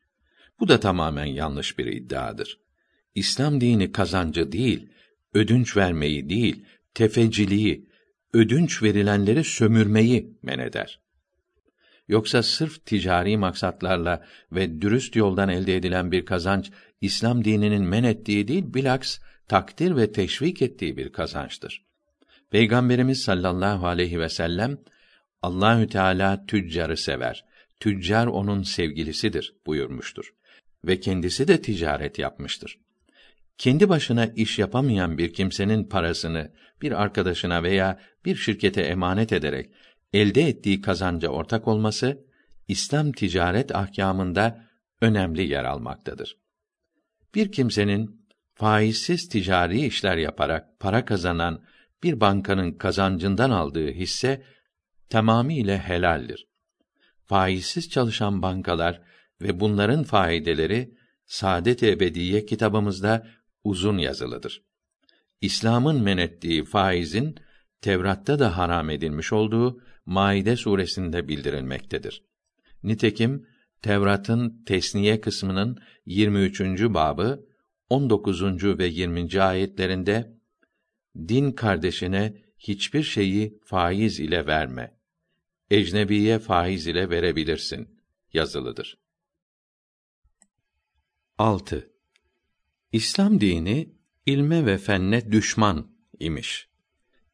Bu da tamamen yanlış bir iddiadır. İslam dini kazancı değil, ödünç vermeyi değil, tefeciliği, ödünç verilenleri sömürmeyi men eder. Yoksa sırf ticari maksatlarla ve dürüst yoldan elde edilen bir kazanç İslam dininin men ettiği değil bilaks takdir ve teşvik ettiği bir kazançtır. Peygamberimiz sallallahu aleyhi ve sellem Allahü Teala tüccarı sever. Tüccar onun sevgilisidir buyurmuştur ve kendisi de ticaret yapmıştır. Kendi başına iş yapamayan bir kimsenin parasını bir arkadaşına veya bir şirkete emanet ederek elde ettiği kazanca ortak olması İslam ticaret ahkamında önemli yer almaktadır. Bir kimsenin faizsiz ticari işler yaparak para kazanan bir bankanın kazancından aldığı hisse tamamiyle helaldir. Faizsiz çalışan bankalar ve bunların faideleri Saadet Ebediye kitabımızda uzun yazılıdır. İslam'ın men ettiği faizin Tevrat'ta da haram edilmiş olduğu Maide suresinde bildirilmektedir. Nitekim Tevrat'ın tesniye kısmının 23. babı 19. ve 20. ayetlerinde din kardeşine hiçbir şeyi faiz ile verme. Ecnebiye faiz ile verebilirsin yazılıdır. 6. İslam dini ilme ve fenne düşman imiş.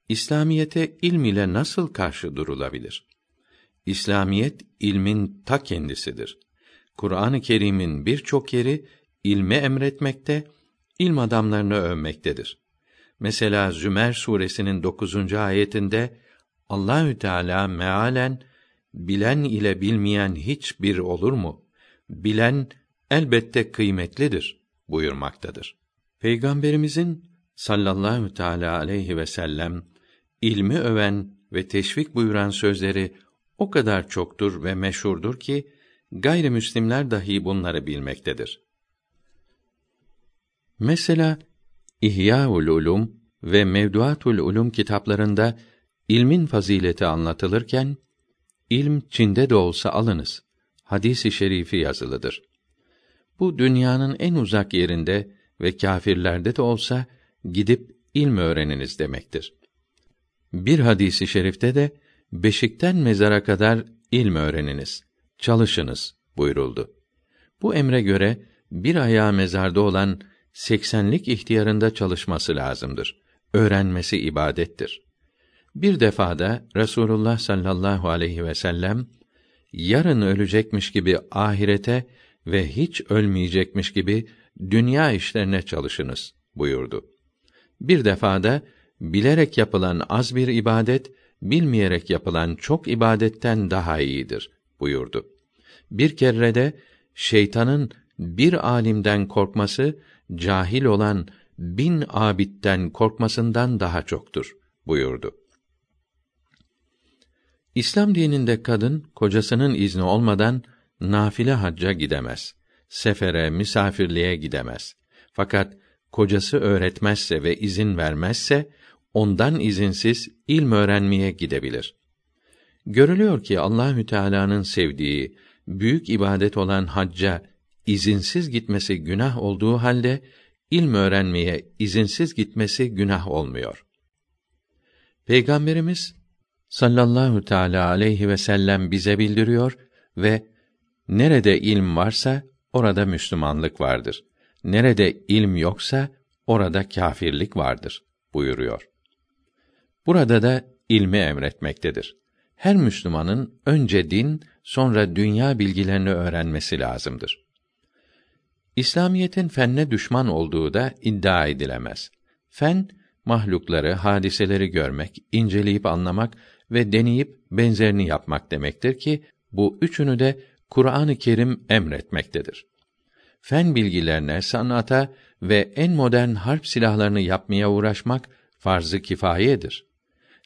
İslamiyete ilm ile nasıl karşı durulabilir? İslamiyet ilmin ta kendisidir. Kur'an-ı Kerim'in birçok yeri ilme emretmekte, ilm adamlarını övmektedir. Mesela Zümer suresinin 9. ayetinde Allahü Teala mealen bilen ile bilmeyen hiçbir olur mu? Bilen elbette kıymetlidir buyurmaktadır. Peygamberimizin sallallahu teala aleyhi ve sellem ilmi öven ve teşvik buyuran sözleri o kadar çoktur ve meşhurdur ki gayrimüslimler dahi bunları bilmektedir. Mesela İhyaul Ulum ve Mevduatul Ulum kitaplarında ilmin fazileti anlatılırken ilm Çin'de de olsa alınız hadisi şerifi yazılıdır. Bu dünyanın en uzak yerinde ve kâfirlerde de olsa gidip ilm öğreniniz demektir. Bir hadisi şerifte de beşikten mezara kadar ilm öğreniniz, çalışınız buyuruldu. Bu emre göre bir ayağı mezarda olan seksenlik ihtiyarında çalışması lazımdır. Öğrenmesi ibadettir. Bir defada Resulullah sallallahu aleyhi ve sellem yarın ölecekmiş gibi ahirete ve hiç ölmeyecekmiş gibi dünya işlerine çalışınız buyurdu. Bir defada bilerek yapılan az bir ibadet bilmeyerek yapılan çok ibadetten daha iyidir buyurdu. Bir kere de şeytanın bir alimden korkması cahil olan bin abitten korkmasından daha çoktur buyurdu. İslam dininde kadın kocasının izni olmadan nafile hacca gidemez. Sefere, misafirliğe gidemez. Fakat kocası öğretmezse ve izin vermezse ondan izinsiz ilm öğrenmeye gidebilir. Görülüyor ki Allahü Teala'nın sevdiği büyük ibadet olan hacca izinsiz gitmesi günah olduğu halde ilm öğrenmeye izinsiz gitmesi günah olmuyor. Peygamberimiz sallallahu teala aleyhi ve sellem bize bildiriyor ve nerede ilm varsa orada Müslümanlık vardır. Nerede ilm yoksa orada kâfirlik vardır buyuruyor. Burada da ilmi emretmektedir. Her Müslümanın önce din, sonra dünya bilgilerini öğrenmesi lazımdır. İslamiyetin fenne düşman olduğu da iddia edilemez. Fen mahlukları, hadiseleri görmek, inceleyip anlamak ve deneyip benzerini yapmak demektir ki bu üçünü de Kur'an-ı Kerim emretmektedir. fen bilgilerine, sanata ve en modern harp silahlarını yapmaya uğraşmak farz-ı kifayedir.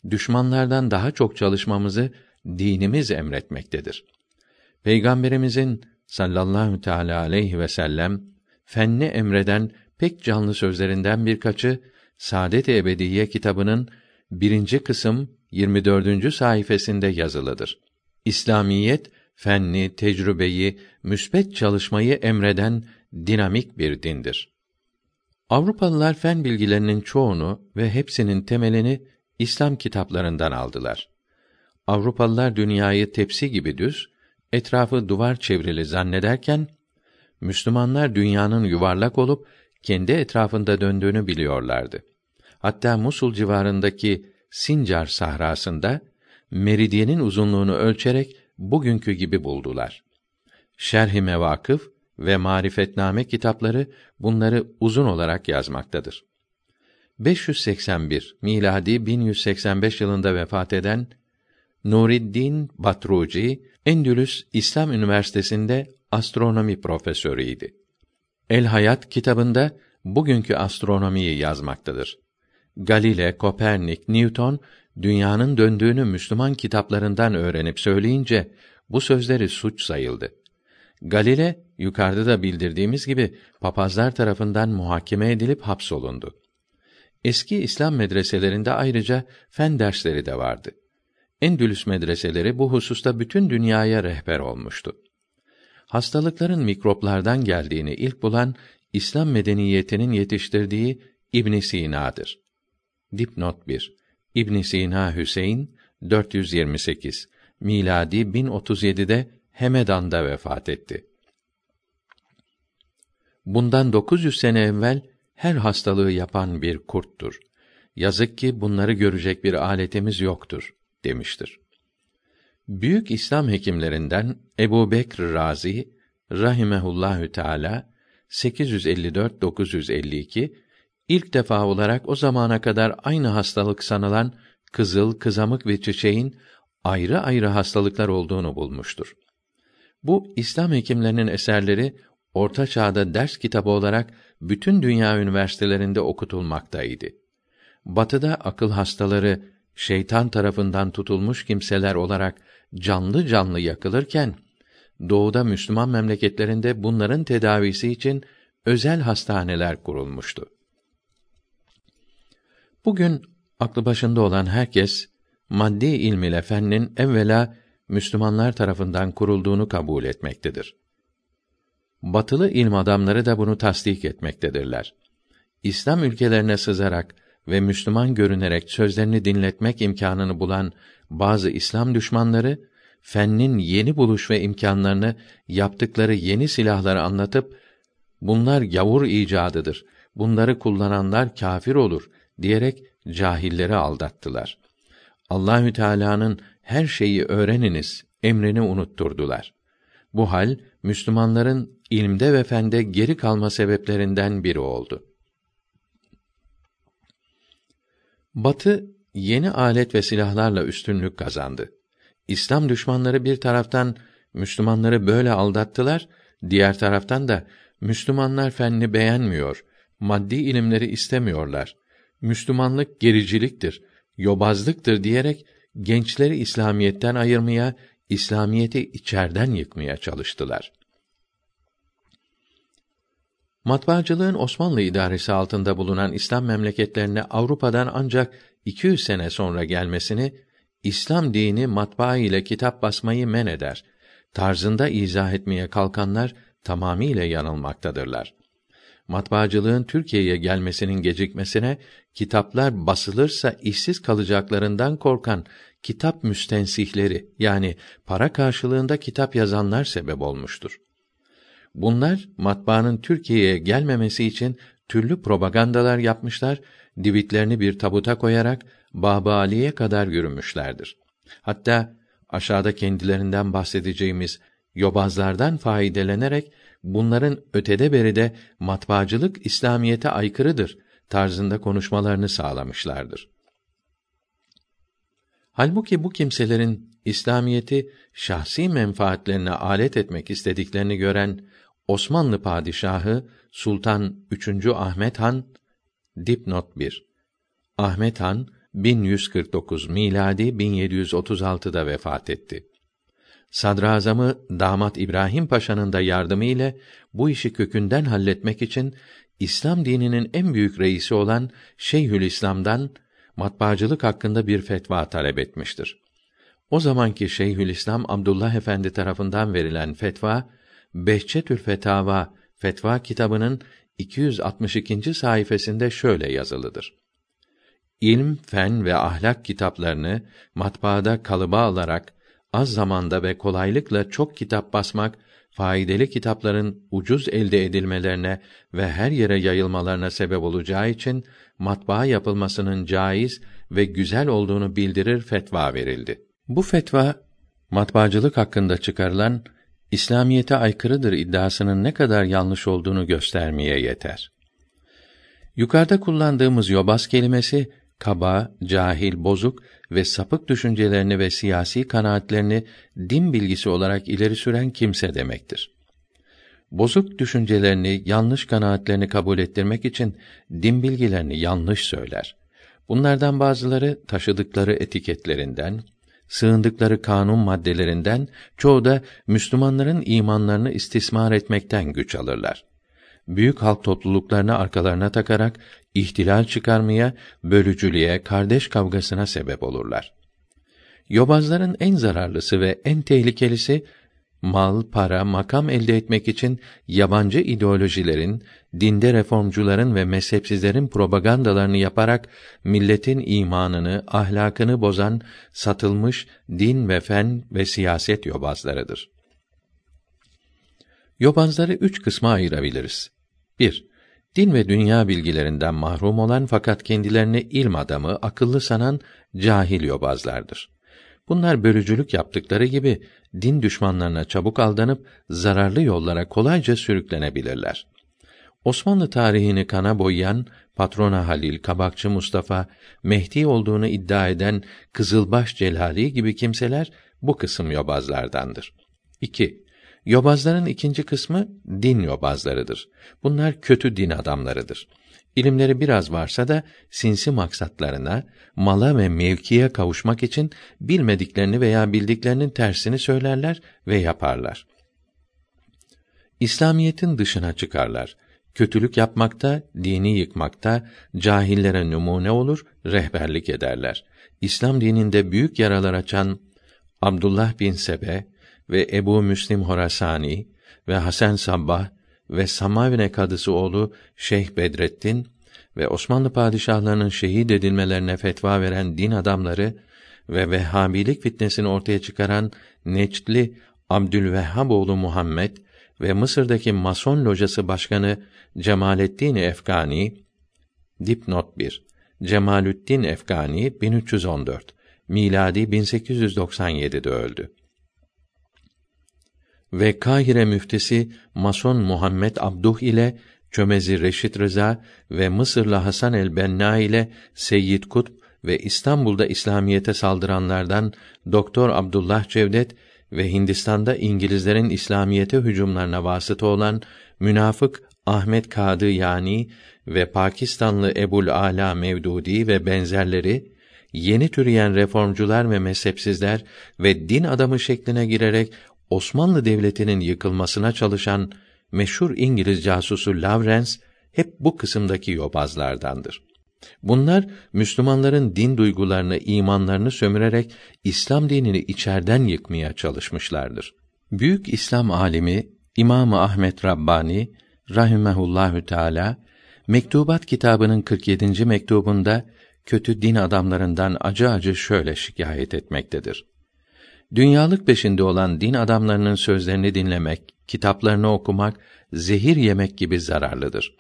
Düşmanlardan daha çok çalışmamızı dinimiz emretmektedir. Peygamberimizin sallallahu teala aleyhi ve sellem fenni emreden pek canlı sözlerinden birkaçı Saadet-i Ebediye kitabının birinci kısım 24. sayfasında yazılıdır. İslamiyet fenni, tecrübeyi, müsbet çalışmayı emreden dinamik bir dindir. Avrupalılar fen bilgilerinin çoğunu ve hepsinin temelini İslam kitaplarından aldılar. Avrupalılar dünyayı tepsi gibi düz, etrafı duvar çevrili zannederken Müslümanlar dünyanın yuvarlak olup kendi etrafında döndüğünü biliyorlardı. Hatta Musul civarındaki Sincar sahrasında meridyenin uzunluğunu ölçerek bugünkü gibi buldular. Şerh-i Mevakıf ve Marifetname kitapları bunları uzun olarak yazmaktadır. 581 miladi 1185 yılında vefat eden Nuriddin Batruci Endülüs İslam Üniversitesi'nde astronomi profesörüydi. El Hayat kitabında bugünkü astronomiyi yazmaktadır. Galile, Kopernik, Newton dünyanın döndüğünü Müslüman kitaplarından öğrenip söyleyince bu sözleri suç sayıldı. Galile yukarıda da bildirdiğimiz gibi papazlar tarafından muhakeme edilip hapsolundu. Eski İslam medreselerinde ayrıca fen dersleri de vardı. Endülüs medreseleri bu hususta bütün dünyaya rehber olmuştu. Hastalıkların mikroplardan geldiğini ilk bulan İslam medeniyetinin yetiştirdiği İbn Sina'dır. Dipnot 1. İbn Sina Hüseyin 428 miladi 1037'de Hemedan'da vefat etti. Bundan 900 sene evvel her hastalığı yapan bir kurttur. Yazık ki bunları görecek bir aletimiz yoktur demiştir. Büyük İslam hekimlerinden Ebu Bekr Razi rahimehullahü teala 854-952 ilk defa olarak o zamana kadar aynı hastalık sanılan kızıl, kızamık ve çiçeğin ayrı ayrı hastalıklar olduğunu bulmuştur. Bu İslam hekimlerinin eserleri Orta Çağ'da ders kitabı olarak bütün dünya üniversitelerinde okutulmaktaydı. Batı'da akıl hastaları şeytan tarafından tutulmuş kimseler olarak canlı canlı yakılırken doğuda Müslüman memleketlerinde bunların tedavisi için özel hastaneler kurulmuştu. Bugün aklı başında olan herkes maddi ilm ile evvela Müslümanlar tarafından kurulduğunu kabul etmektedir. Batılı ilm adamları da bunu tasdik etmektedirler. İslam ülkelerine sızarak ve Müslüman görünerek sözlerini dinletmek imkanını bulan bazı İslam düşmanları fennin yeni buluş ve imkanlarını yaptıkları yeni silahları anlatıp bunlar gavur icadıdır. Bunları kullananlar kâfir olur diyerek cahilleri aldattılar. Allahü Teala'nın her şeyi öğreniniz emrini unutturdular. Bu hal Müslümanların ilmde ve fende geri kalma sebeplerinden biri oldu. Batı yeni alet ve silahlarla üstünlük kazandı. İslam düşmanları bir taraftan Müslümanları böyle aldattılar, diğer taraftan da Müslümanlar fenni beğenmiyor, maddi ilimleri istemiyorlar. Müslümanlık gericiliktir, yobazlıktır diyerek gençleri İslamiyetten ayırmaya, İslamiyeti içerden yıkmaya çalıştılar. Matbaacılığın Osmanlı idaresi altında bulunan İslam memleketlerine Avrupa'dan ancak 200 sene sonra gelmesini İslam dini matbaa ile kitap basmayı men eder tarzında izah etmeye kalkanlar tamamiyle yanılmaktadırlar. Matbaacılığın Türkiye'ye gelmesinin gecikmesine kitaplar basılırsa işsiz kalacaklarından korkan kitap müstensihleri yani para karşılığında kitap yazanlar sebep olmuştur. Bunlar matbaanın Türkiye'ye gelmemesi için türlü propagandalar yapmışlar, divitlerini bir tabuta koyarak Babali'ye kadar yürümüşlerdir. Hatta aşağıda kendilerinden bahsedeceğimiz yobazlardan faydelenerek bunların ötede beride matbaacılık İslamiyete aykırıdır tarzında konuşmalarını sağlamışlardır. Halbuki bu kimselerin İslamiyeti şahsi menfaatlerine alet etmek istediklerini gören Osmanlı padişahı Sultan 3. Ahmet Han dipnot 1. Ahmet Han 1149 miladi 1736'da vefat etti. Sadrazamı damat İbrahim Paşa'nın da yardımı ile bu işi kökünden halletmek için İslam dininin en büyük reisi olan Şeyhülislam'dan matbaacılık hakkında bir fetva talep etmiştir. O zamanki Şeyhülislam Abdullah Efendi tarafından verilen fetva Behçetül Fetava fetva kitabının 262. sayfasında şöyle yazılıdır. İlm, fen ve ahlak kitaplarını matbaada kalıba alarak az zamanda ve kolaylıkla çok kitap basmak faydalı kitapların ucuz elde edilmelerine ve her yere yayılmalarına sebep olacağı için matbaa yapılmasının caiz ve güzel olduğunu bildirir fetva verildi. Bu fetva matbaacılık hakkında çıkarılan İslamiyete aykırıdır iddiasının ne kadar yanlış olduğunu göstermeye yeter. Yukarıda kullandığımız yobaz kelimesi kaba, cahil, bozuk ve sapık düşüncelerini ve siyasi kanaatlerini din bilgisi olarak ileri süren kimse demektir. Bozuk düşüncelerini, yanlış kanaatlerini kabul ettirmek için din bilgilerini yanlış söyler. Bunlardan bazıları taşıdıkları etiketlerinden, sığındıkları kanun maddelerinden, çoğu da Müslümanların imanlarını istismar etmekten güç alırlar. Büyük halk topluluklarını arkalarına takarak ihtilal çıkarmaya, bölücülüğe, kardeş kavgasına sebep olurlar. Yobazların en zararlısı ve en tehlikelisi mal, para, makam elde etmek için yabancı ideolojilerin, dinde reformcuların ve mezhepsizlerin propagandalarını yaparak milletin imanını, ahlakını bozan satılmış din ve fen ve siyaset yobazlarıdır. Yobazları üç kısma ayırabiliriz. 1. Din ve dünya bilgilerinden mahrum olan fakat kendilerini ilm adamı, akıllı sanan cahil yobazlardır. Bunlar bölücülük yaptıkları gibi din düşmanlarına çabuk aldanıp zararlı yollara kolayca sürüklenebilirler. Osmanlı tarihini kana boyayan Patrona Halil, Kabakçı Mustafa, Mehdi olduğunu iddia eden Kızılbaş Celali gibi kimseler bu kısım yobazlardandır. 2. Yobazların ikinci kısmı din yobazlarıdır. Bunlar kötü din adamlarıdır. İlimleri biraz varsa da sinsi maksatlarına, mala ve mevkiye kavuşmak için bilmediklerini veya bildiklerinin tersini söylerler ve yaparlar. İslamiyetin dışına çıkarlar. Kötülük yapmakta, dini yıkmakta, cahillere numune olur, rehberlik ederler. İslam dininde büyük yaralar açan Abdullah bin Sebe ve Ebu Müslim Horasani ve Hasan Sabbah ve Samavine kadısı oğlu Şeyh Bedrettin ve Osmanlı padişahlarının şehit edilmelerine fetva veren din adamları ve Vehhabilik fitnesini ortaya çıkaran Necdli Abdülvehhab oğlu Muhammed ve Mısır'daki Mason locası başkanı Cemalettin Efgani dipnot 1 Cemalüddin Efgani 1314 miladi 1897'de öldü ve Kahire müftisi Mason Muhammed Abduh ile Çömezi Reşit Rıza ve Mısırlı Hasan el-Benna ile Seyyid Kutb ve İstanbul'da İslamiyete saldıranlardan Doktor Abdullah Cevdet ve Hindistan'da İngilizlerin İslamiyete hücumlarına vasıta olan münafık Ahmet Kadı yani ve Pakistanlı Ebul Ala Mevdudi ve benzerleri yeni türeyen reformcular ve mezhepsizler ve din adamı şekline girerek Osmanlı Devleti'nin yıkılmasına çalışan meşhur İngiliz casusu Lawrence hep bu kısımdaki yobazlardandır. Bunlar Müslümanların din duygularını, imanlarını sömürerek İslam dinini içerden yıkmaya çalışmışlardır. Büyük İslam alimi İmam Ahmet Rabbani rahimehullahü teala Mektubat kitabının 47. mektubunda kötü din adamlarından acı acı şöyle şikayet etmektedir. Dünyalık peşinde olan din adamlarının sözlerini dinlemek, kitaplarını okumak, zehir yemek gibi zararlıdır.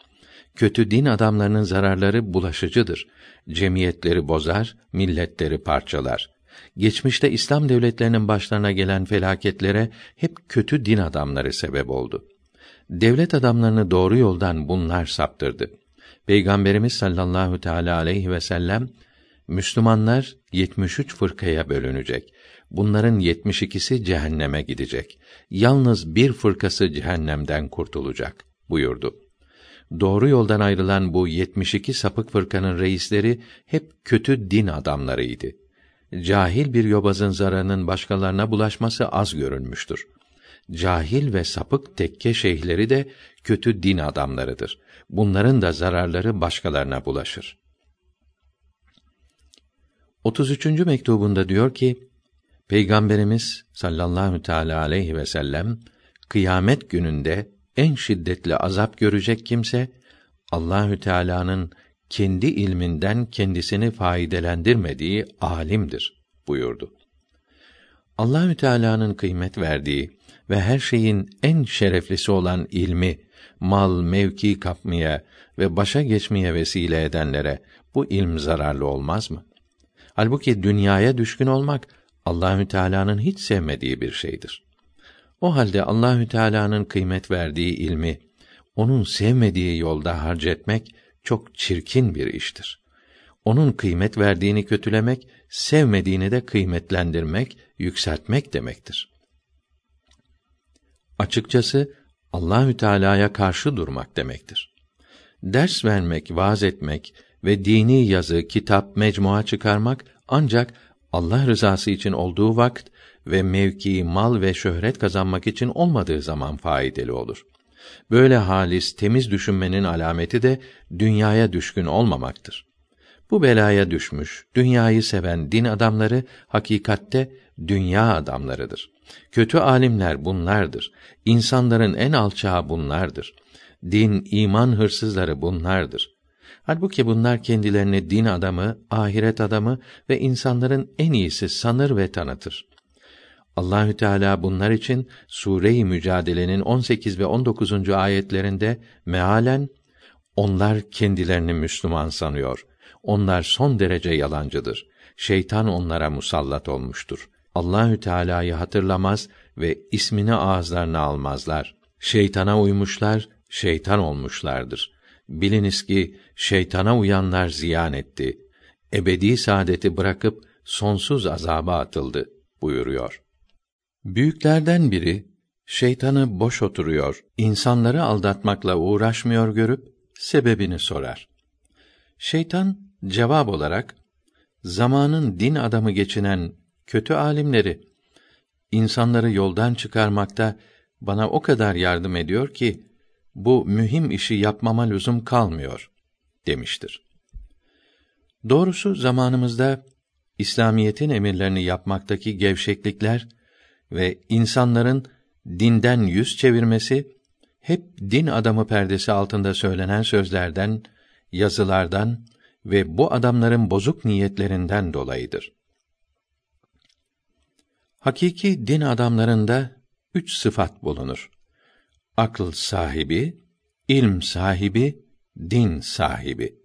Kötü din adamlarının zararları bulaşıcıdır. Cemiyetleri bozar, milletleri parçalar. Geçmişte İslam devletlerinin başlarına gelen felaketlere hep kötü din adamları sebep oldu. Devlet adamlarını doğru yoldan bunlar saptırdı. Peygamberimiz sallallahu teala aleyhi ve sellem Müslümanlar 73 fırkaya bölünecek. Bunların 72'si cehenneme gidecek. Yalnız bir fırkası cehennemden kurtulacak buyurdu. Doğru yoldan ayrılan bu 72 sapık fırkanın reisleri hep kötü din adamlarıydı. Cahil bir yobazın zararının başkalarına bulaşması az görülmüştür. Cahil ve sapık tekke şeyhleri de kötü din adamlarıdır. Bunların da zararları başkalarına bulaşır. 33. mektubunda diyor ki: Peygamberimiz sallallahu teala aleyhi ve sellem kıyamet gününde en şiddetli azap görecek kimse Allahü Teala'nın kendi ilminden kendisini faydelendirmediği alimdir buyurdu. Allahü Teala'nın kıymet verdiği ve her şeyin en şereflisi olan ilmi mal, mevki kapmaya ve başa geçmeye vesile edenlere bu ilm zararlı olmaz mı? Halbuki dünyaya düşkün olmak Allahü Teala'nın hiç sevmediği bir şeydir. O halde Allahü Teala'nın kıymet verdiği ilmi onun sevmediği yolda harcetmek çok çirkin bir iştir. Onun kıymet verdiğini kötülemek, sevmediğini de kıymetlendirmek, yükseltmek demektir. Açıkçası Allahü Teala'ya karşı durmak demektir. Ders vermek, vaaz etmek ve dini yazı, kitap, mecmua çıkarmak ancak Allah rızası için olduğu vakit ve mevki, mal ve şöhret kazanmak için olmadığı zaman faydalı olur. Böyle halis, temiz düşünmenin alameti de dünyaya düşkün olmamaktır. Bu belaya düşmüş, dünyayı seven din adamları hakikatte dünya adamlarıdır. Kötü alimler bunlardır. İnsanların en alçağı bunlardır. Din, iman hırsızları bunlardır. Halbuki bunlar kendilerini din adamı, ahiret adamı ve insanların en iyisi sanır ve tanıtır. Allahü Teala bunlar için Sure-i Mücadele'nin 18 ve 19. ayetlerinde mealen onlar kendilerini Müslüman sanıyor. Onlar son derece yalancıdır. Şeytan onlara musallat olmuştur. Allahü Teala'yı hatırlamaz ve ismini ağızlarına almazlar. Şeytana uymuşlar, şeytan olmuşlardır. Biliniz ki şeytana uyanlar ziyan etti. Ebedi saadeti bırakıp sonsuz azaba atıldı buyuruyor. Büyüklerden biri şeytanı boş oturuyor, insanları aldatmakla uğraşmıyor görüp sebebini sorar. Şeytan cevap olarak zamanın din adamı geçinen kötü alimleri insanları yoldan çıkarmakta bana o kadar yardım ediyor ki bu mühim işi yapmama lüzum kalmıyor demiştir. Doğrusu zamanımızda İslamiyetin emirlerini yapmaktaki gevşeklikler ve insanların dinden yüz çevirmesi hep din adamı perdesi altında söylenen sözlerden, yazılardan ve bu adamların bozuk niyetlerinden dolayıdır. Hakiki din adamlarında üç sıfat bulunur. Akıl sahibi, ilm sahibi, din sahibi.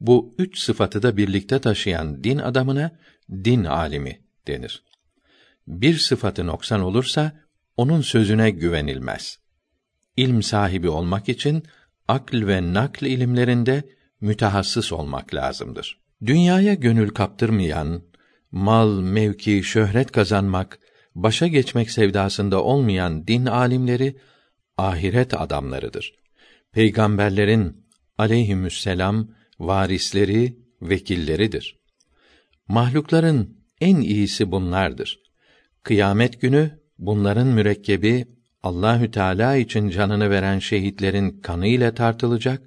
Bu üç sıfatı da birlikte taşıyan din adamına din alimi denir. Bir sıfatı noksan olursa onun sözüne güvenilmez. İlm sahibi olmak için akl ve nakl ilimlerinde mütehassıs olmak lazımdır. Dünyaya gönül kaptırmayan, mal, mevki, şöhret kazanmak, başa geçmek sevdasında olmayan din alimleri ahiret adamlarıdır. Peygamberlerin aleyhisselam varisleri, vekilleridir. Mahlukların en iyisi bunlardır. Kıyamet günü bunların mürekkebi Allahü Teala için canını veren şehitlerin kanı ile tartılacak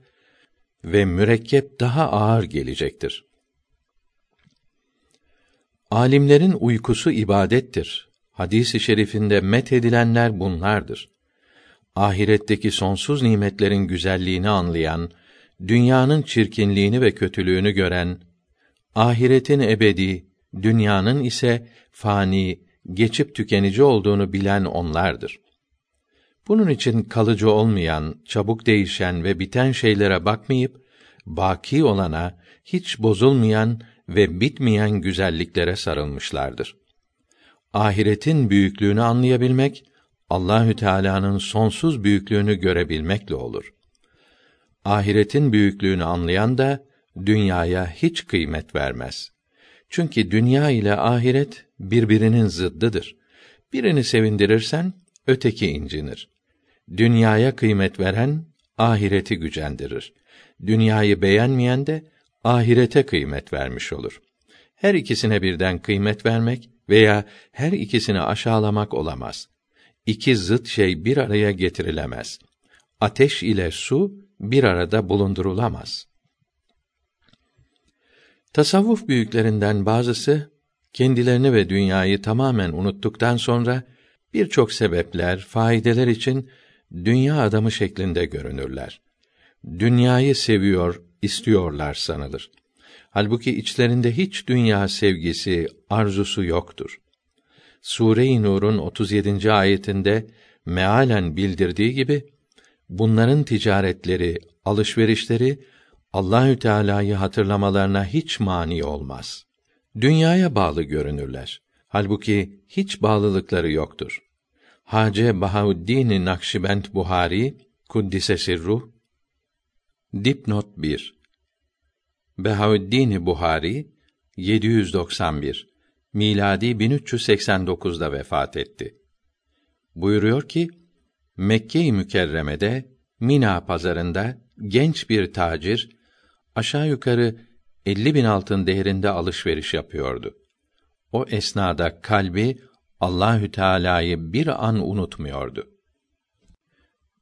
ve mürekkep daha ağır gelecektir. Alimlerin uykusu ibadettir. Hadisi i şerifinde met edilenler bunlardır. Ahiretteki sonsuz nimetlerin güzelliğini anlayan, dünyanın çirkinliğini ve kötülüğünü gören, ahiretin ebedi, dünyanın ise fani, geçip tükenici olduğunu bilen onlardır. Bunun için kalıcı olmayan, çabuk değişen ve biten şeylere bakmayıp baki olana, hiç bozulmayan ve bitmeyen güzelliklere sarılmışlardır. Ahiretin büyüklüğünü anlayabilmek Allahü Teala'nın sonsuz büyüklüğünü görebilmekle olur. Ahiretin büyüklüğünü anlayan da dünyaya hiç kıymet vermez. Çünkü dünya ile ahiret birbirinin zıddıdır. Birini sevindirirsen öteki incinir. Dünyaya kıymet veren ahireti gücendirir. Dünyayı beğenmeyen de ahirete kıymet vermiş olur. Her ikisine birden kıymet vermek veya her ikisini aşağılamak olamaz. İki zıt şey bir araya getirilemez. Ateş ile su bir arada bulundurulamaz. Tasavvuf büyüklerinden bazısı kendilerini ve dünyayı tamamen unuttuktan sonra birçok sebepler, faydeler için dünya adamı şeklinde görünürler. Dünyayı seviyor, istiyorlar sanılır. Halbuki içlerinde hiç dünya sevgisi, arzusu yoktur. Sure-i Nur'un 37. ayetinde mealen bildirdiği gibi bunların ticaretleri, alışverişleri Allahü Teala'yı hatırlamalarına hiç mani olmaz. Dünyaya bağlı görünürler. Halbuki hiç bağlılıkları yoktur. Hace Bahauddin Nakşibend Buhari kuddise sirruh Dipnot 1 Behauddin Buhari 791 miladi 1389'da vefat etti. Buyuruyor ki Mekke-i Mükerreme'de Mina pazarında genç bir tacir aşağı yukarı 50 bin altın değerinde alışveriş yapıyordu. O esnada kalbi Allahü Teala'yı bir an unutmuyordu.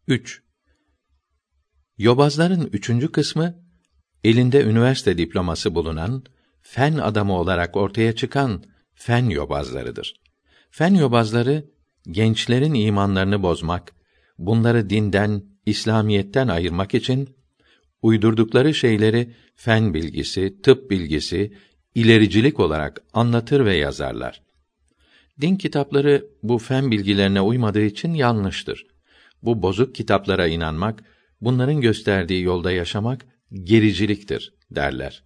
3. Yobazların üçüncü kısmı elinde üniversite diploması bulunan fen adamı olarak ortaya çıkan fen yobazlarıdır. Fen yobazları gençlerin imanlarını bozmak, bunları dinden, İslamiyetten ayırmak için uydurdukları şeyleri fen bilgisi, tıp bilgisi, ilericilik olarak anlatır ve yazarlar. Din kitapları bu fen bilgilerine uymadığı için yanlıştır. Bu bozuk kitaplara inanmak, bunların gösterdiği yolda yaşamak gericiliktir derler.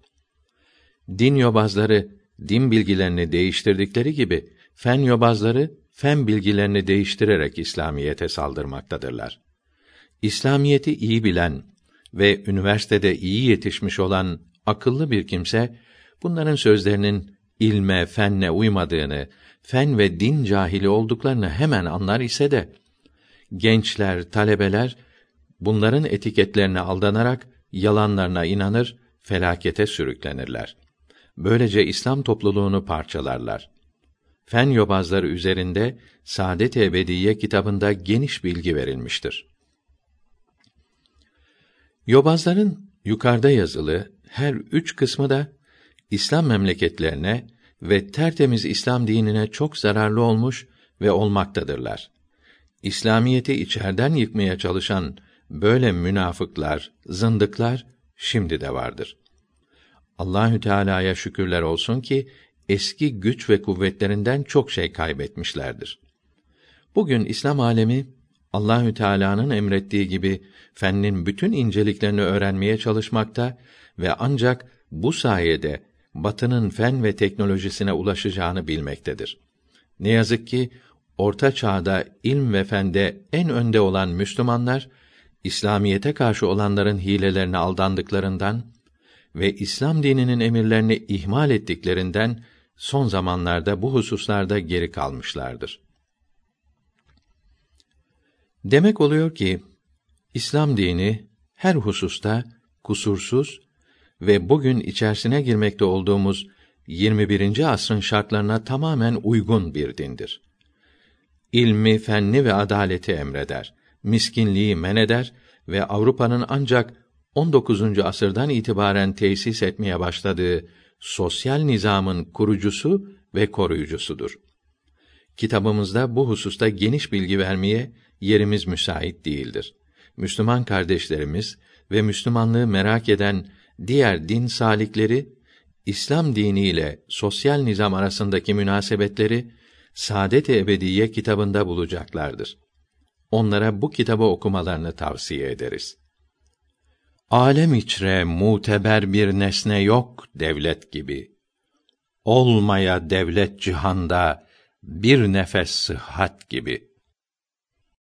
Din yobazları din bilgilerini değiştirdikleri gibi fen yobazları fen bilgilerini değiştirerek İslamiyete saldırmaktadırlar. İslamiyeti iyi bilen ve üniversitede iyi yetişmiş olan akıllı bir kimse bunların sözlerinin ilme, fenne uymadığını, fen ve din cahili olduklarını hemen anlar ise de gençler, talebeler bunların etiketlerine aldanarak yalanlarına inanır, felakete sürüklenirler. Böylece İslam topluluğunu parçalarlar. Fen yobazları üzerinde Saadet Ebediye kitabında geniş bilgi verilmiştir. Yobazların yukarıda yazılı her üç kısmı da İslam memleketlerine ve tertemiz İslam dinine çok zararlı olmuş ve olmaktadırlar. İslamiyeti içerden yıkmaya çalışan böyle münafıklar, zındıklar şimdi de vardır. Allahü Teala'ya şükürler olsun ki eski güç ve kuvvetlerinden çok şey kaybetmişlerdir. Bugün İslam alemi Allahü Teala'nın emrettiği gibi fennin bütün inceliklerini öğrenmeye çalışmakta ve ancak bu sayede Batı'nın fen ve teknolojisine ulaşacağını bilmektedir. Ne yazık ki orta çağda ilm ve fende en önde olan Müslümanlar İslamiyete karşı olanların hilelerine aldandıklarından ve İslam dininin emirlerini ihmal ettiklerinden son zamanlarda bu hususlarda geri kalmışlardır. Demek oluyor ki İslam dini her hususta kusursuz ve bugün içerisine girmekte olduğumuz 21. asrın şartlarına tamamen uygun bir dindir. İlmi, fenni ve adaleti emreder, miskinliği men eder ve Avrupa'nın ancak 19. asırdan itibaren tesis etmeye başladığı sosyal nizamın kurucusu ve koruyucusudur. Kitabımızda bu hususta geniş bilgi vermeye yerimiz müsait değildir. Müslüman kardeşlerimiz ve Müslümanlığı merak eden diğer din salikleri İslam diniyle sosyal nizam arasındaki münasebetleri Saadet-i Ebediye kitabında bulacaklardır. Onlara bu kitabı okumalarını tavsiye ederiz. Alem içre muteber bir nesne yok devlet gibi. Olmaya devlet cihanda bir nefes sıhhat gibi.''